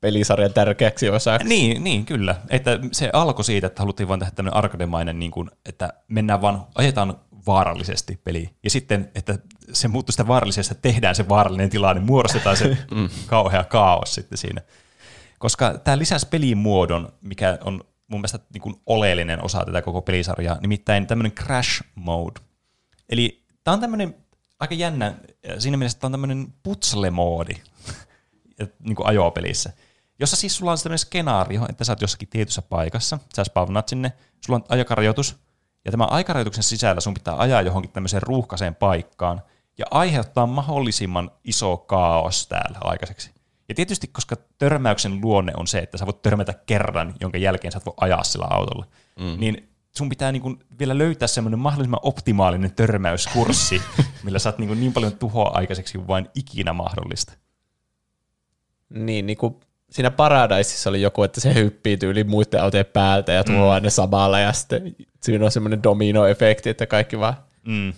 pelisarjan tärkeäksi osaksi. Niin, niin, kyllä. Että se alkoi siitä, että haluttiin vain tehdä tämmöinen arkademainen, niin kuin, että mennään vaan, ajetaan vaarallisesti peli. Ja sitten, että se muuttuu sitä vaarallisesta, tehdään se vaarallinen tilanne, muodostetaan se *laughs* mm. kauhea kaos sitten siinä koska tämä lisäsi pelimuodon, mikä on mun mielestä niin kuin oleellinen osa tätä koko pelisarjaa, nimittäin tämmöinen crash mode. Eli tämä on tämmöinen aika jännä, siinä mielessä tämä on tämmöinen putsle-moodi *laughs* niin kuin ajopelissä, jossa siis sulla on tämmöinen skenaario, että sä oot jossakin tietyssä paikassa, sä spavnat sinne, sulla on aikarajoitus, ja tämän aikarajoituksen sisällä sun pitää ajaa johonkin tämmöiseen ruuhkaiseen paikkaan, ja aiheuttaa mahdollisimman iso kaos täällä aikaiseksi. Ja tietysti, koska törmäyksen luonne on se, että sä voit törmätä kerran, jonka jälkeen sä et voi ajaa sillä autolla, mm. niin sun pitää niin kuin vielä löytää semmoinen mahdollisimman optimaalinen törmäyskurssi, *laughs* millä saat niin, kuin niin paljon tuhoa aikaiseksi kuin vain ikinä mahdollista. Niin, niin kuin siinä Paradiseissa oli joku, että se hyppii yli muiden autojen päältä ja tuhoaa mm. ne samalla, ja sitten siinä on semmoinen dominoefekti, että kaikki vaan mm.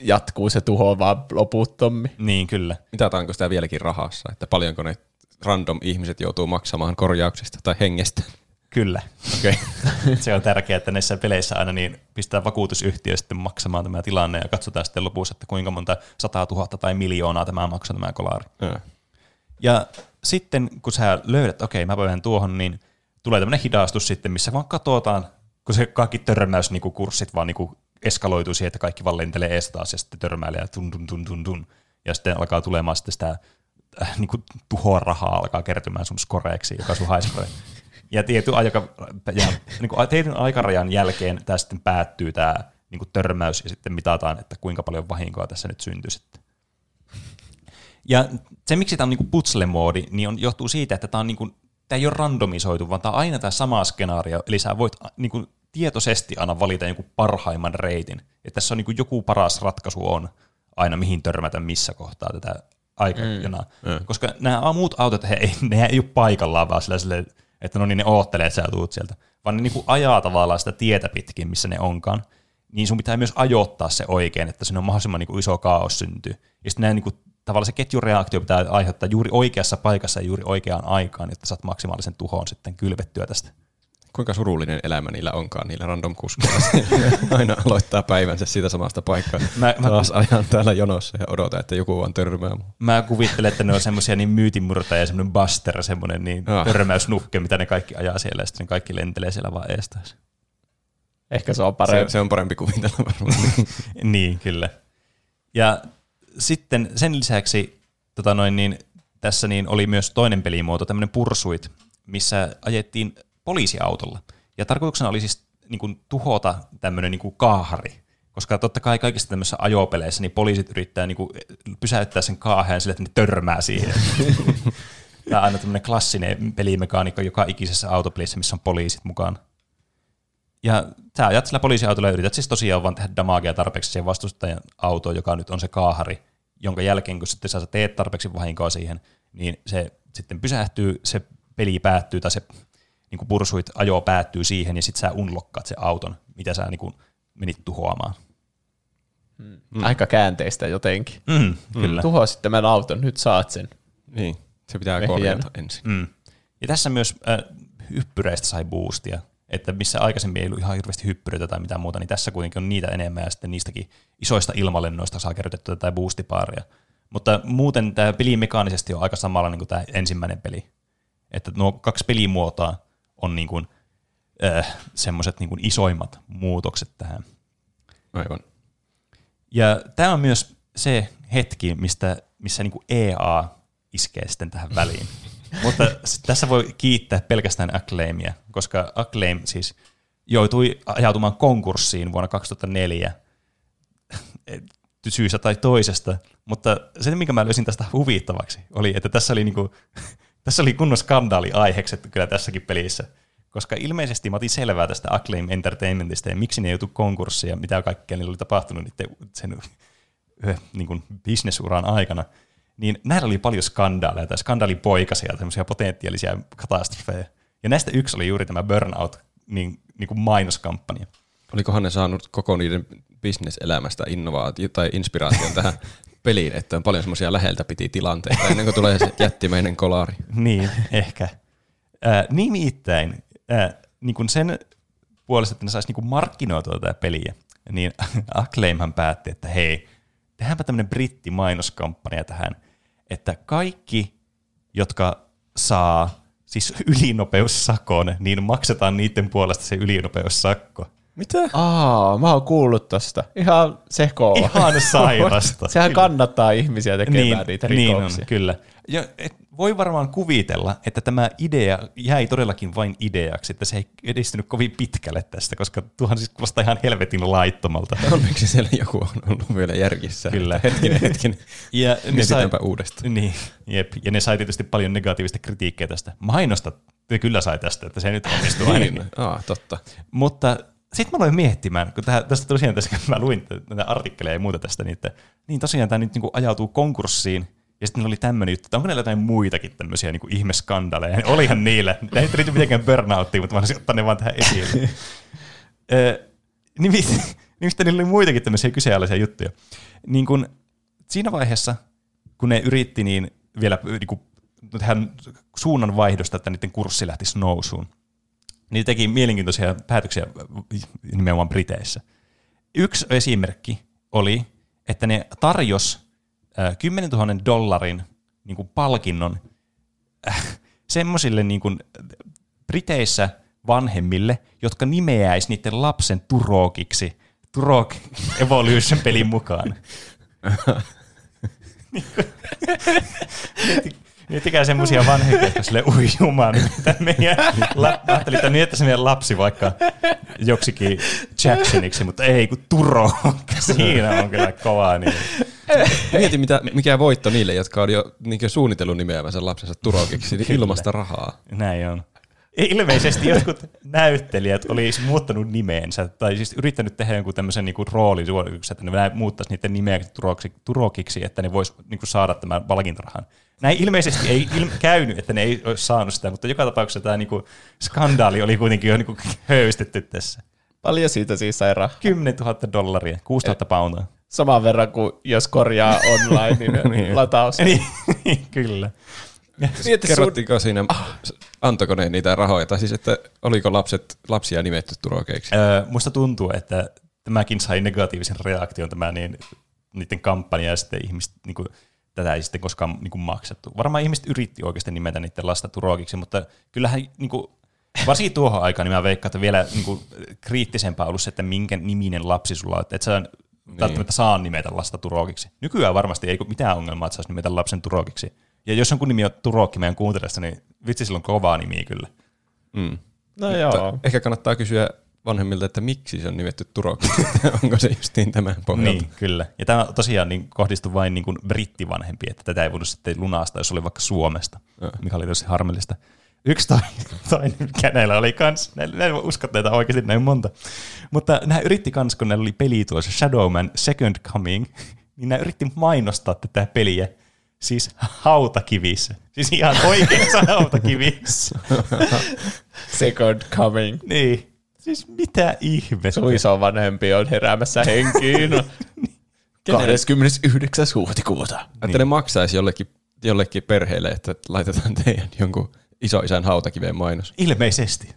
Jatkuu se tuho vaan loputtommin. Niin, kyllä. Mitataanko sitä vieläkin rahassa, että paljonko ne random ihmiset joutuu maksamaan korjauksista tai hengestä. Kyllä. Okay. *laughs* se on tärkeää, että näissä peleissä aina niin pistää vakuutusyhtiö sitten maksamaan tämä tilanne ja katsotaan sitten lopussa, että kuinka monta sataa tuhatta tai miljoonaa tämä maksaa tämä kolari. Ja. ja sitten kun sä löydät, okei okay, mä voin tuohon, niin tulee tämmöinen hidastus sitten, missä vaan katsotaan, kun se kaikki törmäys niin kurssit vaan niin eskaloituu siihen, että kaikki vaan lentelee ees taas ja sitten törmäilee ja tun, tun, tun, tun, tun. Ja sitten alkaa tulemaan sitten sitä äh, niin kuin tuhoa rahaa alkaa kertymään sun skoreeksi, joka sun haispray. Ja tietyn, aika, ja, niin kuin, tietyn aikarajan jälkeen tämä sitten päättyy tämä niin kuin törmäys ja sitten mitataan, että kuinka paljon vahinkoa tässä nyt syntyy sitten. Ja se, miksi tämä on niin putsle-moodi, niin on, johtuu siitä, että tämä, on niin kuin, tämä ei ole randomisoitu, vaan tämä on aina tämä sama skenaario, eli sä voit niin kuin, tietoisesti aina valita jonkun parhaimman reitin. Että tässä on niin kuin, joku paras ratkaisu on aina mihin törmätä missä kohtaa tätä aikajana. Mm. Mm. Koska nämä muut autot, he ei, ne ei ole paikallaan vaan sillä, sillä että no niin ne oottelee, että sä tuut sieltä. Vaan ne niinku ajaa tavallaan sitä tietä pitkin, missä ne onkaan. Niin sun pitää myös ajoittaa se oikein, että siinä on mahdollisimman niinku iso kaos syntyy. Ja sitten niinku, tavallaan se ketjureaktio pitää aiheuttaa juuri oikeassa paikassa ja juuri oikeaan aikaan, jotta saat maksimaalisen tuhon sitten kylvettyä tästä. kuinka surullinen elämä niillä onkaan, niillä random kuskeilla. *laughs* Aina aloittaa päivänsä siitä samasta paikkaa. Mä- mä- Taas ajan täällä jonossa ja odota, että joku vaan törmää mua. Mä kuvittelen, että ne on semmoisia niin myytinmurtaja ja semmoinen buster, semmoinen niin Ah. törmäysnukke, mitä ne kaikki ajaa siellä ja sitten ne kaikki lentelee siellä vaan eestaas. Ehkä se on Se, parempi. se on parempi kuvitella varmaan. *laughs* niin, kyllä. Ja sitten sen lisäksi tota noin, niin, tässä niin oli myös toinen pelimuoto, tämmöinen Pursuit, missä ajettiin poliisiautolla. Ja tarkoituksena oli siis niin kuin, tuhota tämmöinen niin kuin kaahari. Koska totta kai kaikissa tämmöisissä ajopeleissä niin poliisit yrittää niin kuin, pysäyttää sen kaaheen sille, että ne törmää siihen. *laughs* Tämä on aina tämmöinen klassinen pelimekaanikko joka ikisessä autopelissä, missä on poliisit mukaan. Ja sä ajat sillä poliisiautolla ja yrität siis tosiaan vaan tehdä damagea tarpeeksi siihen vastustajan autoon, joka nyt on se kaahari, jonka jälkeen kun sitten sä teet tarpeeksi vahinkoa siihen, niin se sitten pysähtyy, se peli päättyy tai se niin kuin pursuit ajo päättyy siihen ja sitten sä unlokkaat se auton, mitä sä niin kuin menit tuhoamaan. Aika käänteistä jotenkin. Mm, kyllä. Tuhoa sitten tämän auton, nyt saat sen. niin, se pitää Ehjänä. korjata ensin. Mm. Ja tässä myös äh, hyppyreistä sai boostia, että missä aikaisemmin ei ollut ihan hirveästi hyppyreitä tai mitään muuta, niin tässä kuitenkin on niitä enemmän ja sitten niistäkin isoista ilmalennoista saa kerrytettyä tätä boostipaaria. Mutta muuten tämä peli mekaanisesti on aika samalla niin kuin tämä ensimmäinen peli. Että nuo kaksi pelimuotoa on niin kuin, äh, semmoiset niin kuin isoimmat muutokset tähän. Aivan. Ja tämä on myös se hetki, mistä, missä niin EA iskee sitten tähän väliin. *laughs* Mutta tässä voi kiittää pelkästään Acclaimia, koska Acclaim siis joutui ajautumaan konkurssiin vuonna 2004 syystä tai toisesta, mutta se, mikä mä löysin tästä huvittavaksi, oli, että tässä oli, niinku, *laughs* tässä oli kunnon skandaali aiheeksi kyllä tässäkin pelissä, koska ilmeisesti mä otin selvää tästä Acclaim Entertainmentista ja miksi ne joutui konkurssiin ja mitä kaikkea niillä oli tapahtunut sen ö, niin kuin bisnesuran aikana, niin näillä oli paljon skandaaleja tai skandaalipoikasia, tämmöisiä potentiaalisia katastrofeja. Ja näistä yksi oli juuri tämä Burnout niin, niin kuin mainoskampanja. Olikohan ne saanut koko niiden bisneselämästä innovaatio tai inspiraation tähän *laughs* peliin, että on paljon semmoisia läheltä piti tilanteita ennen kuin tulee se jättimäinen kolari. *laughs* Niin, ehkä. Äh, nimittäin äh, niin kuin sen puolesta, että ne saisi niin markkinoitua tätä peliä, niin *laughs* Acclaimhan päätti, että hei, tehdäänpä tämmöinen britti-mainoskampanja tähän, että kaikki, jotka saa siis ylinopeussakon, niin maksetaan niiden puolesta se ylinopeussakko. Mitä? Aa, mä oon kuullut tosta. Ihan sekoa. Ihan *laughs* sairasta. Sehän kannattaa ihmisiä tekemään niin, niitä niin rikoksia. on, kyllä. Ja, et, voi varmaan kuvitella, että tämä idea jäi todellakin vain ideaksi, että se ei edistynyt kovin pitkälle tästä, koska tuohan siis kuulostaa ihan helvetin laittomalta. *laughs* Onneksi siellä joku on ollut vielä järkissä. Kyllä. Hetkinen, hetkinen. Ja Mietitäänpä uudestaan. Niin, jep. Ja ne sai tietysti paljon negatiivista kritiikkiä tästä. Mainosta ne kyllä sai tästä, että se nyt onnistuu ainakin. Niin, aa, totta. Mutta sitten mä aloin miettimään, kun tähän, tästä tosiaan tässä, kun mä luin näitä artikkeleja ja muuta tästä, niin, että, niin tosiaan tämä nyt niin ajautuu konkurssiin, ja sitten oli tämmöinen juttu, että onko näillä jotain muitakin tämmöisiä niin ihmeskandaleja. Ja Olihan niillä. Ne ei liity mitenkään burnouttiin, mutta mä haluaisin ottaa ne vaan tähän esille. *laughs* Ö, Nimittäin, nimittäin niillä oli muitakin tämmöisiä kyseenalaisia juttuja. Niin kun, siinä vaiheessa, kun ne yritti niin vielä niin kuin, tehdä suunnan vaihdosta, että niiden kurssi lähtisi nousuun, niin teki mielenkiintoisia päätöksiä nimenomaan Briteissä. Yksi esimerkki oli, että ne tarjos äh, 10 000 dollarin niin kuin palkinnon äh, semmoisille niin kuin, Briteissä vanhemmille, jotka nimeäisi niiden lapsen Turokiksi, Turok Evolution pelin mukaan. *laughs* *laughs* Miettikää semmoisia vanhempia, jotka sille ui jumaan, että meidän, la, mä ajattelin, että miettäisi meidän lapsi vaikka joksikin Jacksoniksi, mutta ei kun Turo, *laughs* siinä on kyllä kovaa. Niin. Mieti, mitä, mikä voitto niille, jotka on jo niin suunnitellut nimeämänsä lapsensa Turokiksi, niin ilmasta rahaa. Näin on. Ilmeisesti jotkut näyttelijät olisi muuttanut nimeensä, tai siis yrittänyt tehdä jonkun tämmöisen niinku roolisuorituksen, että ne muuttaisi niiden nimeä turoksi, turokiksi, että ne vois niinku saada tämän palkintarahan. Näin ilmeisesti ei il- käynyt, että ne ei olisi saanut sitä, mutta joka tapauksessa tämä niinku skandaali oli kuitenkin jo niinku höystetty tässä. Paljon siitä siis sai rahaa. 10 000 dollaria, 6 000 poundaa. Saman verran kuin jos korjaa online niin *laughs* lataus. Niin, kyllä. Mieti sun- Kerrottiinko siinä, antoiko ne niitä rahoja, tai siis että oliko lapset, lapsia nimetty turokeiksi? Öö, musta tuntuu, että tämäkin sai negatiivisen reaktion, tämä niin, niiden kampanja, ja sitten ihmiset, niin kuin, tätä ei sitten koskaan niin kuin maksettu. Varmaan ihmiset yritti oikeasti nimetä niiden lasta turokiksi, mutta kyllähän niin kuin, varsinkin tuohon aikaan, niin mä veikkaan, että vielä niin kuin, kriittisempää ollut se, että minkä niminen lapsi sulla on, että et sä välttämättä saa nimetä lasta turokiksi. Nykyään varmasti ei ole mitään ongelmaa, että saisi nimetä lapsen turokiksi. Ja jos jonkun nimi on Turokki meidän kuuntelijasta, niin vitsi sillä on kovaa nimi kyllä. Mm. No joo. Ehkä kannattaa kysyä vanhemmilta, että miksi se on nimetty Turoksi. *laughs* Onko se justiin tämän pohjalta? Niin, kyllä. Ja tämä tosiaan niin kohdistui vain niin kuin brittivanhempiin, että tätä ei voinut sitten lunastaa, jos oli vaikka Suomesta, Joo. mikä oli tosi harmillista. Yksi toinen, *laughs* toinen mikä näillä oli kans, näillä, näillä voi uskoa näitä oikeasti näin monta. Mutta nämä yritti kans, kun näillä oli peli tuossa Shadowman Second Coming, *laughs* niin nämä yritti mainostaa tätä peliä siis hautakivissä. Siis ihan oikeassa *laughs* hautakivissä. *laughs* Second coming. niin. Siis mitä ihmettä. Suiso vanhempi on heräämässä henkiin. *laughs* 29. huhtikuuta. Että ne maksaisi jollekin, jollekin perheelle, että laitetaan teidän jonkun isoisän hautakiveen mainos. Ilmeisesti.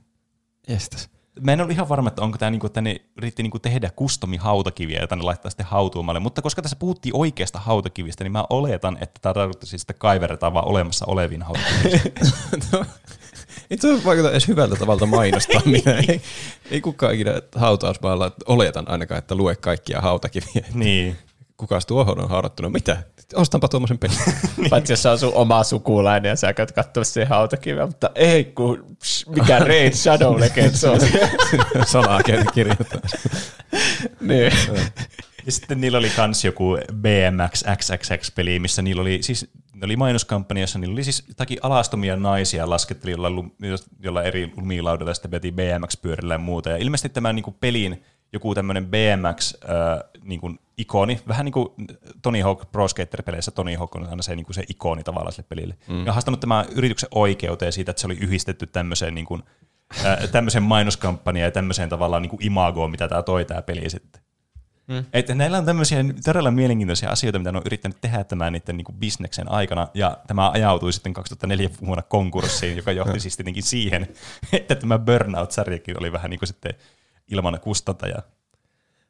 Jestas. Mä en ole ihan varma, että onko tämä niinku, että ne yritti niinku tehdä kustomi hautakiviä, joita ne laittaa sitten hautuumalle, mutta koska tässä puhuttiin oikeasta hautakivistä, niin mä oletan, että tämä tarkoitti siis, että kaiverretaan vaan olemassa oleviin hautakivistä. *laughs* Ei se vaikuta edes hyvältä tavalta mainostaa mitä. *laughs* Ei, ei kukaan ikinä hautausmaalla oletan ainakaan, että lue kaikkia hautakiviä. niin. Kukas tuohon on haudattuna? Mitä? Ostanpa tuommoisen pelin. *laughs* Paitsi jos on sun oma sukulainen ja sä käyt katsoa siihen hautakiveä, mutta ei kun psh, mikä *laughs* Raid Shadow Legends on. *laughs* Salaa kirjoittaa. niin. Ja sitten niillä oli kans joku BMX XXX-peli, missä niillä oli, siis ne oli mainoskampanja, jossa niillä oli siis jotakin alastomia naisia lasketteli jolla, jolla eri lumilaudella sitten veti BMX-pyörillä ja muuta. Ja ilmeisesti tämä niin kuin pelin joku tämmöinen BMX äh, niin kuin ikoni, vähän niin kuin Tony Hawk Pro Skater-peleissä Tony Hawk on aina se, niin kuin se ikoni tavallaan sille pelille. Mm. Ja haastanut tämän yrityksen oikeuteen siitä, että se oli yhdistetty tämmöiseen, niin kuin, äh, tämmöiseen mainoskampanjaan ja tämmöiseen tavallaan niin kuin imagoon, mitä tämä toi tämä peli sitten. Mm. Että näillä on tämmöisiä todella mielenkiintoisia asioita, mitä ne on yrittänyt tehdä tämän niiden niin bisneksen aikana, ja tämä ajautui sitten 2004 vuonna konkurssiin, joka johti *laughs* siis tietenkin siihen, että tämä Burnout-sarjakin oli vähän niin kuin sitten ilman kustantaja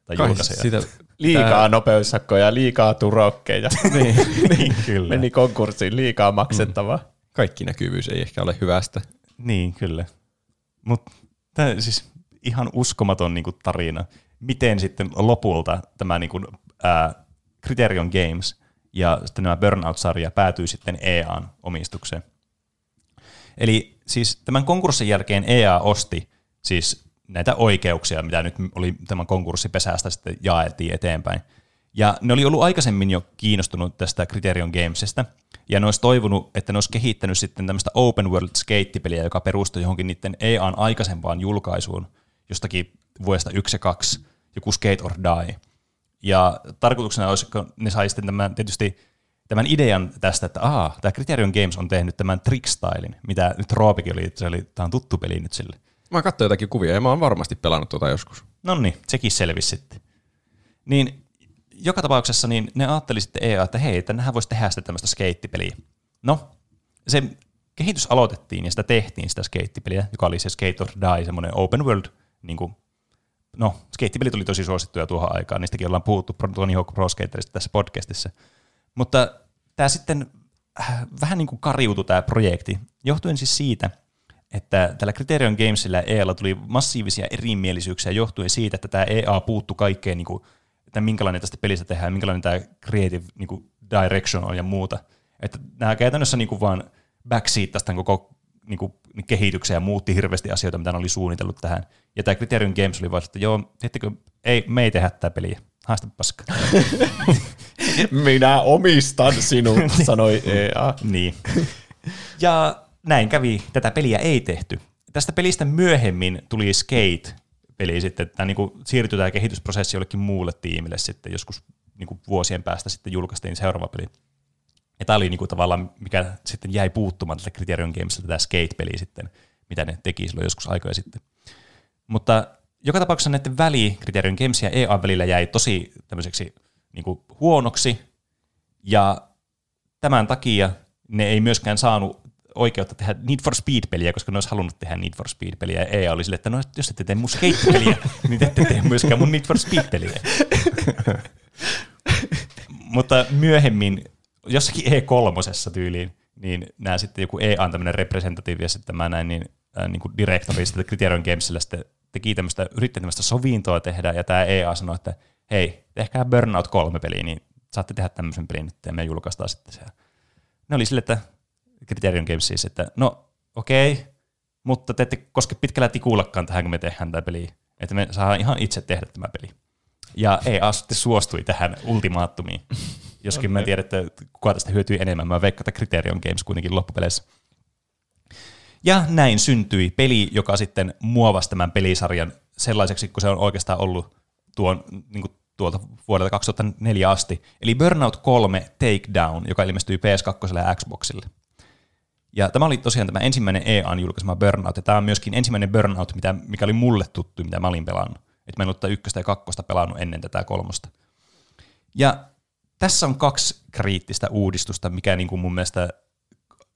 tai Kai julkaisija. sitä, Liikaa nopeussakkoja, liikaa turokkeja. *laughs* *laughs* niin, niin, kyllä. Meni konkurssiin, liikaa maksettavaa. kaikki näkyvyys ei ehkä ole hyvästä. Niin, kyllä. Mutta tämä siis ihan uskomaton niin kuin, tarina. Miten sitten lopulta tämä niin kuin, ää, Criterion Games ja sitten nämä Burnout-sarja päätyy sitten EAN omistukseen. Eli siis tämän konkurssin jälkeen EA osti siis näitä oikeuksia, mitä nyt oli tämän konkurssipesästä sitten jaettiin eteenpäin. Ja ne oli ollut aikaisemmin jo kiinnostunut tästä Criterion Gamesista, ja ne olisi toivonut, että ne olisi kehittänyt sitten tämmöistä open world skate-peliä, joka perustui johonkin niiden EAN aikaisempaan julkaisuun jostakin vuodesta 1 ja 2, joku Skate or Die. Ja tarkoituksena olisi, kun ne sai sitten tämän, tietysti tämän idean tästä, että aah, tämä Criterion Games on tehnyt tämän trickstylin, mitä nyt Roopikin oli, se oli, tämä on tuttu peli nyt sille. Mä katsoin jotakin kuvia ja mä oon varmasti pelannut tuota joskus. No niin, sekin selvisi sitten. Niin joka tapauksessa niin ne ajatteli sitten EA, että hei, tännehän voisi tehdä sitten tämmöistä skeittipeliä. No, se kehitys aloitettiin ja sitä tehtiin sitä skeittipeliä, joka oli se Skate or Die, semmoinen open world, niin kuin, no, skeittipelit oli tosi suosittuja tuohon aikaan, niistäkin ollaan puhuttu Tony Hawk Pro Skaterista tässä podcastissa. Mutta tämä sitten äh, vähän niin kuin kariutui tämä projekti, johtuen siis siitä, että tällä Criterion Gamesilla ja EAlla tuli massiivisia erimielisyyksiä johtuen siitä, että tämä EA puuttu kaikkeen, niin kuin, että minkälainen tästä pelistä tehdään, minkälainen tämä creative niin kuin direction on ja muuta. Että nämä käytännössä niin kuin vaan backseat tästä koko niin kuin, kehityksen ja muutti hirveästi asioita, mitä ne oli suunnitellut tähän. Ja tämä Criterion Games oli vaan, että joo, teettekö, ei, me ei tehdä tätä peliä. Haista paska. *laughs* Minä omistan sinut, *laughs* sanoi EA. Niin. Ja näin kävi, tätä peliä ei tehty. Tästä pelistä myöhemmin tuli Skate-peli sitten, tämä niin siirtyi tämä kehitysprosessi jollekin muulle tiimille sitten, joskus niin kuin vuosien päästä sitten julkaistiin seuraava peli. Ja tämä oli niin kuin tavallaan, mikä sitten jäi puuttumaan tältä Criterion Gamesilta, tämä Skate-peli sitten, mitä ne teki silloin joskus aikoja sitten. Mutta joka tapauksessa näiden väli Criterion Games ja EA välillä jäi tosi tämmöiseksi niin kuin huonoksi, ja tämän takia ne ei myöskään saanut oikeutta tehdä Need for Speed-peliä, koska ne olisi halunnut tehdä Need for Speed-peliä. Ja EA oli silleen, että no, jos ette tee mun skate-peliä, *laughs* niin te ette tee myöskään mun Need for Speed-peliä. *laughs* Mutta myöhemmin, jossakin E3 tyyliin, niin nämä sitten joku EA on tämmöinen representatiivi ja sitten mä näin, niin, äh, niin kuin direktori sitten Criterion Gamesille sitten teki tämmöistä, yritti tämmöistä sovintoa tehdä, ja tämä EA sanoi, että hei, tehkää Burnout 3 peliä, niin saatte tehdä tämmöisen pelin nyt, ja me julkaistaan sitten se. Ne oli sille, että Criterion Games siis, että no okei, okay, mutta te ette koske pitkällä tikullakaan tähän, kun me tehdään tämä peli. Että me saadaan ihan itse tehdä tämä peli. Ja EA sitten suostui tähän ultimaattumiin. *laughs* Joskin mä en tiedä, että kuka tästä hyötyi enemmän. Mä veikkaan, että Criterion Games kuitenkin loppupeleissä. Ja näin syntyi peli, joka sitten muovasi tämän pelisarjan sellaiseksi, kun se on oikeastaan ollut tuon, niin kuin tuolta vuodelta 2004 asti. Eli Burnout 3 Takedown, joka ilmestyi PS2 ja Xboxille. Ja tämä oli tosiaan tämä ensimmäinen EAN julkaisema Burnout, ja tämä on myöskin ensimmäinen Burnout, mitä, mikä oli mulle tuttu, mitä mä olin pelannut. Että mä en ollut ykköstä ja kakkosta pelannut ennen tätä kolmosta. Ja tässä on kaksi kriittistä uudistusta, mikä niin kuin mun mielestä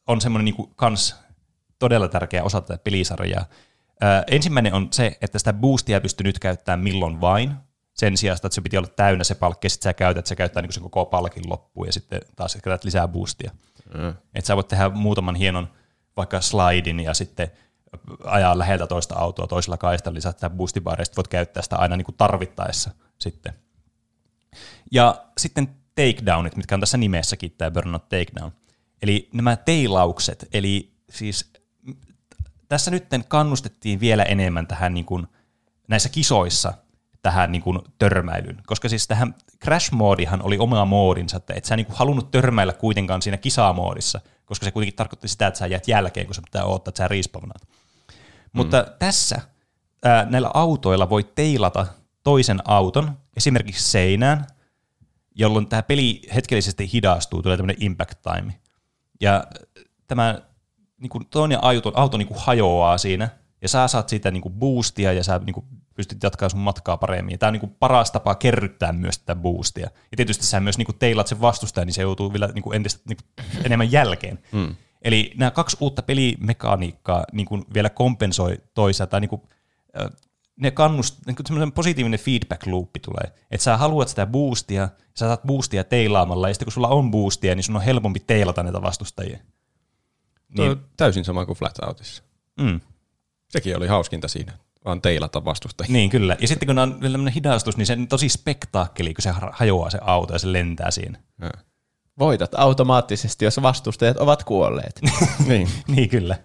on semmoinen niin kuin kans todella tärkeä osa tätä pelisarjaa. Ää, ensimmäinen on se, että sitä boostia pystyy nyt käyttämään milloin vain, sen sijaan, että se piti olla täynnä se palkki, ja sitten sä käytät, se käyttää niin sen koko palkin loppuun, ja sitten taas käytät lisää boostia. Mm. Että sä voit tehdä muutaman hienon vaikka slidin, ja sitten ajaa läheltä toista autoa toisella kaistalla, lisätä ja sitten voit käyttää sitä aina niin kuin tarvittaessa sitten. Ja sitten takedownit, mitkä on tässä nimessäkin, tämä Burnout Takedown. Eli nämä teilaukset, eli siis tässä nyt kannustettiin vielä enemmän tähän niin kuin, näissä kisoissa tähän niin kuin, törmäilyyn, koska siis tähän Crash-moodihan oli oma moodinsa, että et sä niin kuin, halunnut törmäillä kuitenkaan siinä kisamoodissa, koska se kuitenkin tarkoitti sitä, että sä jäät jälkeen, kun sä pitää odottaa, että sä respawnaat. Mm. Mutta tässä ää, näillä autoilla voi teilata toisen auton esimerkiksi seinään, jolloin tämä peli hetkellisesti hidastuu, tulee tämmöinen impact time. Ja tämä niin kuin toinen auto, auto niin kuin hajoaa siinä, ja sä saat siitä niin kuin boostia, ja sä niin kuin pystyt jatkaa sun matkaa paremmin. Tämä on niin kuin paras tapa kerryttää myös tätä boostia. Ja tietysti sä myös niin kuin teilat sen vastustajan, niin se joutuu vielä niin kuin entistä niin enemmän jälkeen. Mm. Eli nämä kaksi uutta pelimekaniikkaa niin kuin vielä kompensoi toisaalta, tai niin kuin, ne kannust, niin semmoinen positiivinen feedback loopi tulee. Että sä haluat sitä boostia, sä saat boostia teilaamalla, ja sitten kun sulla on boostia, niin sun on helpompi teilata näitä vastustajia. Niin. on täysin sama kuin Flatoutisissa. Mm. Sekin oli hauskinta siinä, vaan teilata vastustajia. Niin, kyllä. Ja sitten kun on tämmöinen hidastus, niin se on tosi spektaakkeli, kun se hajoaa se auto ja se lentää siinä. Ja. Voitat automaattisesti, jos vastustajat ovat kuolleet. *laughs* niin. niin, kyllä.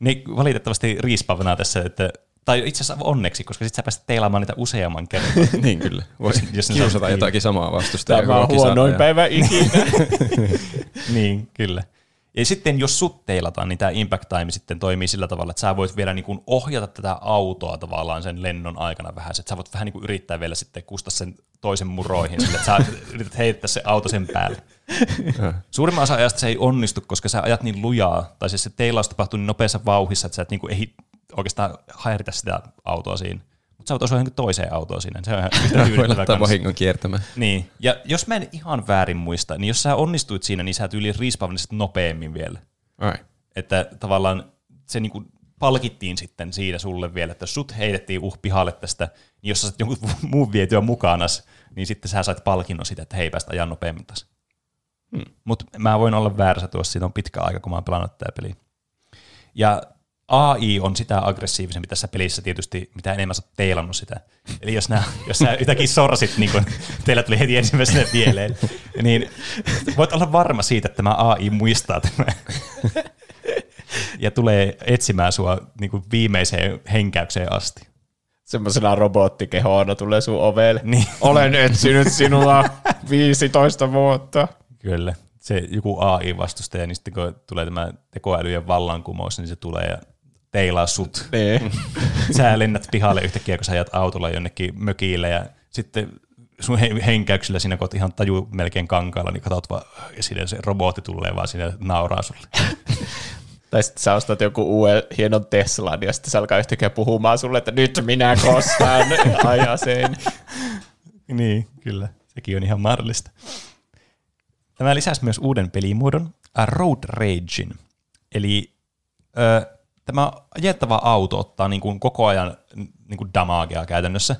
Niin valitettavasti riispavana tässä, että tai itse asiassa onneksi, koska sitten sä pääset teilaamaan niitä useamman kerran. *laughs* niin kyllä. Voisi *laughs* jos kiusata jotakin samaa vastustajaa. Tämä on huonoin päivä ikinä. niin, kyllä. Ja sitten jos sut teilataan, niin tämä impact time sitten toimii sillä tavalla, että sä voit vielä niin kuin ohjata tätä autoa tavallaan sen lennon aikana vähän, että sä voit vähän niin kuin yrittää vielä sitten kusta sen toisen muroihin, sille, että sä yrität heittää se auto sen päälle. *laughs* Suurimman osa ajasta se ei onnistu, koska sä ajat niin lujaa, tai siis se teilaus tapahtuu niin nopeassa vauhissa, että sä et niin kuin ehdi oikeastaan häiritä sitä autoa siinä. Mutta sä voit osua toiseen autoon siinä. Se on ihan *laughs* Voi laittaa vahingon kiertämään. Niin. Ja jos mä en ihan väärin muista, niin jos sä onnistuit siinä, niin sä tyyli respawnisit nopeammin vielä. Ai. Että tavallaan se niinku palkittiin sitten siitä sulle vielä, että jos sut heitettiin uh pihalle tästä, niin jos sä sait jonkun *laughs* muun vietyä mukana, niin sitten sä sait palkinnon siitä, että hei päästä ajan nopeammin taas. Hmm. Mutta mä voin olla väärässä tuossa, siitä on pitkä aika, kun mä oon pelannut tätä peliä. Ja AI on sitä aggressiivisempi tässä pelissä tietysti, mitä enemmän sä oot teilannut sitä. Eli jos, nää, jos sä yhtäkkiä sorsit, niin kun teillä tuli heti ensimmäisenä mieleen, niin voit olla varma siitä, että tämä AI muistaa tämän. ja tulee etsimään sua niin kuin viimeiseen henkäykseen asti. Semmoisena robottikehoona tulee sun ovelle. Niin. Olen etsinyt sinua 15 vuotta. Kyllä se joku AI-vastustaja, niin sitten kun tulee tämä tekoälyjen vallankumous, niin se tulee ja teilaa sut. Niin. *laughs* sä lennät pihalle yhtäkkiä, kun sä ajat autolla jonnekin mökille ja sitten sun henkäyksillä siinä, kun ihan taju melkein kankaalla, niin katsot vaan, ja siinä se robotti tulee vaan siinä nauraa sulle. *laughs* tai sitten sä ostat joku uuden hienon Teslan, ja sitten se alkaa yhtäkkiä puhumaan sulle, että nyt minä koskaan *laughs* ajaseen. niin, kyllä. Sekin on ihan mahdollista. Tämä lisäsi myös uuden pelimuodon, Road Ragein. Eli ö, tämä ajettava auto ottaa niin kuin koko ajan niin kuin damagea käytännössä,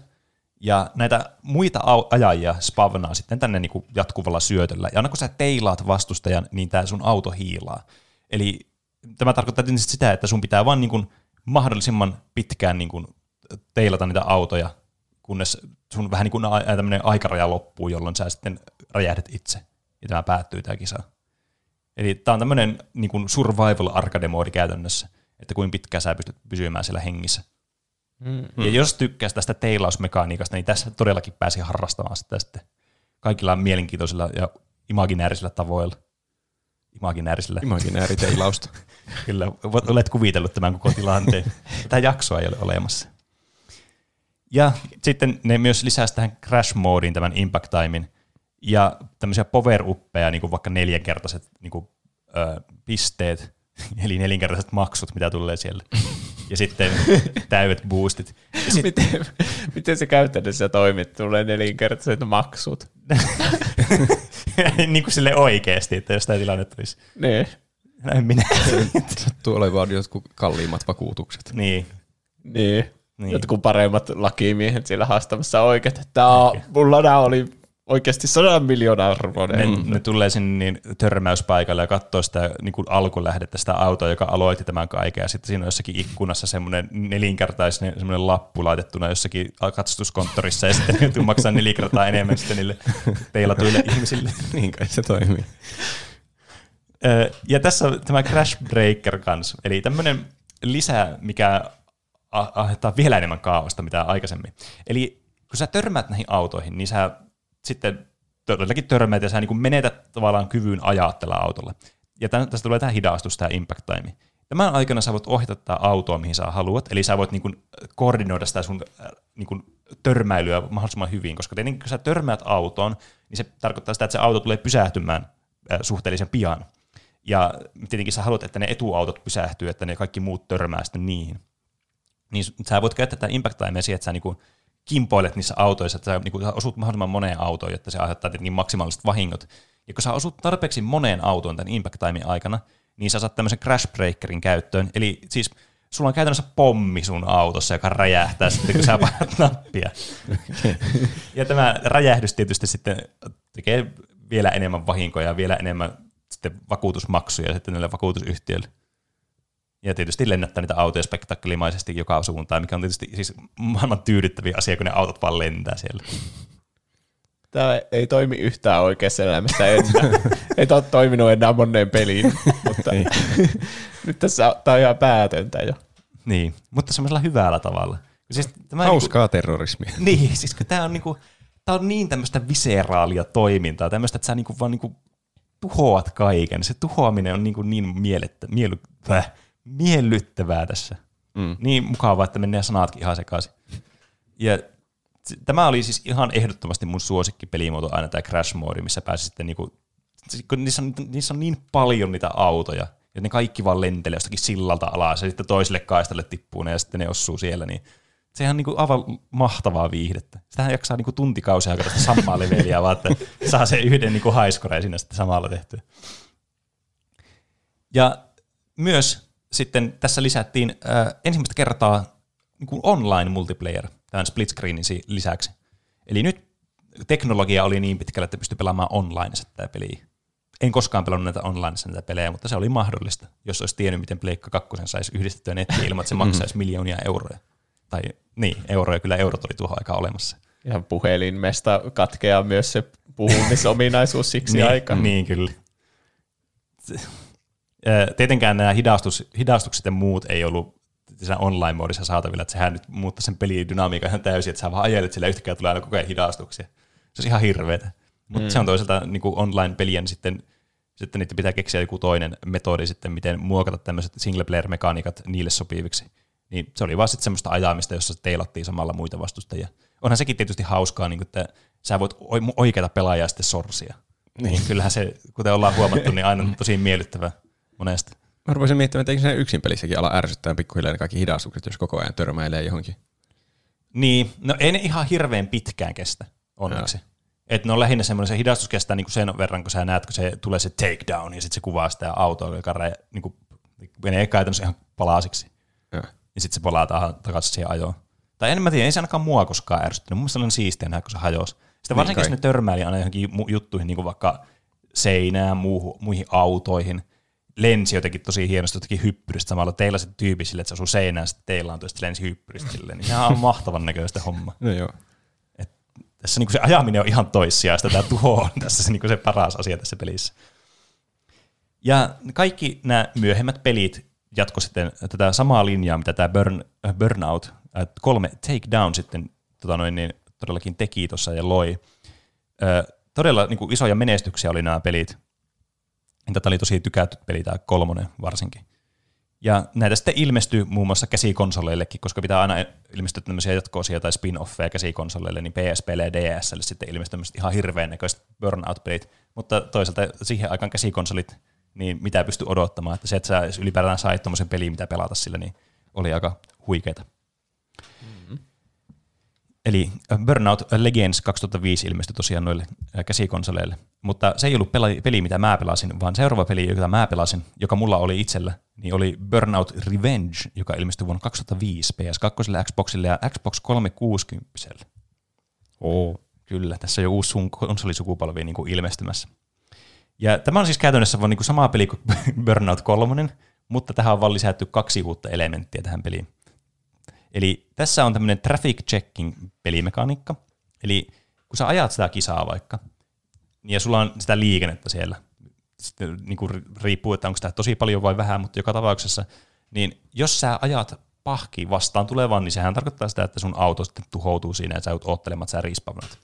ja näitä muita ajajia spavnaa sitten tänne niin kuin jatkuvalla syötöllä. Ja aina kun sä teilaat vastustajan, niin tämä sun auto hiilaa. Eli tämä tarkoittaa tietysti sitä, että sun pitää vaan niin kuin mahdollisimman pitkään niin kuin teilata niitä autoja, kunnes sun vähän niin kuin tämmöinen aikaraja loppuu, jolloin sä sitten räjähdät itse. Ja tämä päättyy tämä kisa. Eli tämä on tämmöinen niin kuin survival arcade käytännössä, että kuinka pitkään sä pystyt pysymään siellä hengissä. Mm. Ja jos tykkäisi tästä teilausmekaniikasta, niin tässä todellakin pääsi harrastamaan sitä sitten kaikilla mielenkiintoisilla ja imaginäärisillä tavoilla. Imaginäärisillä. Imaginääriteilausta. *laughs* Kyllä, olet kuvitellut tämän koko tilanteen. *laughs* Tätä jaksoa ei ole olemassa. Ja sitten ne myös lisäsi tähän crash-moodiin tämän impact timein ja tämmöisiä power uppeja, niin kuin vaikka neljänkertaiset niin kuin, ö, pisteet, *laughs* eli nelinkertaiset maksut, mitä tulee siellä. Ja sitten *laughs* täydet boostit. Ja sit, Miten, miten se käytännössä toimii? Tulee nelinkertaiset maksut. *laughs* niin kuin sille oikeasti, että jos tämä tilanne tulisi. Niin. Näin minä. Sattuu olemaan jotkut kalliimmat vakuutukset. niin. Niin. Niin. Jotkut paremmat lakimiehet siellä haastamassa tää on, mulla nämä oli oikeasti sadan miljoonan arvoinen. Ne, ne tulee sinne niin törmäyspaikalle ja katsoo sitä niin kuin alkulähdettä, sitä autoa, joka aloitti tämän kaiken. Ja sitten siinä on jossakin ikkunassa semmoinen nelinkertainen semmoinen lappu laitettuna jossakin katsastuskonttorissa ja sitten ne joutuu maksaa nelinkertaa enemmän sitten niille teilatuille *laughs* ihmisille. Niin kai se toimii. Ja tässä on tämä Crash Breaker kanssa, eli tämmöinen lisä, mikä aiheuttaa vielä enemmän kaaosta mitä aikaisemmin. Eli kun sä törmäät näihin autoihin, niin sä sitten todellakin törmäät ja sä niin menetät tavallaan kyvyn ajaa tällä autolla. Ja tämän, tästä tulee tämä hidastus, tämä impact time. Tämän aikana sä voit ohjata autoa, mihin sä haluat, eli sä voit niin kuin koordinoida sitä sun äh, niin kuin törmäilyä mahdollisimman hyvin, koska tietenkin kun sä törmäät autoon, niin se tarkoittaa sitä, että se auto tulee pysähtymään äh, suhteellisen pian. Ja tietenkin sä haluat, että ne etuautot pysähtyy, että ne kaikki muut törmää sitten niihin. Niin sä voit käyttää tätä impact timea siihen, että sä niinku kimpoilet niissä autoissa, että sä, niinku, sä osut mahdollisimman moneen autoon, jotta se aiheuttaa tietenkin maksimaaliset vahingot. Ja kun sä osut tarpeeksi moneen autoon tämän impact timein aikana, niin sä saat tämmöisen crash breakerin käyttöön. Eli siis sulla on käytännössä pommi sun autossa, joka räjähtää sitten, kun sä painat *laughs* nappia. ja tämä räjähdys tietysti sitten tekee vielä enemmän vahinkoja ja vielä enemmän sitten vakuutusmaksuja sitten näille vakuutusyhtiöille. Ja tietysti lennättää niitä autoja spektakkelimaisesti joka suuntaan, mikä on tietysti siis maailman tyydyttäviä asia, kun ne autot vaan lentää siellä. Tämä ei toimi yhtään oikeassa elämässä enää. ei tämä ole toiminut enää moneen peliin, mutta *laughs* nyt tässä tämä on ihan päätöntä jo. Niin, mutta semmoisella hyvällä tavalla. Siis tämä Hauskaa terrorismia. *laughs* Niin, siis kun tämä on, niinku, tää on niin tämmöistä viseraalia toimintaa, tämmöistä, että sä niinku vaan niinku tuhoat kaiken. Se tuhoaminen on niinku niin mielettä, äh, miellyttävää tässä. Mm. Niin mukavaa, että menee sanatkin ihan sekaisin. Ja tämä oli siis ihan ehdottomasti mun suosikki pelimuoto aina tämä Crash Mode, missä pääsi sitten niinku, siis kun niissä on, niissä on niin paljon niitä autoja, ja ne kaikki vaan lentelee jostakin sillalta alas, ja sitten toiselle kaistalle tippuu ne, ja sitten ne osuu siellä, niin sehän on niinku aivan mahtavaa viihdettä. Sitähän jaksaa niinku tuntikausia katsoa sitä samaa leveliä, vaan että saa se yhden niinku highscore siinä sitten samalla tehtyä. Ja myös sitten tässä lisättiin äh, ensimmäistä kertaa niin kuin online multiplayer tämän split screenin si- lisäksi. Eli nyt teknologia oli niin pitkällä, että pystyi pelaamaan online tätä peliä. En koskaan pelannut näitä online näitä pelejä, mutta se oli mahdollista, jos olisi tiennyt, miten Pleikka 2 saisi yhdistettyä nettiin ilman, että se *clears throat* maksaisi miljoonia euroja. Tai niin, euroja, kyllä eurot oli tuohon aikaan olemassa. Ihan puhelimesta katkeaa myös se puhumisominaisuus siksi *laughs* niin, aikaa. Niin, kyllä. Ö, Tietenkään nämä hidastus, hidastukset ja muut ei ollut siinä online-moodissa saatavilla, että sehän nyt muuttaa sen pelin dynamiikan ihan täysin, että sä vaan ajelet sillä yhtäkkiä tulee aina koko ajan hidastuksia. Se on ihan hirveetä. Mutta mm. se on toisaalta niin kuin online-pelien sitten, sitten niitä pitää keksiä joku toinen metodi sitten, miten muokata tämmöiset single-player-mekaniikat niille sopiviksi. Niin se oli vaan sitten semmoista ajamista, jossa teilattiin samalla muita vastustajia. Onhan sekin tietysti hauskaa, niin kuin, että sä voit oi- oikeata pelaajaa sitten sorsia. Niin. Kyllähän se, kuten ollaan huomattu, niin aina on tosi miellyttävä monesti. Mä rupesin miettimään, että eikö se yksin pelissäkin ala ärsyttää pikkuhiljaa ne kaikki hidastukset, jos koko ajan törmäilee johonkin. Niin, no ei ne ihan hirveän pitkään kestä, onneksi. Että ne on lähinnä semmoinen, se hidastus kestää niinku sen verran, kun sä näet, kun se tulee se takedown ja sitten se kuvaa sitä autoa, joka rä, niinku menee käytännössä ihan palasiksi. Joo. Ja sitten se palaa takaisin siihen ajoon. Tai en mä tiedä, ei se ainakaan mua koskaan ärsyttänyt. Mun mielestä se on siistiä nähdä, kun se hajosi. Sitten varsinkin, kai. jos ne törmäili aina johonkin juttuihin, niin kuin vaikka seinään, muuhu, muihin autoihin, lensi jotenkin tosi hienosti jotenkin hyppyristä samalla. Teillä se tyyppi sille, että se osuu seinään, sitten teillä on toista lensi hyppyristä silleen. Niin sehän on mahtavan näköistä homma. No joo. Tässä niin se ajaminen on ihan toissijaista, tämä tuho on tässä se, niin se paras asia tässä pelissä. Ja kaikki nämä myöhemmät pelit jatko sitten tätä samaa linjaa, mitä tämä Burn, äh, Burnout äh, kolme Take Down sitten tota noin, niin todellakin teki tuossa ja loi. Ö, todella niin kuin isoja menestyksiä oli nämä pelit. Tätä oli tosi tykätty peli, tämä kolmonen varsinkin. Ja näitä sitten ilmestyy muun muassa käsikonsoleillekin, koska pitää aina ilmestyä tämmöisiä jatkoosia tai spin-offeja käsikonsoleille, niin PSPlle ja DSlle sitten ilmestyy ihan hirveän näköiset burnout-pelit. Mutta toisaalta siihen aikaan käsikonsolit, niin mitä pysty odottamaan, että se, että sä ylipäätään sait tommosen peliin, mitä pelata sillä, niin oli aika huikeeta. Eli äh, Burnout Legends 2005 ilmestyi tosiaan noille äh, käsikonsoleille. Mutta se ei ollut peli, peli, mitä mä pelasin, vaan seuraava peli, jota mä pelasin, joka mulla oli itsellä, niin oli Burnout Revenge, joka ilmestyi vuonna 2005 PS2, Xboxille ja Xbox 360. Oo. Kyllä, tässä on jo uusi sun konsolisukupolvi niin kuin ilmestymässä. Ja tämä on siis käytännössä vaan niin kuin sama peli kuin *laughs* Burnout 3, mutta tähän on vaan lisätty kaksi uutta elementtiä tähän peliin. Eli tässä on tämmöinen traffic checking pelimekaniikka. Eli kun sä ajat sitä kisaa vaikka, niin ja sulla on sitä liikennettä siellä, sitten niin kuin riippuu, että onko sitä tosi paljon vai vähän, mutta joka tapauksessa, niin jos sä ajat pahki vastaan tulevaan, niin sehän tarkoittaa sitä, että sun auto sitten tuhoutuu siinä ja sä joudut oottelemaan, että sä respawnat.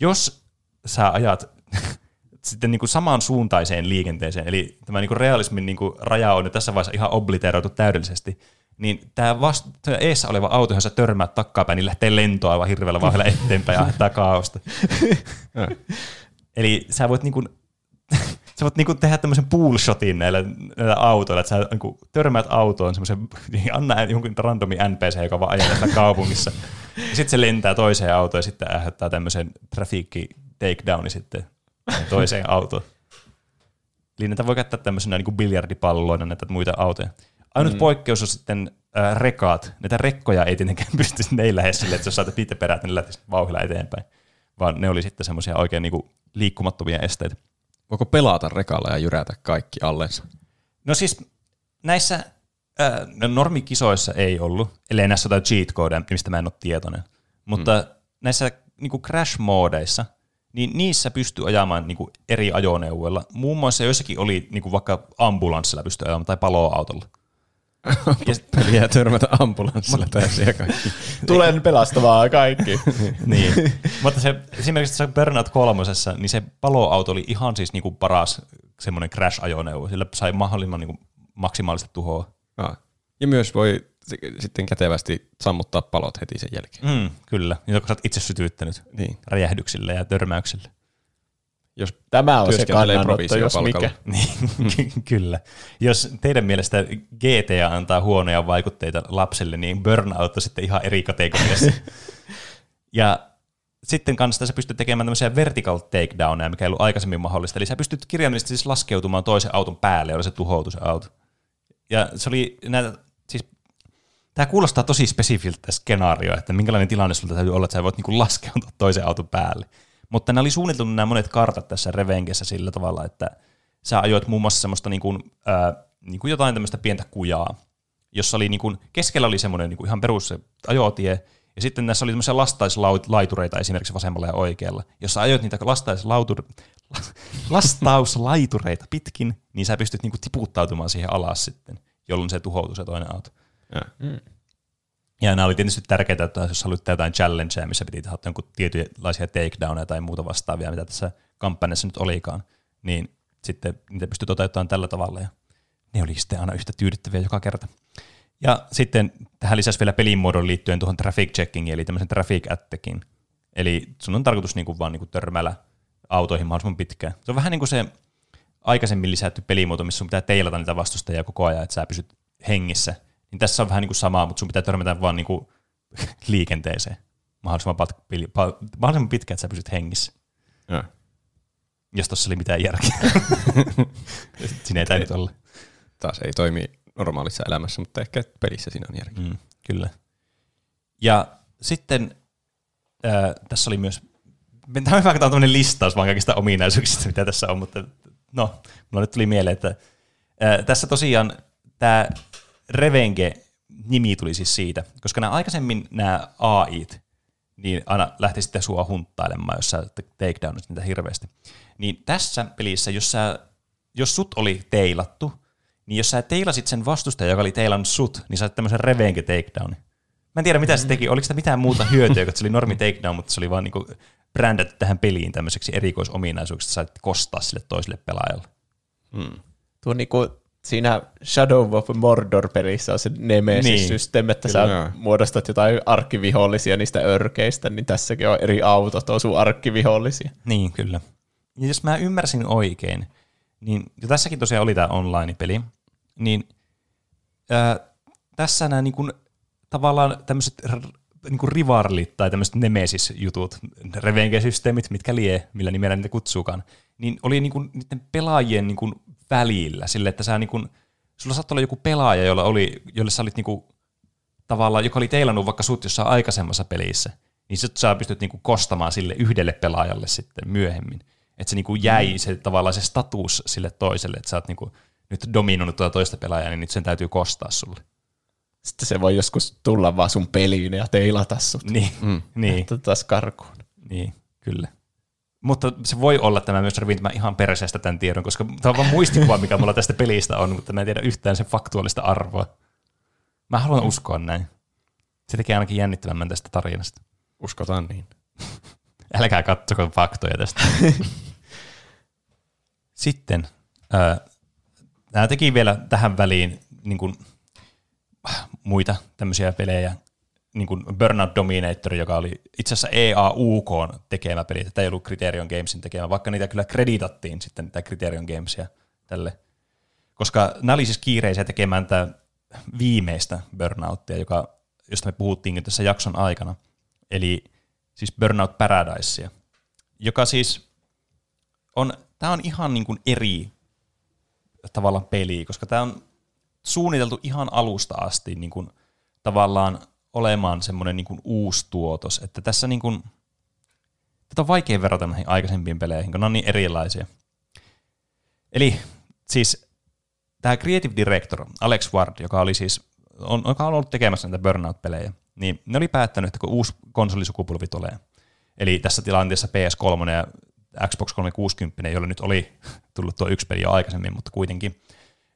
Jos sä ajat *laughs* sitten niin kuin samaan suuntaiseen liikenteeseen, eli tämä niin kuin realismin niin kuin raja on jo tässä vaiheessa ihan obliteroitu täydellisesti, niin tämä vast, tämä eessä oleva auto, johon sä törmäät takkapäin, niin lähtee lentoa aivan hirveällä vauhdilla eteenpäin ja aiheuttaa kaaosta. *laughs* Eli sä voit niinku, *laughs* sä voit niinku tehdä tämmöisen pool shotin näillä, näillä autoilla, että sä niinku törmäät autoon semmoisen, niin anna jonkun randomi NPC, joka vaan ajaa tässä kaupungissa. Ja sitten se lentää toiseen autoon ja sitten aiheuttaa tämmöisen trafiikki takedowni sitten toiseen autoon. Eli näitä voi käyttää tämmöisenä niin biljardipalloina näitä muita autoja. Ainut mm. poikkeus on sitten äh, rekaat. Näitä rekkoja ei tietenkään *laughs* pysty, ne ei lähde sille, että jos saatat niitä perät, niin ne lähtisi vauhdilla eteenpäin. Vaan ne oli sitten semmoisia oikein niin kuin liikkumattomia esteitä. Voiko pelata rekalla ja jyrätä kaikki allensa? No siis näissä äh, no normikisoissa ei ollut, ellei näissä jotain cheat codeja, mistä mä en ole tietoinen. Mutta mm. näissä niin kuin crash-moodeissa, niin niissä pystyy ajamaan niin kuin eri ajoneuvoilla. Muun muassa joissakin oli niin kuin vaikka ambulanssilla pystyy ajamaan tai paloautolla. Peliä törmätä ambulanssilla täysin ja kaikki. Tulen pelastamaan kaikki. *laughs* niin. Mutta se, esimerkiksi se Burnout kolmosessa, niin se paloauto oli ihan siis niinku paras semmoinen crash-ajoneuvo. Sillä sai mahdollisimman niinku maksimaalista tuhoa. Ah. Ja myös voi si- sitten kätevästi sammuttaa palot heti sen jälkeen. Mm, kyllä, niitä kun sä oot itse sytyttänyt Niin. räjähdyksillä ja törmäyksillä. Jos Tämä on se kannanotto, jos mikä. Niin, *laughs* kyllä. Jos teidän mielestä GTA antaa huonoja vaikutteita lapselle, niin Burnout on sitten ihan eri kategoriassa. *laughs* ja sitten kanssa sä pystyt tekemään tämmöisiä vertical takedowneja, mikä ei ollut aikaisemmin mahdollista. Eli sä pystyt kirjaimellisesti siis laskeutumaan toisen auton päälle, jolla se tuhoutuu se auto. Ja se oli näitä, siis Tämä kuulostaa tosi spesifiltä skenaario, että minkälainen tilanne sulta täytyy olla, että sä voit niinku laskeutua toisen auton päälle. Mutta nämä oli suunniteltu nämä monet kartat tässä Revenkessä sillä tavalla, että sä ajoit muun muassa semmoista niinku, ää, niinku jotain tämmöistä pientä kujaa, jossa oli niinku, keskellä oli semmoinen niinku ihan perus ajotie, ja sitten näissä oli tämmöisiä lastaislaitureita esimerkiksi vasemmalla ja oikealla. Jos sä ajoit niitä lastaislautur... *laughs* lastauslaitureita pitkin, niin sä pystyt niinku tiputtautumaan siihen alas sitten, jolloin se tuhoutui se toinen auto. Ja. Ja nämä oli tietysti tärkeää, että jos haluat tehdä jotain challengeja, missä piti tehdä jonkun tietynlaisia takedowneja tai muuta vastaavia, mitä tässä kampanjassa nyt olikaan, niin sitten niitä pystyi toteuttamaan tällä tavalla ja ne oli sitten aina yhtä tyydyttäviä joka kerta. Ja sitten tähän lisäsi vielä pelimuodon liittyen tuohon traffic checkingiin, eli tämmöisen traffic attackin. Eli sun on tarkoitus niinku vaan niinku törmäillä autoihin mahdollisimman pitkään. Se on vähän niin kuin se aikaisemmin lisätty pelimuoto, missä sun pitää teilata niitä vastustajia koko ajan, että sä pysyt hengissä. Niin tässä on vähän niin kuin samaa, mutta sun pitää törmätä vaan niin kuin *laughs* liikenteeseen mahdollisimman, pat- pili- pa- mahdollisimman pitkään, että sä pysyt hengissä. Ja. Jos tossa oli mitään järkeä. *laughs* Siinä ei tainnut olla. Taas ei toimi normaalissa elämässä, mutta ehkä pelissä siinä on järkeä. Mm, kyllä. Ja sitten ää, tässä oli myös, tämä on hyvä, että on tämmöinen listaus vaan kaikista ominaisuuksista, mitä tässä on, mutta no, mulla nyt tuli mieleen, että ää, tässä tosiaan tämä Revenge-nimi tuli siis siitä, koska nämä aikaisemmin nämä AIt, niin aina lähti sitten sua hunttailemaan, jos sä takedownit niitä hirveästi. Niin tässä pelissä, jos, sä, jos sut oli teilattu, niin jos sä teilasit sen vastustajan, joka oli teilannut sut, niin sait tämmöisen revenge takedownin. Mä en tiedä, mitä se teki. Oliko sitä mitään muuta hyötyä, kun se oli normi takedown, mutta se oli vaan niinku brändätty tähän peliin tämmöiseksi erikoisominaisuuksista, että sait kostaa sille toiselle pelaajalle. Tuo niinku siinä Shadow of Mordor-pelissä on se Nemesis-systeemi, että sä Kyllä. muodostat jotain arkkivihollisia niistä örkeistä, niin tässäkin on eri autot osuu arkkivihollisia. Niin, kyllä. Ja jos mä ymmärsin oikein, niin ja tässäkin tosiaan oli tämä online-peli, niin ää, tässä nämä niin tavallaan tämmöiset niin kuin rivarlit tai tämmöiset nemesis-jutut, revenge-systeemit, mitkä lie, millä nimellä niitä kutsuukaan, niin oli niin kuin, niiden pelaajien niin kuin, välillä, sille että sä niin kuin, sulla saattoi olla joku pelaaja, jolla oli, jolle sä olit niin kuin, tavallaan, joka oli teilannut vaikka sut jossain aikaisemmassa pelissä, niin sit sä pystyt niinku kostamaan sille yhdelle pelaajalle sitten myöhemmin. Että se niinku jäi se tavallaan se status sille toiselle, että sä oot niinku nyt dominoinut tuota toista pelaajaa, niin nyt sen täytyy kostaa sulle. Sitten se voi joskus tulla vaan sun peliin ja teilata sut. Niin, mm. niin, Taas karkuun. niin, kyllä. Mutta se voi olla tämä myös revin tämä ihan perseestä tämän tiedon, koska tämä on vaan muistikuva, mikä mulla tästä pelistä on, mutta mä en tiedä yhtään sen faktuaalista arvoa. Mä haluan uskoa näin. Se tekee ainakin jännittävämmän tästä tarinasta. Uskotaan niin. *laughs* Älkää katsoko faktoja tästä. *laughs* Sitten nämä teki vielä tähän väliin niin kuin, muita tämmöisiä pelejä, niin kuin Burnout Dominator, joka oli itse asiassa EAUK tekemä peli, tämä ei ollut Criterion Gamesin tekemä, vaikka niitä kyllä kreditattiin sitten tätä Criterion Gamesia tälle. Koska nämä oli siis kiireisiä tekemään tätä viimeistä Burnouttia, joka, josta me puhuttiin tässä jakson aikana. Eli siis Burnout Paradisea, joka siis on, tämä on ihan niin kuin eri tavallaan peli, koska tämä on suunniteltu ihan alusta asti niin kuin tavallaan olemaan semmoinen niin uusi tuotos, että tässä niin kuin, tätä on vaikea verrata näihin aikaisempiin peleihin, kun ne on niin erilaisia. Eli siis tämä Creative Director Alex Ward, joka oli siis on, joka on ollut tekemässä näitä Burnout-pelejä, niin ne oli päättänyt, että kun uusi konsolisukupolvi tulee, eli tässä tilanteessa PS3 ja Xbox 360, jolla nyt oli *laughs* tullut tuo yksi peli jo aikaisemmin, mutta kuitenkin,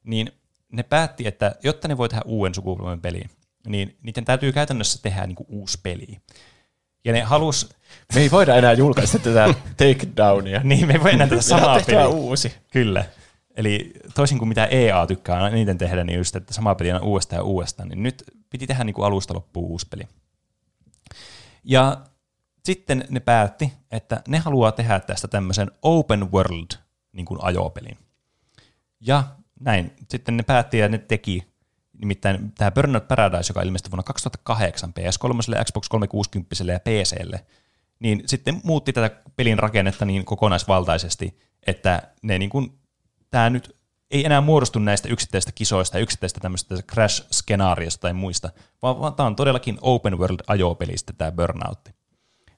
niin ne päätti, että jotta ne voi tehdä uuden sukupolven peliin, niin niiden täytyy käytännössä tehdä niin kuin uusi peli. Ja ne halus, Me ei voida enää julkaista tätä takedownia. niin me ei voi enää tätä samaa Samaa peliä. uusi. Kyllä. Eli toisin kuin mitä EA tykkää eniten tehdä, niin just, että sama peli aina uudestaan ja uudestaan, niin nyt piti tehdä niin kuin alusta loppuun uusi peli. Ja sitten ne päätti, että ne haluaa tehdä tästä tämmöisen open world niin kuin ajopelin. Ja näin. Sitten ne päätti ja ne teki nimittäin tämä Burnout Paradise, joka ilmestyi vuonna 2008 PS3, Xbox 360 ja PClle, niin sitten muutti tätä pelin rakennetta niin kokonaisvaltaisesti, että ne niin kuin, tämä nyt ei enää muodostu näistä yksittäisistä kisoista ja yksittäisistä tämmöistä crash-skenaariosta tai muista, vaan, vaan tämä on todellakin open world ajopelistä tämä Burnout.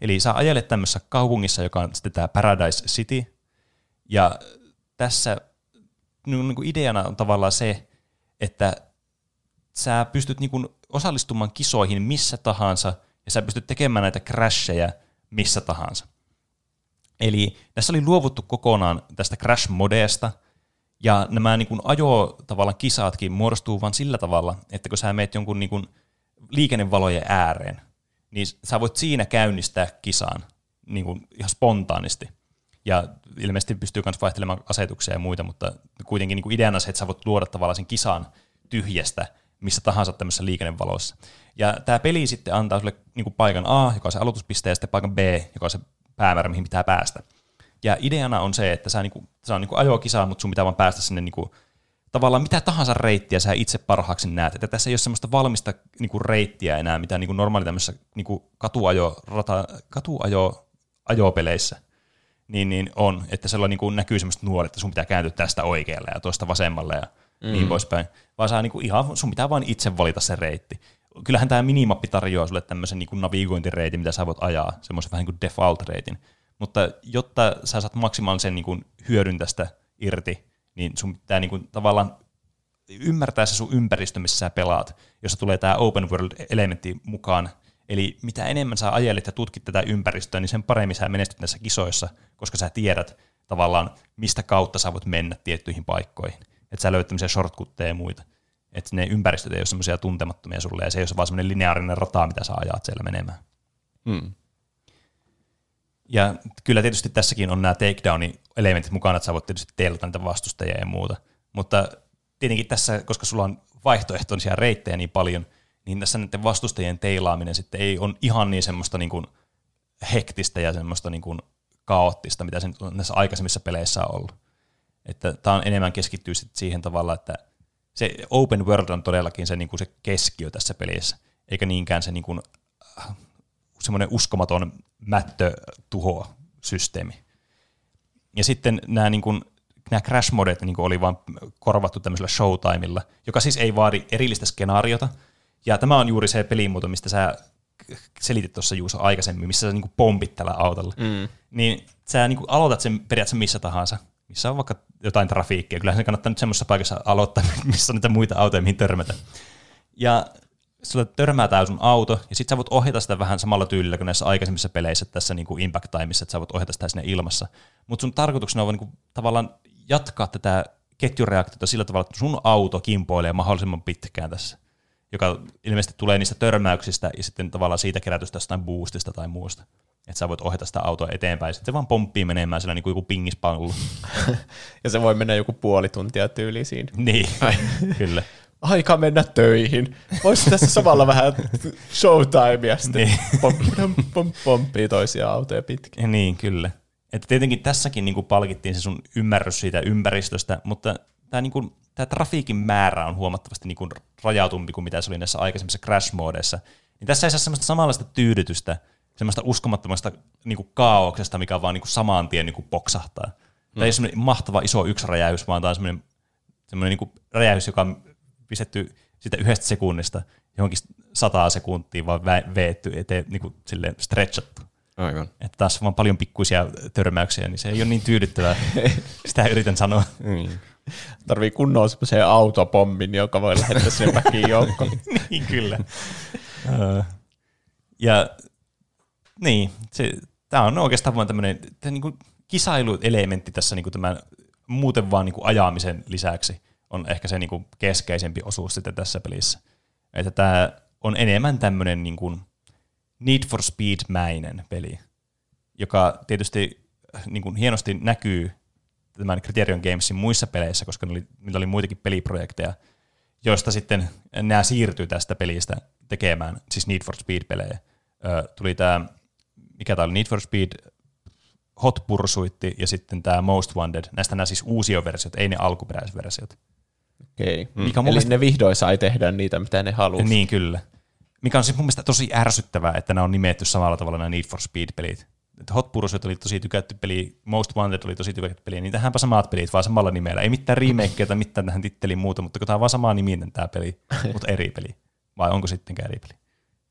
Eli sä ajelet tämmöisessä kaupungissa, joka on sitten tämä Paradise City, ja tässä niin kuin ideana on tavallaan se, että sä pystyt niin kuin osallistumaan kisoihin missä tahansa, ja sä pystyt tekemään näitä crasheja missä tahansa. Eli tässä oli luovuttu kokonaan tästä crash-modeesta, ja nämä niin kuin ajo tavallaan kisatkin muodostuu vain sillä tavalla, että kun sä meet jonkun niin kuin liikennevalojen ääreen, niin sä voit siinä käynnistää kisan niin kuin ihan spontaanisti. Ja ilmeisesti pystyy myös vaihtelemaan asetuksia ja muita, mutta kuitenkin niin kuin ideana se, että sä voit luoda tavallaan sen kisan tyhjästä missä tahansa tämmöisessä liikennevalossa. Ja tämä peli sitten antaa sulle niin kuin paikan A, joka on se aloituspiste, ja sitten paikan B, joka on se päämäärä, mihin pitää päästä. Ja ideana on se, että sä niinku, se on niinku ajokisa, mutta sun pitää vaan päästä sinne niinku, tavallaan mitä tahansa reittiä sä itse parhaaksi näet. Että tässä ei ole semmoista valmista niinku reittiä enää, mitä niinku normaali tämmöisessä niinku katuajo, rata, katuajo ajopeleissä niin, niin on, että siellä niinku näkyy semmoista nuoret, että sun pitää kääntyä tästä oikealle ja tuosta vasemmalle ja mm. niin poispäin. Vaan saa niinku ihan, sun pitää vain itse valita se reitti. Kyllähän tämä minimappi tarjoaa sulle tämmöisen niinku navigointireitin, mitä sä voit ajaa, semmoisen vähän kuin default-reitin. Mutta jotta sä saat maksimaalisen niinku hyödyn tästä irti, niin sun pitää niinku tavallaan ymmärtää se sun ympäristö, missä sä pelaat, jossa tulee tämä open world-elementti mukaan. Eli mitä enemmän sä ajelit ja tutkit tätä ympäristöä, niin sen paremmin sä menestyt näissä kisoissa, koska sä tiedät tavallaan, mistä kautta sä voit mennä tiettyihin paikkoihin. Että sä löydät tämmöisiä shortcutteja ja muita. Että ne ympäristöt ei ole semmoisia tuntemattomia sulle, ja se ei ole vaan semmoinen lineaarinen rata, mitä sä ajat siellä menemään. Hmm. Ja kyllä tietysti tässäkin on nämä takedownin elementit mukana, että sä voit tietysti teilata niitä vastustajia ja muuta. Mutta tietenkin tässä, koska sulla on vaihtoehtoisia reittejä niin paljon, niin tässä näiden vastustajien teilaaminen sitten ei on ihan niin semmoista niin kuin hektistä ja semmoista niin kuin kaoottista, mitä se nyt on näissä aikaisemmissa peleissä on ollut. Että tämä on enemmän keskittyy siihen tavalla, että se open world on todellakin se, niin kuin se keskiö tässä pelissä, eikä niinkään se niin kuin, äh, semmoinen uskomaton mättötuho-systeemi. Ja sitten nämä, niin kuin, nämä crash-modet niin kuin oli vaan korvattu tämmöisellä showtimella, joka siis ei vaadi erillistä skenaariota. Ja tämä on juuri se pelimuoto, mistä sä selitit tuossa Juuso aikaisemmin, missä sä niin pompit tällä autolla. Mm. Niin sä niin aloitat sen periaatteessa missä tahansa, missä on vaikka jotain trafiikkia. Kyllä se kannattaa nyt semmoisessa paikassa aloittaa, *laughs* missä on niitä muita autoja, mihin törmätä. Ja sulle törmää tämä sun auto, ja sitten sä voit ohjata sitä vähän samalla tyylillä kuin näissä aikaisemmissa peleissä tässä niin kuin Impact Timeissa, että sä voit ohjata sitä sinne ilmassa. Mutta sun tarkoituksena on niin kuin, tavallaan jatkaa tätä ketjureaktiota sillä tavalla, että sun auto kimpoilee mahdollisimman pitkään tässä, joka ilmeisesti tulee niistä törmäyksistä ja sitten tavallaan siitä kerätystä jostain boostista tai muusta. Että sä voit ohjata sitä autoa eteenpäin, sitten se vaan pomppii menemään sillä niin kuin joku *laughs* ja se voi mennä joku puoli tuntia tyyliin siinä. niin, *laughs* kyllä. Aika mennä töihin. Voisi tässä samalla vähän showtimea sitten Niin. pom, pom, pom, pomppii toisia autoja pitkin. Ja niin, kyllä. Että tietenkin tässäkin niin kuin palkittiin se sun ymmärrys siitä ympäristöstä, mutta tämä, niin kuin, tämä trafiikin määrä on huomattavasti niin kuin rajautumpi kuin mitä se oli näissä aikaisemmissa crash-moodeissa. Niin tässä ei saa semmoista samanlaista tyydytystä, semmoista uskomattomasta niin kuin kaauksesta, mikä vaan niin kuin saman tien niin kuin poksahtaa. Mm. Tämä ei ole semmoinen mahtava iso yksi räjäys, vaan tämä on semmoinen, semmoinen niin kuin räjäys, joka on pistetty sitä yhdestä sekunnista johonkin sataa sekuntia vaan vä- veetty eteen niin kuin silleen stretchattu. Aivan. Että taas vaan paljon pikkuisia törmäyksiä, niin se ei ole niin tyydyttävää. *laughs* Sitä yritän sanoa. Mm. Tarvii kunnon semmoisen autopommin, joka voi lähettää sinne väkiin joukkoon. *laughs* niin kyllä. Ö, ja niin, se, tämä on oikeastaan vaan tämmöinen niin kisailuelementti tässä niin tämän muuten vaan niin kuin ajamisen lisäksi on ehkä se niin kuin keskeisempi osuus sitten tässä pelissä. Että tämä on enemmän tämmöinen niin Need for Speed-mäinen peli, joka tietysti niin hienosti näkyy tämän Criterion Gamesin muissa peleissä, koska niillä oli, niillä oli muitakin peliprojekteja, joista sitten nämä siirtyy tästä pelistä tekemään, siis Need for Speed-pelejä. Tuli tämä, mikä tämä oli, Need for Speed Hot Pursuit ja sitten tämä Most Wanted. Näistä nämä siis uusioversiot, ei ne alkuperäisversiot. Okei. Mikä on mun Eli mielestä- ne vihdoin sai tehdä niitä, mitä ne halusi. Niin, kyllä. Mikä on siis mun mielestä tosi ärsyttävää, että nämä on nimetty samalla tavalla nämä Need for Speed-pelit. Että Hot Pursuit oli tosi tykätty peli, Most Wanted oli tosi tykätty peli, niin tähänpä samat pelit, vaan samalla nimellä. Ei mitään remakeja tai mitään tähän titteliin muuta, mutta kun tämä on vaan sama niminen tämä peli, mutta eri peli. Vai onko sittenkään eri peli?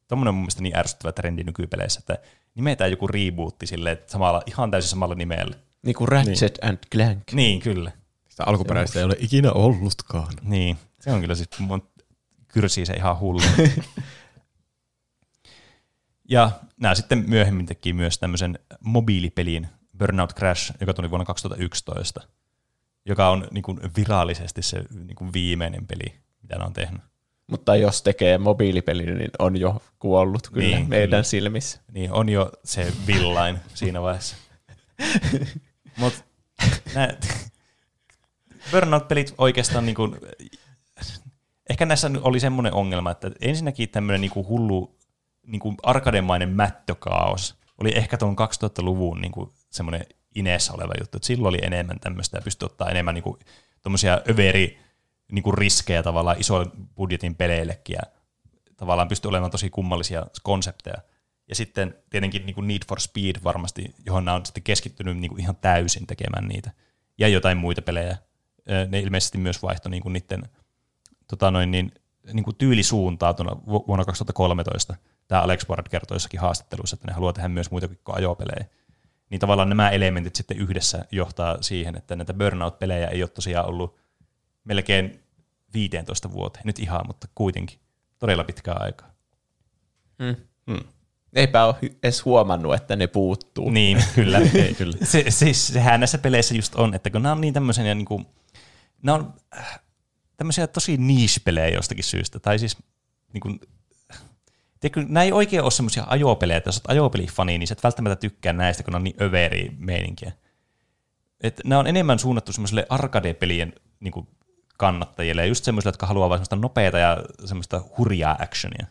Tuommoinen on mun mielestä niin ärsyttävä trendi nykypeleissä, että nimetään joku rebootti silleen, että samalla, ihan täysin samalla nimellä. Niin kuin Ratchet and Clank. Niin, kyllä. Sitä alkuperäistä ei ole ikinä ollutkaan. Niin, se on kyllä siis, mun kyrsii se ihan hullu. *laughs* ja nämä sitten myöhemmin teki myös tämmöisen mobiilipelin Burnout Crash, joka tuli vuonna 2011, joka on niin kuin virallisesti se niin kuin viimeinen peli, mitä ne on tehnyt. Mutta jos tekee mobiilipelin, niin on jo kuollut kyllä Niin, meidän kyllä. silmissä. Niin on jo se villain siinä vaiheessa. *laughs* Mutta Burnout-pelit oikeastaan niin kuin, ehkä näissä oli semmoinen ongelma, että ensinnäkin tämmöinen niin kuin hullu niin kuin arkademainen mättökaos oli ehkä tuon 2000-luvun niin kuin semmoinen ineessä oleva juttu, että silloin oli enemmän tämmöistä ja pystyi ottaa enemmän niin kuin, tommosia överi niin kuin riskejä tavallaan isoin budjetin peleillekin ja tavallaan pystyi olemaan tosi kummallisia konsepteja. Ja sitten tietenkin niin kuin Need for Speed varmasti, johon nämä on sitten keskittynyt niin kuin ihan täysin tekemään niitä. Ja jotain muita pelejä. Ne ilmeisesti myös vaihtoi niin kuin niiden tota noin, niin, niin kuin tyylisuuntaa tuona vu- vuonna 2013. Tämä Alex Ward kertoi jossakin haastatteluissa, että ne haluaa tehdä myös muitakin kuin ajopelejä. Niin tavallaan nämä elementit sitten yhdessä johtaa siihen, että näitä burnout-pelejä ei ole tosiaan ollut melkein 15 vuoteen. Nyt ihan, mutta kuitenkin todella pitkää aikaa. Eipä ole edes huomannut, että ne puuttuu. Niin, *laughs* kyllä. ei, kyllä. Se, siis sehän näissä peleissä just on, että kun nämä on niin tämmöisiä, niin kuin, nämä on äh, tämmöisiä tosi niche-pelejä jostakin syystä, tai siis niin kuin, tiedätkö, nämä ei oikein ole semmoisia ajopelejä, että jos olet ajopelifani, niin sä et välttämättä tykkää näistä, kun ne on niin överi meininkiä. Et nämä on enemmän suunnattu semmoiselle arcade-pelien niin kuin kannattajille, ja just semmoisille, jotka haluaa vain semmoista nopeata ja semmoista hurjaa actionia.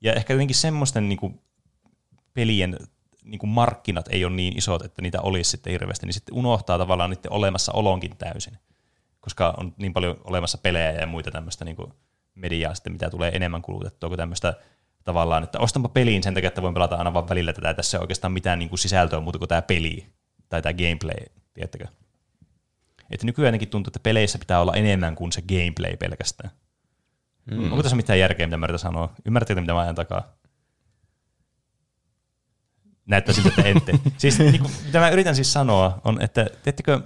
Ja ehkä jotenkin semmoisten niin kuin, pelien niin kuin markkinat ei ole niin isot, että niitä olisi sitten hirveästi, niin sitten unohtaa tavallaan niiden olemassaolonkin täysin. Koska on niin paljon olemassa pelejä ja muita tämmöistä niin kuin mediaa sitten, mitä tulee enemmän kulutettua kuin tämmöistä tavallaan, että ostanpa peliin sen takia, että voin pelata aina vaan välillä tätä, tässä ei oikeastaan mitään niin kuin sisältöä muuta kuin tämä peli tai tämä gameplay, tiedättekö? Että nykyään ainakin tuntuu, että peleissä pitää olla enemmän kuin se gameplay pelkästään. Mm. Onko tässä mitään järkeä, mitä mä yritän sanoa? Ymmärrättekö, mitä mä ajan takaa? Näyttää siltä, että ette. *laughs* siis niin kuin, mitä mä yritän siis sanoa, on, että teettekö,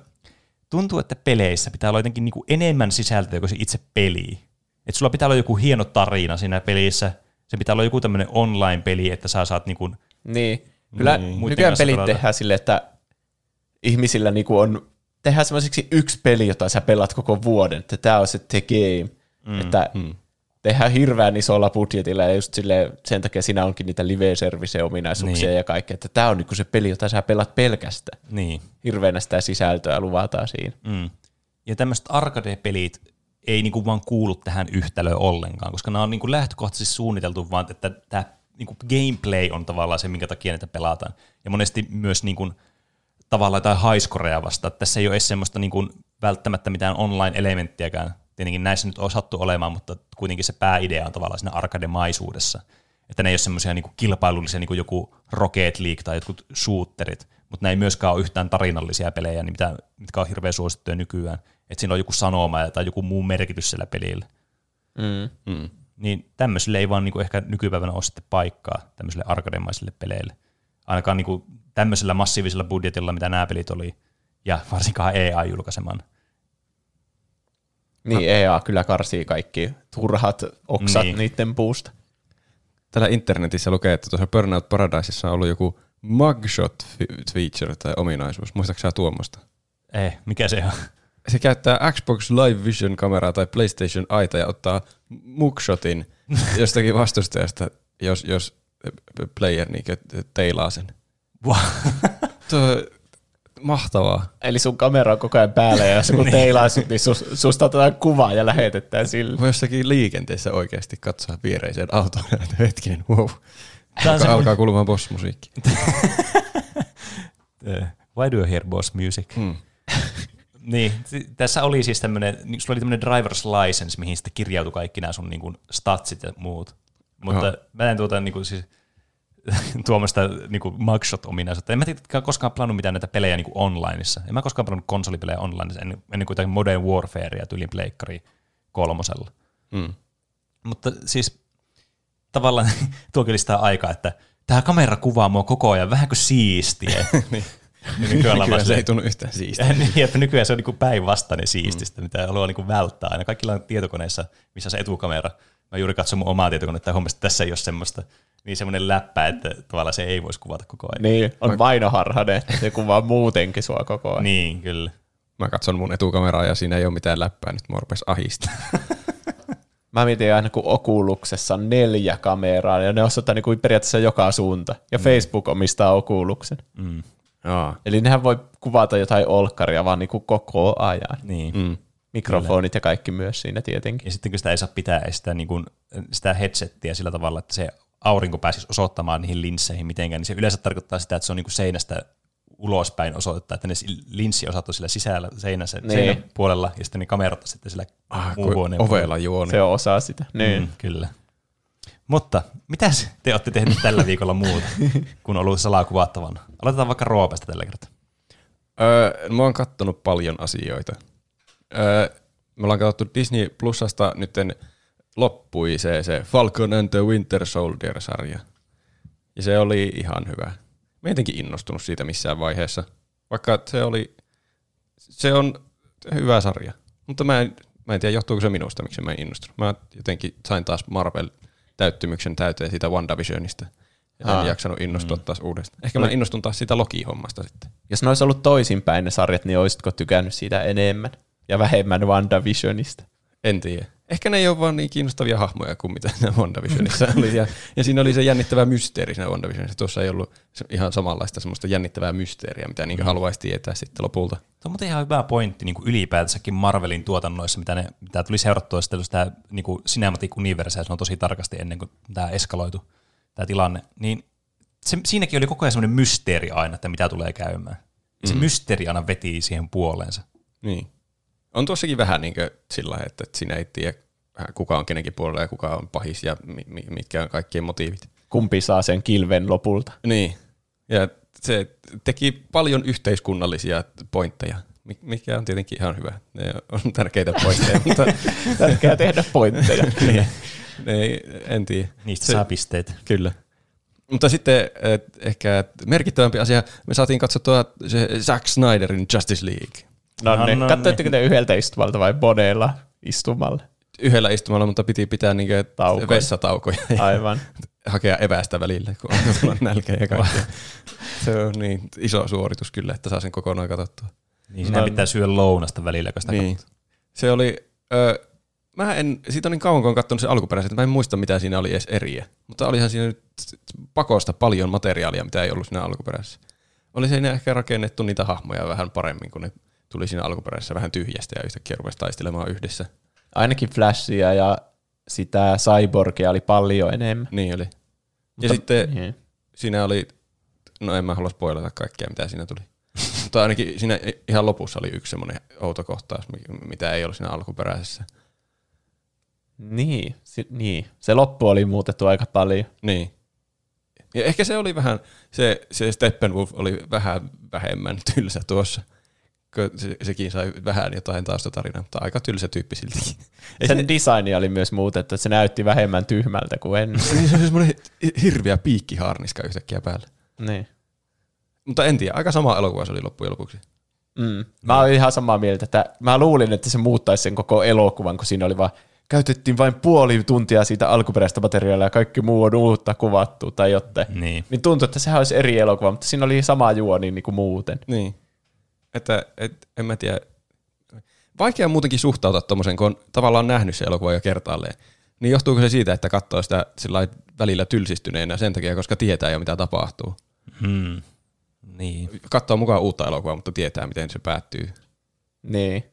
tuntuu, että peleissä pitää olla jotenkin niin kuin enemmän sisältöä kuin se itse peli. Että sulla pitää olla joku hieno tarina siinä pelissä, se pitää olla joku tämmöinen online-peli, että sä saat niin kuin, Niin. Kyllä Niin. niin. Nykyään pelit pelata. tehdään silleen, että ihmisillä niinku on, tehdään semmoiseksi yksi peli, jota sä pelaat koko vuoden, että tämä on se the game. Mm. Että mm. tehdään hirveän isolla budjetilla ja just silleen, sen takia siinä onkin niitä live service ominaisuuksia Niin. ja kaikkea, että tämä on niinku se peli, jota sä pelaat pelkästään. niin, Hirveänä sitä sisältöä luvataan siinä. Mm. Ja tämmöiset arcade-pelit ei niinku vaan kuulu tähän yhtälöön ollenkaan, koska nämä on niinku lähtökohtaisesti suunniteltu vaan, että tämä niinku gameplay on tavallaan se, minkä takia niitä pelataan. Ja monesti myös niinku tavallaan jotain haiskoreja vasta. Että Tässä ei ole edes semmoista niinku välttämättä mitään online-elementtiäkään. Tietenkin näissä nyt on sattu olemaan, mutta kuitenkin se pääidea on tavallaan siinä arcade-maisuudessa. Että ne ei ole semmoisia niinku kilpailullisia, niin kuin joku Rocket League tai jotkut shooterit, mutta ne ei myöskään ole yhtään tarinallisia pelejä, niin mitä, mitkä on hirveän suosittuja nykyään. Että siinä on joku sanoma tai joku muu merkitys sillä pelillä. Mm. Mm. Niin tämmöisille ei vaan niinku ehkä nykypäivänä ole sitten paikkaa tämmöisille arkademaisille peleille. Ainakaan niinku tämmöisellä massiivisella budjetilla, mitä nämä pelit oli, ja varsinkaan EA julkaiseman. Niin EA kyllä karsii kaikki turhat oksat Niin. niin. niiden puusta. Täällä internetissä lukee, että tuossa Burnout Paradiseissa on ollut joku mugshot feature tai ominaisuus. Muistaaksä sä tuommoista? Ei, mikä se on? Se käyttää Xbox Live Vision kameraa tai PlayStation Aita ja ottaa mugshotin *laughs* jostakin vastustajasta, jos, jos player niin teilaa sen. Wow. *laughs* Tuo mahtavaa. Eli sun kamera on koko ajan päällä ja jos kun *laughs* teilaa sut, niin sus, susta otetaan kuva ja lähetetään sille. Voi jossakin liikenteessä oikeasti katsoa viereiseen autoon ja *laughs* hetkinen, wow. Alkaa, se, alkaa kuulumaan boss-musiikki. Eh, Why do you hear boss music? Mm. Niin, tässä oli siis tämmöinen, niin sulla oli tämmöinen driver's license, mihin sitten kirjautui kaikki nämä sun niin kuin, statsit ja muut. Mutta Aha. mä en tuota niin kuin, siis, *laughs* tuommoista niin mugshot-ominaisuutta. En mä tiedä, koskaan pelannut mitään näitä pelejä niin kuin onlineissa. En mä koskaan pelannut konsolipelejä onlineissa ennen, ennen kuin jotain Modern Warfarea tyylin pleikkari kolmosella. Mm. Mutta siis tavallaan *laughs* tuo kyllä sitä aikaa, että tämä kamera kuvaa mua koko ajan vähän kuin siistiä. *laughs* niin. Nykyään, ollaan vaan Kyllä se ei tunnu yhtään siistiä. niin, että nykyään se on niin päinvastainen siististä, mm. mitä haluaa niin välttää. Aina kaikilla on tietokoneessa, missä se etukamera. Mä juuri katson mun omaa tietokonetta ja huomasin, että tässä ei ole semmoista niin semmoinen läppä, että tavallaan se ei voisi kuvata koko ajan. Niin, on vainoharhainen, että se kuvaa muutenkin sua koko ajan. Niin, kyllä. Mä katson mun etukameraa ja siinä ei ole mitään läppää, nyt mua rupesi ahista. *laughs* Mä mietin aina, kun Okuluksessa on neljä kameraa, ja ne osoittaa niin kuin periaatteessa joka suunta. Ja Mm. Facebook omistaa Okuluksen. Jaa. Eli nehän voi kuvata jotain olkkaria vaan niin kuin koko ajan. Niin. Mm. Mikrofonit ja kaikki myös siinä tietenkin. Ja sitten kun sitä ei saa pitää sitä, niin kuin, sitä headsettiä sillä tavalla, että se aurinko pääsisi osoittamaan niihin linsseihin mitenkään, niin se yleensä tarkoittaa sitä, että se on niin kuin seinästä ulospäin osoittaa, että ne linssiosat on sillä sisällä seinässä, Niin. seinän puolella, ja sitten ne kamerat on sitten sillä Ah, huoneen ovella juoni. Se on osa sitä. Niin. Mm, kyllä. Mutta mitä te olette tehneet tällä viikolla muuta, kun on ollut salakuvattavana? Aloitetaan vaikka Roopesta tällä kertaa. Öö, mä oon kattonut paljon asioita. Öö, me ollaan katsottu Disney Plusasta nytten loppui se, se Falcon and the Winter Soldier-sarja. Ja se oli ihan hyvä. Mä en jotenkin innostunut siitä missään vaiheessa, vaikka se oli, se on hyvä sarja. Mutta mä en, mä en tiedä, johtuuko se minusta, miksi mä en innostunut. Mä jotenkin sain taas Marvel-täyttymyksen täyteen siitä WandaVisionista. Ja en Aa. jaksanut innostua taas uudestaan. Ehkä mä innostun taas siitä Loki-hommasta sitten. Jos ne olisi ollut toisinpäin ne sarjat, niin olisitko tykännyt siitä enemmän ja vähemmän WandaVisionista? En tiedä. Ehkä ne ei ole vaan niin kiinnostavia hahmoja kuin mitä ne WandaVisionissa oli. Ja, ja siinä oli se jännittävä mysteeri siinä WandaVisionissa. Tuossa ei ollut ihan samanlaista semmoista jännittävää mysteeriä, mitä niin haluaisi tietää sitten lopulta. Se on muuten ihan hyvä pointti niin kuin ylipäätänsäkin Marvelin tuotannoissa, mitä, ne, mitä tuli seurattua sitten sitä niin kuin Cinematic Universe, se on tosi tarkasti ennen kuin tämä eskaloitu tämä tilanne, niin se, siinäkin oli koko ajan semmoinen mysteeri aina, että mitä tulee käymään. Se mysteeri aina veti siihen puoleensa. Niin. On tuossakin vähän niin sillä lailla, että että sinä ei tiedä, vähän kuka on kenenkin puolella ja kuka on pahis ja mi- mi- mitkä on kaikkien motiivit. Kumpi saa sen kilven lopulta? Niin. Ja se teki paljon yhteiskunnallisia pointteja, mi- mikä on tietenkin ihan hyvä. Ne on tärkeitä pointteja, *laughs* mutta Tärkeää tehdä pointteja. *laughs* niin, ne, en tiedä. Niistä se, saa pisteet. Kyllä. Mutta sitten ehkä merkittävämpi asia, me saatiin katsottua se Zack Snyderin Justice League. No, No, ne, no katsoitteko te yhdeltä istumalta vai bodeilla istumalla? Yhdellä istumalla, mutta piti pitää niinku Taukoja. vessataukoja ja Aivan. *laughs* hakea evästä välillä, kun on *laughs* nälkä ja kaikkea. Se on niin iso suoritus kyllä, että saa sen kokonaan katsottua. Niin siinä pitää syödä lounasta välillä, kun sitä Niin. Se oli, ö, mä en, siitä on niin kauan kun olen katsonut sen alkuperäisen, että mä en muista mitä siinä oli edes eriä. Mutta olihan siinä nyt pakosta paljon materiaalia, mitä ei ollut siinä alkuperäisessä. Oli siinä ehkä rakennettu niitä hahmoja vähän paremmin, kun ne tuli siinä alkuperäisessä vähän tyhjästä ja yhtäkkiä rupesi taistelemaan yhdessä. Ainakin Flashia ja sitä Cyborgia oli paljon enemmän. Niin oli. Ja Mutta, sitten Niin. siinä oli, no en mä halua spoilata kaikkea, mitä siinä tuli. Mutta ainakin siinä ihan lopussa oli yksi semmoinen outo kohtaus, mi- mitä ei ollut siinä alkuperäisessä. Niin, si- niin, se loppu oli muutettu aika paljon. Niin. Ja ehkä se oli vähän, se, se Steppenwolf oli vähän vähemmän tylsä tuossa. Se, sekin sai vähän jotain taustatarinaa, mutta aika tylsä tyyppi siltikin. Ei *laughs* Sen se, designi oli myös muutettu, että se näytti vähemmän tyhmältä kuin ennen. *laughs* niin se oli semmoinen hirviä piikkiharniska yhtäkkiä päällä. niin. Mutta en tiedä, aika sama elokuva se oli loppujen lopuksi. Mm. Mä olin ihan samaa mieltä, että mä luulin, että se muuttaisi sen koko elokuvan, kun siinä oli vaan, käytettiin vain puoli tuntia siitä alkuperäistä materiaalia ja kaikki muu on uutta kuvattu tai jotain. Niin. Niin tuntui, että sehän olisi eri elokuva, mutta siinä oli sama juoni niin kuin muuten. Niin. Että et, en mä tiedä. Vaikea muutenkin suhtautua tuommoisen, kun on tavallaan nähnyt se elokuva jo kertaalleen. Niin johtuuko se siitä, että katsoo sitä sillä välillä tylsistyneenä sen takia, koska tietää jo mitä tapahtuu. Hmm. Niin. Katsoo mukaan uutta elokuvaa, mutta tietää miten se päättyy. Niin.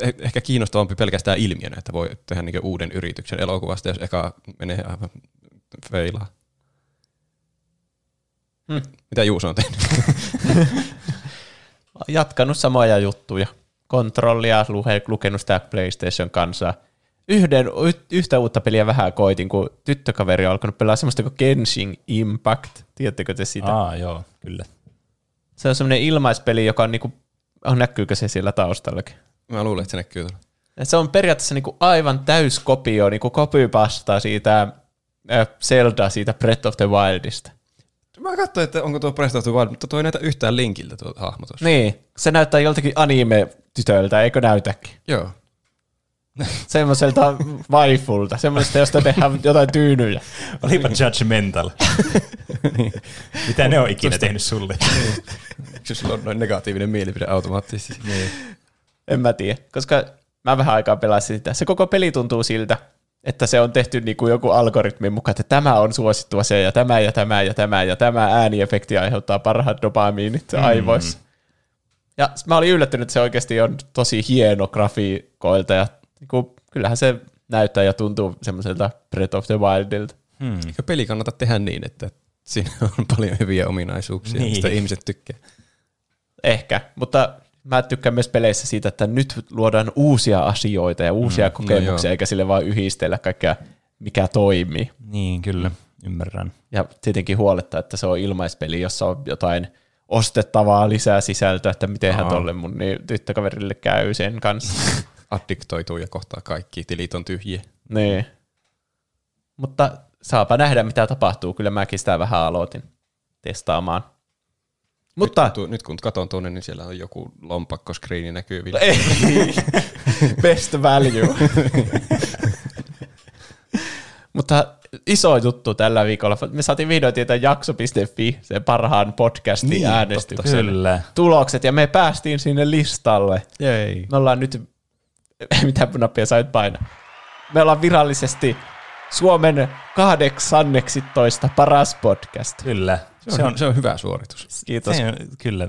Eh- Ehkä kiinnostavampi pelkästään ilmiönä, että voi tehdä niinku uuden yrityksen elokuvasta, jos eka menee aivan feilaa. Hmm. Mitä Juuso on tehnyt? *laughs* Jatkanut samoja juttuja. Kontrollia, lukenut sitä PlayStation kanssa. Yhden, y- yhtä uutta peliä vähän koitin, kun tyttökaveri on alkanut pelaa semmoista kuin Genshin Impact. Tiedättekö te sitä? Aa, joo, kyllä. Se on semmoinen ilmaispeli, joka on niinku, oh, näkyykö se siellä taustallakin? Mä luulen, että se näkyy tuolla. Et Se on periaatteessa niinku aivan täys kopio, niinku copypasta siitä äh, Zelda siitä Breath of the Wildista. Mä katsoin, että onko tuo Breath of the Wild, mutta toi ei näytä yhtään linkiltä tuo hahmo tuossa. Niin, se näyttää joltakin anime-tytöltä, eikö näytäkin? Joo. *laughs* Semmoiselta waifulta, semmoisesta, josta tehdään jotain tyynyjä. Olipa judgmental. *laughs* Mitä ne on ikinä tehnyt sulle? *laughs* Eikö sulla on noin negatiivinen mielipide automaattisesti? Niin. En mä tiedä, koska mä vähän aikaa pelasin sitä. Se koko peli tuntuu siltä, että se on tehty niin kuin joku algoritmin mukaan, että tämä on suosittua se ja tämä ja tämä ja tämä ja tämä ääniefekti aiheuttaa parhaat dopamiinit mm. aivoissa. Ja mä olin yllättynyt, että se oikeasti on tosi hieno grafiikoilta ja niin kuin, kyllähän se näyttää ja tuntuu semmoiselta Breath of the Wildilta. Hmm. Peli kannata tehdä niin, että siinä on *laughs* paljon hyviä ominaisuuksia. Niin. mistä ihmiset tykkää? Ehkä, mutta mä tykkään myös peleissä siitä, että nyt luodaan uusia asioita ja uusia mm, kokemuksia, joo. eikä sille vaan yhdistellä kaikkea, mikä toimii. Niin, kyllä. Ymmärrän. Ja tietenkin huolettaa, että se on ilmaispeli, jossa on jotain ostettavaa lisää sisältöä, että mitenhän tolle mun niin tyttökaverille käy sen kanssa. *laughs* Addiktoituu ja kohtaa kaikki, tilit on tyhjiä. niin. Mutta saapa nähdä, mitä tapahtuu. Kyllä mäkin sitä vähän aloitin testaamaan. Mutta Nyt, kun tu- nyt kun katon tuonne, niin siellä on joku lompakkoskriini näkyvillä. ei, *laughs* best value. *laughs* Mutta iso juttu tällä viikolla. Me saatiin vihdoin tietää jakso.fi, sen parhaan podcastin niin, äänestyksen Kyllä. tulokset, ja me päästiin sinne listalle. Jei. Me ollaan nyt, *laughs* mitä nappia sait painaa? Me ollaan virallisesti Suomen kahdeksanneksitoista paras podcast. Kyllä. Se on, se on hyvä suoritus. Kiitos. Se on kyllä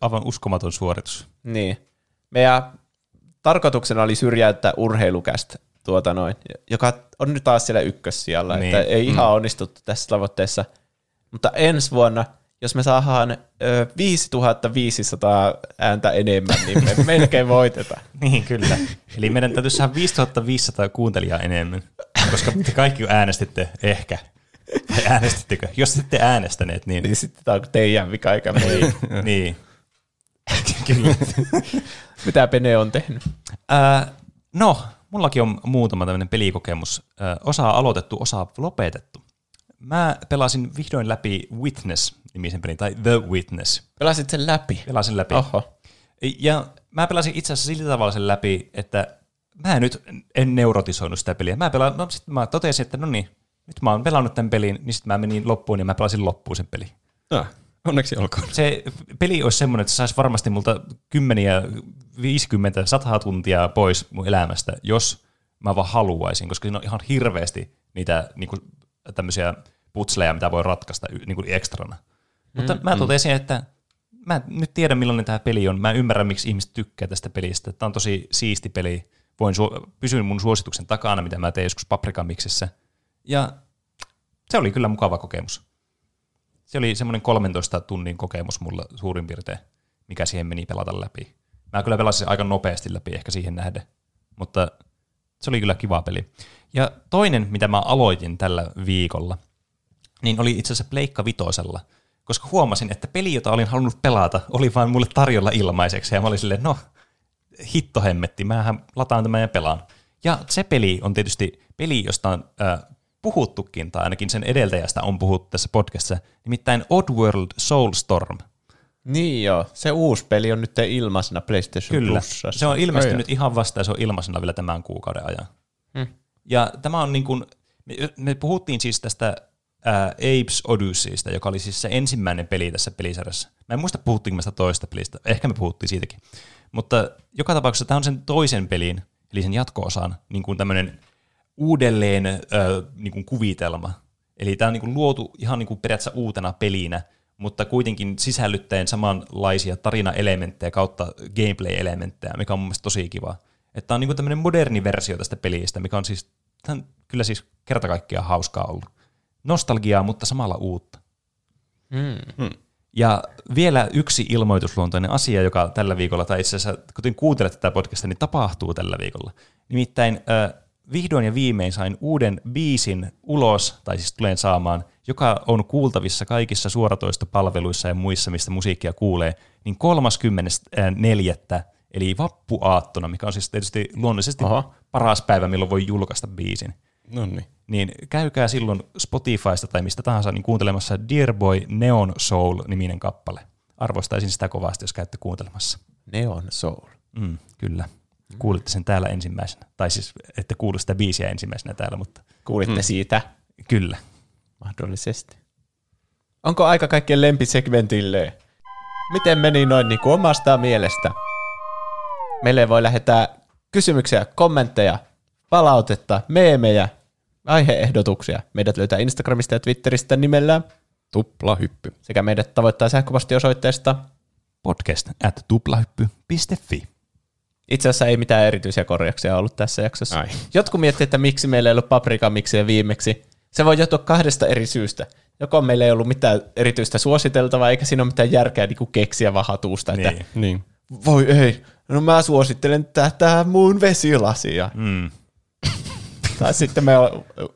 aivan uskomaton suoritus. Niin. Meidän tarkoituksena oli syrjäyttää urheilukästä, tuota noin, joka on nyt taas siellä ykkössijalla, niin. Niin. että ei ihan onnistuttu tässä tavoitteessa. Mutta ensi vuonna, jos me saadaan ö, 5500 ääntä enemmän, niin me *laughs* melkein voitetaan. Niin, kyllä. Eli meidän täytyisi saada 5500 kuuntelijaa enemmän, koska te kaikki äänestitte ehkä. Vai äänestittekö? Jos ette äänestäneet, niin... Niin sitten tämä on teidän vika eikä meidän. niin. *laughs* kyllä. Mitä Pene on tehnyt? Ää, no, mullakin on muutama tämmöinen pelikokemus. Ää, osa aloitettu, osa lopetettu. Mä pelasin vihdoin läpi Witness-nimisen pelin, tai The Witness. Pelasit sen läpi. Pelasin läpi. Oho. Ja mä pelasin itse asiassa sillä tavalla sen läpi, että mä nyt en neurotisoinut sitä peliä. Mä, pelaan, no, sit mä totesin, että no niin, nyt mä oon pelannut tämän pelin, niin sitten mä menin loppuun ja mä pelasin loppuun sen pelin. Ah, onneksi olkoon. Se peli olisi semmoinen, että se saisi varmasti multa kymmeniä, 50, 100 tuntia pois mun elämästä, jos mä vaan haluaisin, koska siinä on ihan hirveästi niitä niin kuin, tämmöisiä putsleja, mitä voi ratkaista niin kuin ekstrana. Mutta mä totesin, että mä en nyt tiedän, millainen tämä peli on. Mä en ymmärrä, miksi ihmiset tykkää tästä pelistä. Tämä on tosi siisti peli. Voin su- pysyä mun suosituksen takana, mitä mä tein joskus Paprikamiksessä. Ja se oli kyllä mukava kokemus. Se oli semmoinen 13 tunnin kokemus mulla suurin piirtein, mikä siihen meni pelata läpi. Mä kyllä pelasin aika nopeasti läpi ehkä siihen nähden, mutta se oli kyllä kiva peli. Ja toinen, mitä mä aloitin tällä viikolla, niin oli itse asiassa Pleikka Vitosella, koska huomasin, että peli, jota olin halunnut pelata, oli vain mulle tarjolla ilmaiseksi, ja mä olin silleen, no, hitto hemmetti, mähän lataan tämän ja pelaan. Ja se peli on tietysti peli, josta on äh, puhuttukin, tai ainakin sen edeltäjästä on puhuttu tässä podcastissa, nimittäin Oddworld Soulstorm. Niin joo, se uusi peli on nyt ilmaisena PlayStation Kyllä, Plusassa. se on ilmestynyt ihan vasta ja se on ilmaisena vielä tämän kuukauden ajan. Hmm. Ja tämä on niin kuin, me, me puhuttiin siis tästä ää, Apes Odysseystä, joka oli siis se ensimmäinen peli tässä pelisarjassa. Mä en muista puhuttiinko me sitä toista pelistä, ehkä me puhuttiin siitäkin. Mutta joka tapauksessa tämä on sen toisen pelin, eli sen jatko-osan, niin kuin tämmöinen uudelleen äh, niin kuin kuvitelma. Eli tämä on niin kuin luotu ihan niin kuin periaatteessa uutena pelinä, mutta kuitenkin sisällyttäen samanlaisia tarinaelementtejä kautta gameplay-elementtejä, mikä on mun mielestä tosi kiva. Että tämä on niin kuin tämmöinen moderni versio tästä pelistä, mikä on siis, tämä on kyllä siis kerta kaikkiaan hauskaa ollut. Nostalgiaa, mutta samalla uutta. Mm. Ja vielä yksi ilmoitusluontoinen asia, joka tällä viikolla, tai itse asiassa kun kuuntelet tätä podcastia, niin tapahtuu tällä viikolla. Nimittäin äh, vihdoin ja viimein sain uuden biisin ulos, tai siis tulen saamaan, joka on kuultavissa kaikissa suoratoistopalveluissa ja muissa, mistä musiikkia kuulee, niin 34. eli vappuaattona, mikä on siis tietysti luonnollisesti Oho. paras päivä, milloin voi julkaista biisin No niin. niin käykää silloin Spotifysta tai mistä tahansa niin kuuntelemassa Dear Boy Neon Soul-niminen kappale. Arvostaisin sitä kovasti, jos käytte kuuntelemassa. Neon Soul. Mm, kyllä. Kuulitte sen täällä ensimmäisenä. Tai siis ette kuulu sitä biisiä ensimmäisenä täällä, mutta Kuulitte siitä kyllä. mahdollisesti. Onko aika kaikkien lempisegmentille? Miten meni noin niin kuin omasta mielestä? Meille voi lähettää kysymyksiä, kommentteja, palautetta, meemejä, aiheehdotuksia. Meidät löytää Instagramista ja Twitteristä nimellä Tupla hyppy. sekä meidät tavoittaa sähköpostiosoitteesta. Podcast at tuplahyppy.fi. Itse asiassa ei mitään erityisiä korjauksia ollut tässä jaksossa. Ai. Jotkut miettii, että miksi meillä ei ollut paprika miksiä viimeksi. Se voi johtua kahdesta eri syystä. Joko meillä ei ollut mitään erityistä suositeltavaa, eikä siinä ole mitään järkeä niin keksiä vaan hatusta, että Niin. Niin. voi ei, no mä suosittelen tätä mun vesilasia. Mm. tai sitten me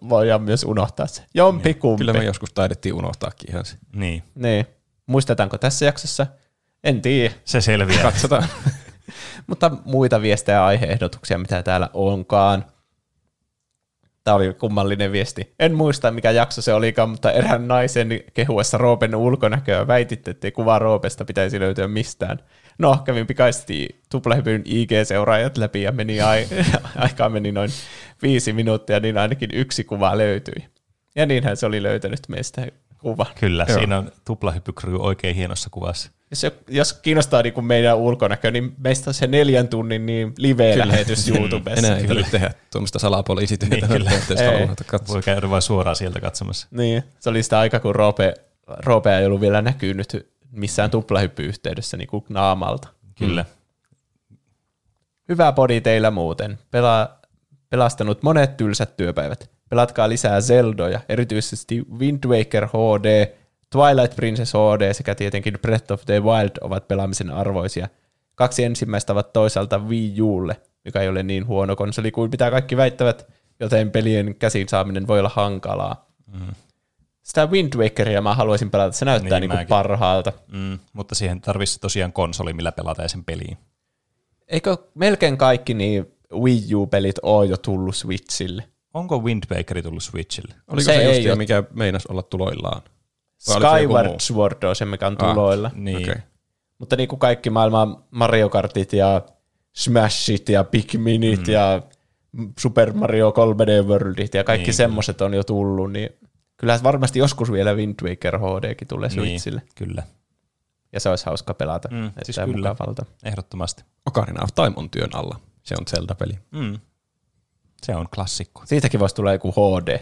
voidaan myös unohtaa se. Jompi kumpi. Kyllä me joskus taidettiin unohtaakin ihan se. Niin. Niin. Muistetaanko tässä jaksossa? En tiedä. Se selviää. Katsotaan. *laughs* Mutta muita viestejä ja aiheehdotuksia, mitä täällä onkaan. Tämä oli kummallinen viesti. En muista, mikä jakso se olikaan, mutta erään naisen kehuessa Roopen ulkonäköä väititte, että kuva Roopesta pitäisi löytyä mistään. No, kävin pikaisesti tuplahypyn IG-seuraajat läpi ja meni ai- *laughs* aikaa meni noin viisi minuuttia, niin ainakin yksi kuva löytyi. Ja niinhän se oli löytänyt meistä kuvan. Kyllä, Joo. siinä on tuplahyppykry oikein hienossa kuvassa. Jos, jos kiinnostaa niin kuin meidän ulkonäkö, niin meistä on se neljän tunnin niin live-lähetys YouTubessa. Enää ei tarvitse tehdä tuommoista salapoliisityötä. Niin, kyllä. jos Ei. haluaa katsoa. Voi käydä vain suoraan sieltä katsomassa. Niin, se oli sitä aikaa, kun Roope, Roopea ei ollut vielä näkynyt missään tuplahyppy-yhteydessä niin kuin naamalta. Kyllä. Hyvä body teillä muuten. Pela, pelastanut monet tylsät työpäivät. Pelatkaa lisää Zeldoja, erityisesti Wind Waker HD, Twilight Princess HD sekä tietenkin Breath of the Wild ovat pelaamisen arvoisia. Kaksi ensimmäistä ovat toisaalta Wii Ulle, joka ei ole niin huono konsoli kuin mitä kaikki väittävät, joten pelien käsiin saaminen voi olla hankalaa. Mm. Sitä Wind Wakeria mä haluaisin pelata, se näyttää Niin, niin, mäkin. parhaalta. Mm, mutta siihen tarvitsisi tosiaan konsoli, millä pelata sen peliin. Eikö melkein kaikki niin Wii U-pelit ole jo tullut Switchille? Onko Wind Waker tullut Switchille? Oliko Se se, ei just oo- mikä meinas olla tuloillaan? Vai Skyward? Sword on se, mikä on Ah, tuloilla. Niin. Okei. Mutta niin kuin kaikki maailman Mario Kartit ja Smashit ja Pikminit mm. ja Super Mario 3D Worldit ja kaikki Niin, semmoiset on jo tullut, niin kyllä varmasti joskus vielä Wind Waker HDkin tulee Niin, Switchille. kyllä. Ja se olisi hauska pelata. Mm, siis kyllä. mukavalta. Ehdottomasti. Ocarina of Time on työn alla. Se on Zelda-peli. Mm. Se on klassikko. Siitäkin voisi tulla joku HD.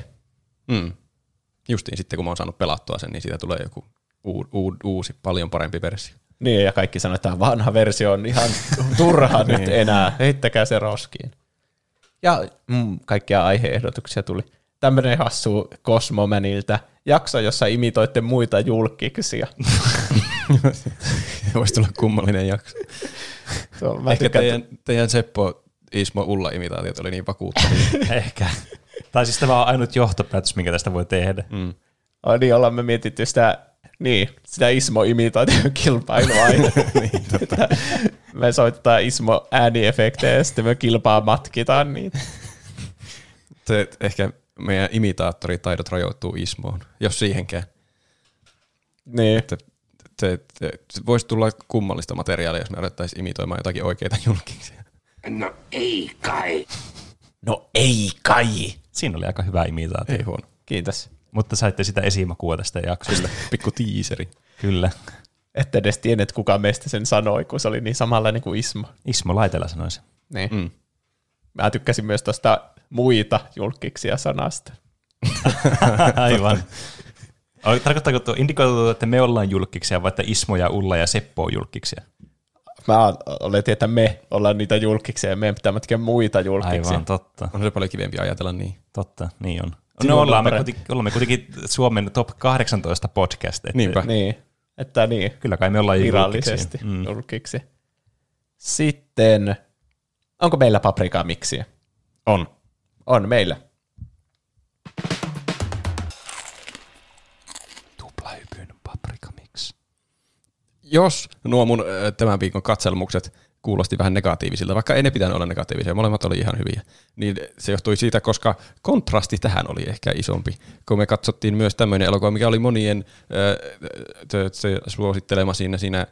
Mm. Justiin sitten, kun mä oon saanut pelattua sen, niin siitä tulee joku uu, uu, uusi, paljon parempi versio. Niin, ja kaikki sanoo, että tämä vanha versio on ihan turha *laughs* nyt enää. Heittäkää se roskiin. Ja mm, kaikkia aiheehdotuksia tuli. Tämmöinen hassu Cosmomanilta. Jakso, jossa imitoitte muita julkiksia. *laughs* Voisi tulla kummallinen jakso. *laughs* Ehkä teidän, teidän Seppo Ismo Ulla imitaatiot oli niin vakuuttavia. *laughs* Ehkä. tai siis tämä on ainut johtopäätös, minkä tästä voi tehdä. mm. Ai niin, ollaan me mietitty sitä, niin, sitä Ismo imitaation kilpailua aina. *laughs* niin, totta. me soitetaan Ismo ääniefektejä ja sitten me kilpaa matkitaan niitä. se, ehkä meidän imitaattoritaidot rajoittuu Ismoon, jos siihenkään. Niin. Se, se, se, se voisi tulla kummallista materiaalia, jos me alettaisiin imitoimaan jotakin oikeita julkiksia. No ei kai. Siinä oli aika hyvä imitaatio. Ei huono. Kiitos. Mutta saitte sitä esimakua tästä jaksosta. Pikku tiiseri. Kyllä. Ette edes tienneet, kuka meistä sen sanoi, kun se oli niin samanlainen kuin Ismo. Ismo Laitela sanoi sen. Niin. Mm. Mä tykkäsin myös tuosta muita julkiksia sanasta. *laughs* Aivan. Tarkoittaako tuo, indikoitu, että me ollaan julkkiksia, vai että Ismo ja Ulla ja Seppo on julkkiksia? Mä oletin, että me ollaan niitä julkiksia ja meidän pitää matkia muita julkiksia. Aivan, totta. On se paljon kivempi ajatella niin. Totta, niin on. Sinun No ollaan me, kuitenkin, ollaan me kuitenkin Suomen top 18 podcast. että Niinpä. Niin, että niin, Kyllä kai me ollaan virallisesti julkkiksia. mm. julkiksi. Sitten, onko meillä paprikaa miksiä? On. On meillä. Jos nuo mun tämän viikon katselmukset kuulosti vähän negatiivisilta, vaikka ei ne pitänyt olla negatiivisia, molemmat oli ihan hyviä, niin se johtui siitä, koska kontrasti tähän oli ehkä isompi. Kun me katsottiin myös tämmöinen elokuva, mikä oli monien se suosittelema siinä, siinä,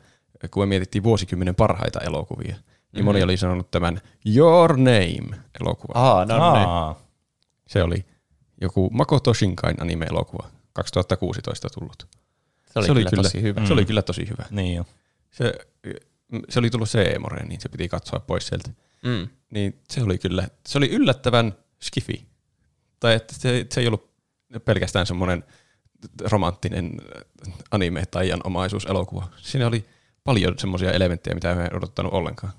kun me mietittiin vuosikymmenen parhaita elokuvia, niin moni oli sanonut tämän Your Name-elokuva. Aa, no niin. Aa, Se oli joku Makoto Shinkain anime-elokuva, 2016 tullut. Se oli, kyllä, tosi hyvä. Se oli kyllä tosi hyvä. niin jo. Se, se oli tullut C-moreen, niin se piti katsoa pois sieltä. Mm. Niin se oli kyllä, se oli yllättävän skifi. Tai että se, se ei ollut pelkästään semmoinen romanttinen anime tai omaisuuselokuva. Siinä oli paljon semmoisia elementtejä, mitä en odottanut ollenkaan.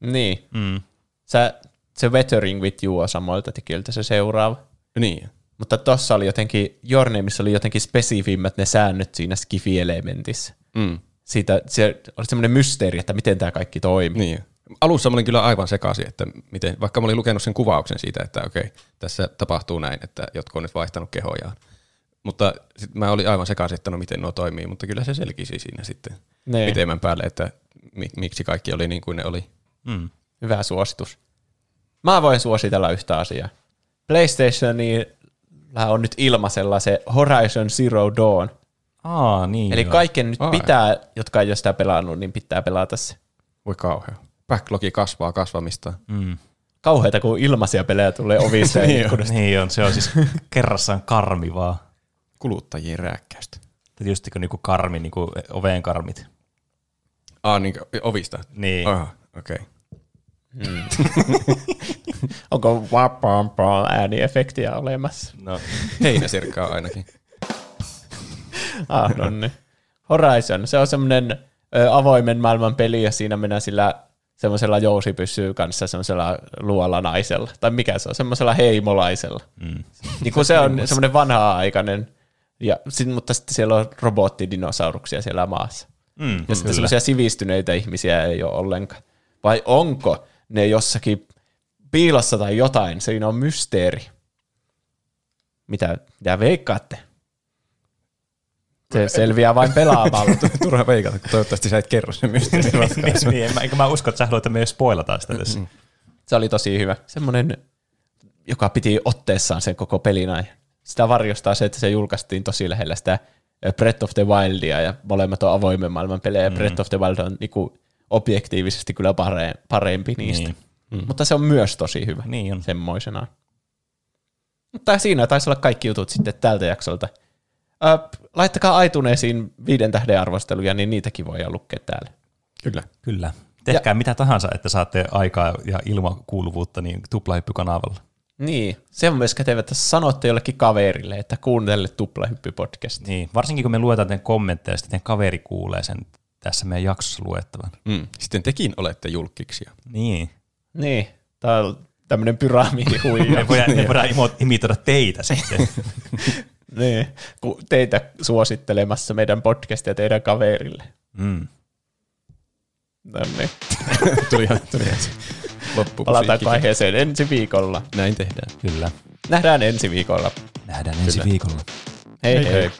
Niin. Mm. Sä, se Weathering with You on samoilta tekijöiltä se seuraava. Niin. Mutta tossa oli jotenkin, Your Nameissa oli jotenkin spesifimmät ne säännöt siinä Skifi-elementissä. Mm. Siitä, se oli semmoinen mysteeri, että miten tämä kaikki toimii. Niin. Alussa mä olin kyllä aivan sekaisin, että miten, vaikka mä olin lukenut sen kuvauksen siitä, että okei, tässä tapahtuu näin, että jotkut on nyt vaihtanut kehojaan. Mutta sit mä olin aivan sekaisin, että no miten nuo toimii, mutta kyllä se selkisi siinä sitten Niin. pitemmän päälle, että mi- miksi kaikki oli niin kuin ne oli. Mm. Hyvä suositus. Mä voin suositella yhtä asiaa. PlayStationilla on nyt ilmaisella se Horizon Zero Dawn. Aa, niin Eli joo. kaikkien nyt Ai. pitää, jotka ei ole sitä pelannut, niin pitää pelata se. Voi kauhea. Backlogi kasvaa kasvamista. Mm. Kauheita, kun ilmaisia pelejä tulee ovista ja ikkunasta. Niin on, se on siis *laughs* kerrassaan karmivaa. Kuluttajien rääkkäystä. Just kuin niinku karmi, niinku oveen karmit. Ah, niin ovista. Niin. Ah, okei. Okay. *laughs* Onko vapampaa ääniefektiä olemassa? No, Heinäsirkkaa ainakin. *laughs* Ah, no niin. Horizon, se on semmoinen avoimen maailman peli ja siinä mennään sillä semmoisella jousipyssyy kanssa semmoisella luolla naisella. Tai mikä se on, semmoisella heimolaisella. mm. Niin kuin se on semmoinen vanha-aikainen, ja, sit, mutta sitten siellä on robottidinosauruksia siellä maassa. Mm, Ja sitten semmoisia sivistyneitä ihmisiä ei ole ollenkaan. Vai onko ne jossakin piilossa tai jotain? Siinä on mysteeri. Mitä, mitä veikkaatte? Se selviää vain pelaamalla. *laughs* Turha veikata, kun toivottavasti sä et kerro sen mysteerin *laughs* ratkaisun. niin, en mä, enkä mä usko, että sä haluat, että me spoilataan sitä tässä. Se oli tosi hyvä. Semmoinen, joka piti otteessaan sen koko pelin ajan. Sitä varjostaa se, että se julkaistiin tosi lähellä sitä Breath of the Wildia, ja molemmat on avoimen maailman pelejä, ja Breath of the Wild on niinku objektiivisesti kyllä pare- parempi niistä. Niin. Mm. Mutta se on myös tosi hyvä Niin on. semmoisenaan. Mutta siinä taisi olla kaikki jutut sitten tältä jaksolta. Ö, laittakaa iTunesiin viiden tähden arvosteluja, niin niitäkin voi lukea täällä. Kyllä. Kyllä. Tehkää ja. mitä tahansa, että saatte aikaa ja ilmakuuluvuutta niin tuplahyppykanavalla. Niin, se on myös kätevä, että sanotte jollekin kaverille, että kuuntele Tuplahyppy-podcast. Niin, varsinkin kun me luetaan teidän kommentteja, ja sitten teidän kaveri kuulee sen tässä meidän jaksossa luettavan. Mm. Sitten tekin olette julkiksia. Niin. Niin, tää on tämmönen pyramidihuija. *laughs* Me voidaan, me voidaan imo- imitoida teitä sitten. *laughs* niin, kun teitä suosittelemassa meidän podcastia teidän kaverille. Mm. No niin, *laughs* tuli ihan, tuli ihan loppu. palataanko aiheeseen ensi viikolla. Näin tehdään. Kyllä. Nähdään ensi viikolla. Nähdään ensi viikolla. hei. hei. hei. hei.